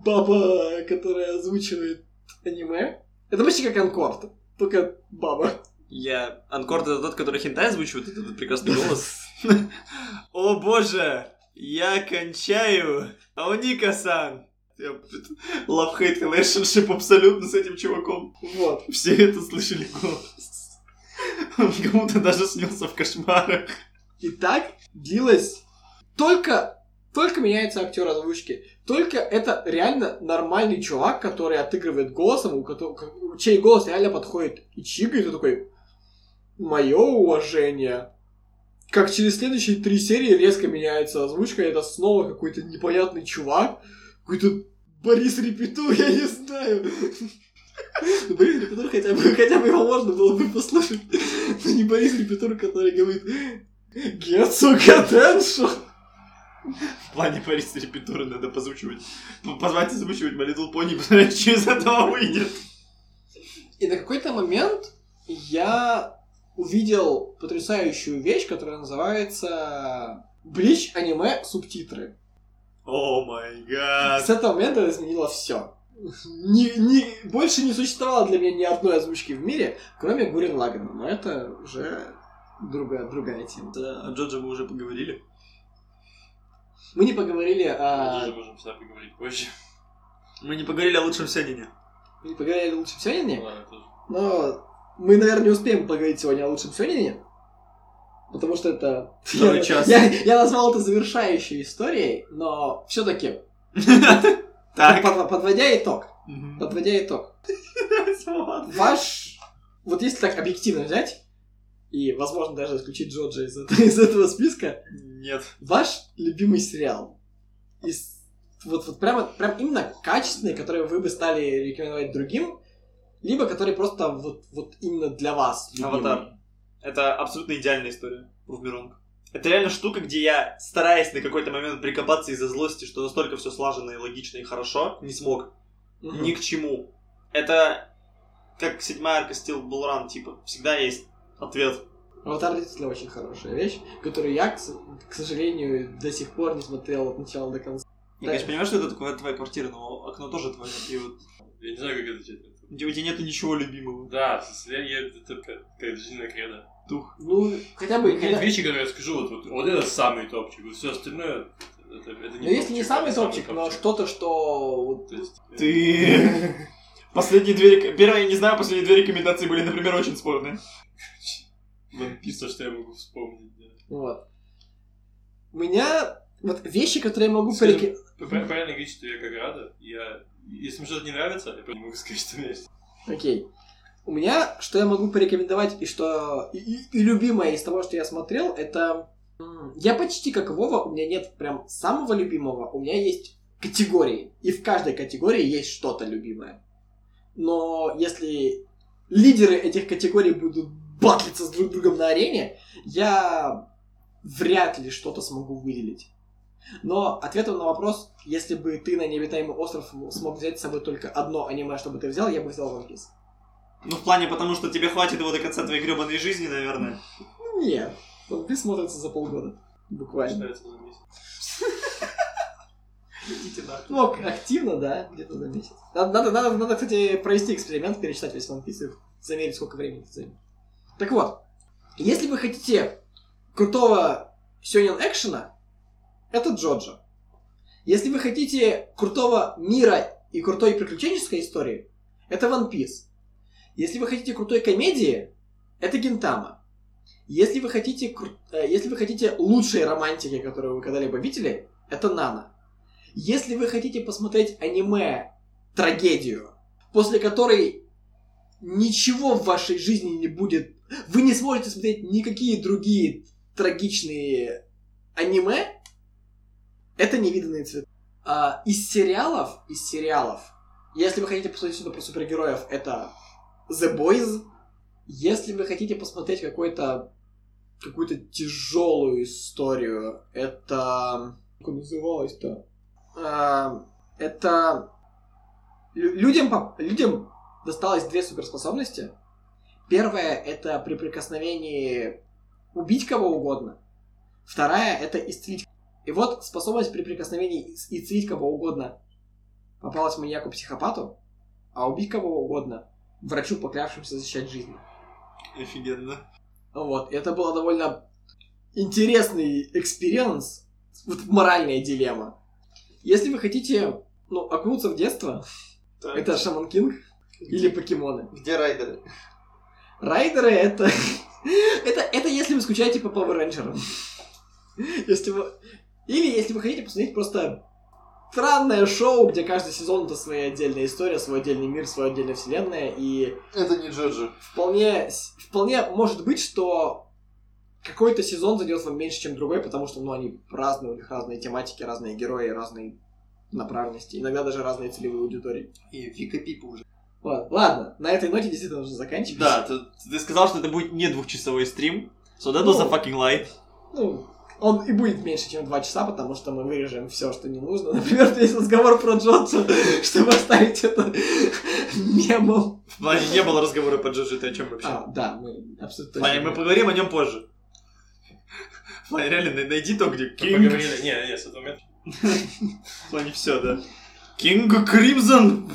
баба, которая озвучивает аниме. Это почти как Анкорд, только баба. Я... Анкорд это тот, который хентай озвучивает, этот, этот прекрасный голос. О боже, я кончаю. Ауника-сан. Я- Love-hate relationship абсолютно с этим чуваком. Вот. Все это слышали голос. Он кому-то даже снился в кошмарах. И так длилось только... Только меняется актер озвучки. Только это реально нормальный чувак, который отыгрывает голосом, у которого, чей голос реально подходит Ичиго, и ты такой, мое уважение. как через следующие три серии резко меняется озвучка, это снова какой-то непонятный чувак, какой-то Борис Репетур, я не знаю. Борис Репетур хотя бы, хотя бы его можно было бы послушать. Но не Борис Репетур, который говорит Герцог Attention. В плане Бориса Репетура надо позвучивать. п- Позвать озвучивать My Little Pony, посмотреть, что из этого выйдет. И на какой-то момент я увидел потрясающую вещь, которая называется Блич аниме субтитры. О май гад. С этого момента это изменило все. Ни, ни- больше не существовало для меня ни одной озвучки в мире, кроме Гурен Лагана. Но это уже другая, другая тема. Да, О Джоджо мы уже поговорили. Мы не поговорили Мы о... тоже можем всегда поговорить позже. Мы не поговорили о лучшем сёнине. Мы не поговорили о лучшем Сёнине, тоже. но мы, наверное, не успеем поговорить сегодня о лучшем Сёнине. Потому что это... Целый я, час. Я, я назвал это завершающей историей, но все-таки, Так. подводя итог, подводя итог, ваш, вот если так объективно взять, и, возможно, даже исключить Джоджа из, этого- из этого списка, Нет. ваш любимый сериал, из, вот, вот прямо, прям именно качественный, который вы бы стали рекомендовать другим, либо который просто вот, вот именно для вас любимый. Аватар. Это абсолютно идеальная история. Прувмиронг. Это реально штука, где я, стараясь на какой-то момент прикопаться из-за злости, что настолько все слаженно и логично и хорошо, не смог. Мгм. Ни к чему. Это как седьмая арка Steel Bull Run, типа, всегда есть ответ. Аватар действительно очень хорошая вещь, которую я, к, сожалению, до сих пор не смотрел от начала до конца. Я, Да. конечно, понимаю, что это такое твоя квартира, но окно тоже твое. И вот Я не знаю, как это читать. у тебя нету ничего любимого. Да, в смысле, я- это как жизненная кредо. Дух. Ну, хотя бы... Есть хотя- вещи, которые я скажу, вот, вот, вот это самый топчик, вот все остальное, это, это не Ну, если не топчик, самый топчик, но что-то, что... вот- То есть, э, Ты... Последние две... Первое, я не знаю, последние две рекомендации были, например, очень спорные. То, что я могу вспомнить, да. Вот. У меня... Вот вещи, которые я могу Пра- Правильно говорить, что я как рада. Я... Если мне что-то не нравится, я не могу сказать, что есть. Окей. У меня, что я могу порекомендовать, и что... И, и- и любимое из того, что я смотрел, это... Я почти как Вова, у меня нет прям самого любимого, у меня есть категории. И в каждой категории есть что-то любимое. Но если лидеры этих категорий будут батлиться с друг другом на арене, я вряд ли что-то смогу выделить. Но ответом на вопрос, если бы ты на необитаемый остров смог взять с собой только одно аниме, чтобы ты взял, я бы взял One Piece. Ну, в плане, потому что тебе хватит его до конца твоей гребаной жизни, наверное. Нет. One Piece смотрится за полгода. Буквально. Ну, ак- активно, да, где-то за месяц. Надо, надо, надо, надо, кстати, провести эксперимент, перечитать весь One Piece и замерить, сколько времени это займет. Так вот, если вы хотите крутого сёнэн экшена, это Джоджо. Если вы хотите крутого мира и крутой приключенческой истории, это One Piece. Если вы хотите крутой комедии, это Гинтама. Если вы хотите, кру- э, если вы хотите лучшей романтики, которую вы когда-либо видели, это Нана. Если вы хотите посмотреть аниме трагедию, после которой ничего в вашей жизни не будет, вы не сможете смотреть никакие другие трагичные аниме, это невиданные цветы. А, из сериалов, из сериалов, если вы хотите посмотреть что-то про супергероев, это The Boys. Если вы хотите посмотреть какой-то какую-то тяжелую историю, это... Как она называлась-то? А, это... лю- Людям, поп- людям досталось две суперспособности. Первая — это при прикосновении убить кого угодно. Вторая — это исцелить. И вот способность при прикосновении ис- исцелить кого угодно попалась маньяку-психопату, а убить кого угодно врачу, поклявшемуся защищать жизнь. Офигенно. Вот, это было довольно интересный experience, вот моральная дилемма. Если вы хотите, ну, окунуться в детство, Так. это Шаман Кинг или покемоны. Где райдеры? Райдеры это... это... Это если вы скучаете по Power Rangers. Если вы... Или если вы хотите посмотреть просто странное шоу, где каждый сезон это своя отдельная история, свой отдельный мир, своя отдельная вселенная, и Это не Джоджо. вполне, вполне может быть, что какой-то сезон зайдет вам меньше, чем другой, потому что, ну, они разные, у них разные тематики, разные герои, разные направленности, иногда даже разные целевые аудитории. И Вика Пипа уже. Ладно, ладно, на этой ноте действительно нужно заканчивать. Да, ты, ты сказал, что это будет не двухчасовой стрим. So that Ну. was a fucking lie. Ну, он и будет меньше, чем два часа, потому что мы вырежем все, что не нужно. Например, весь разговор про Джонса, чтобы оставить это мемом. В плане не было разговора по Джоджи, ты о чем вообще? А, да, мы абсолютно В плане мы поговорим о нем позже. В плане реально най- найди то, где Кинг. поговорили. Не, не, с этого момента. В плане все, да. Кинг Кримзон!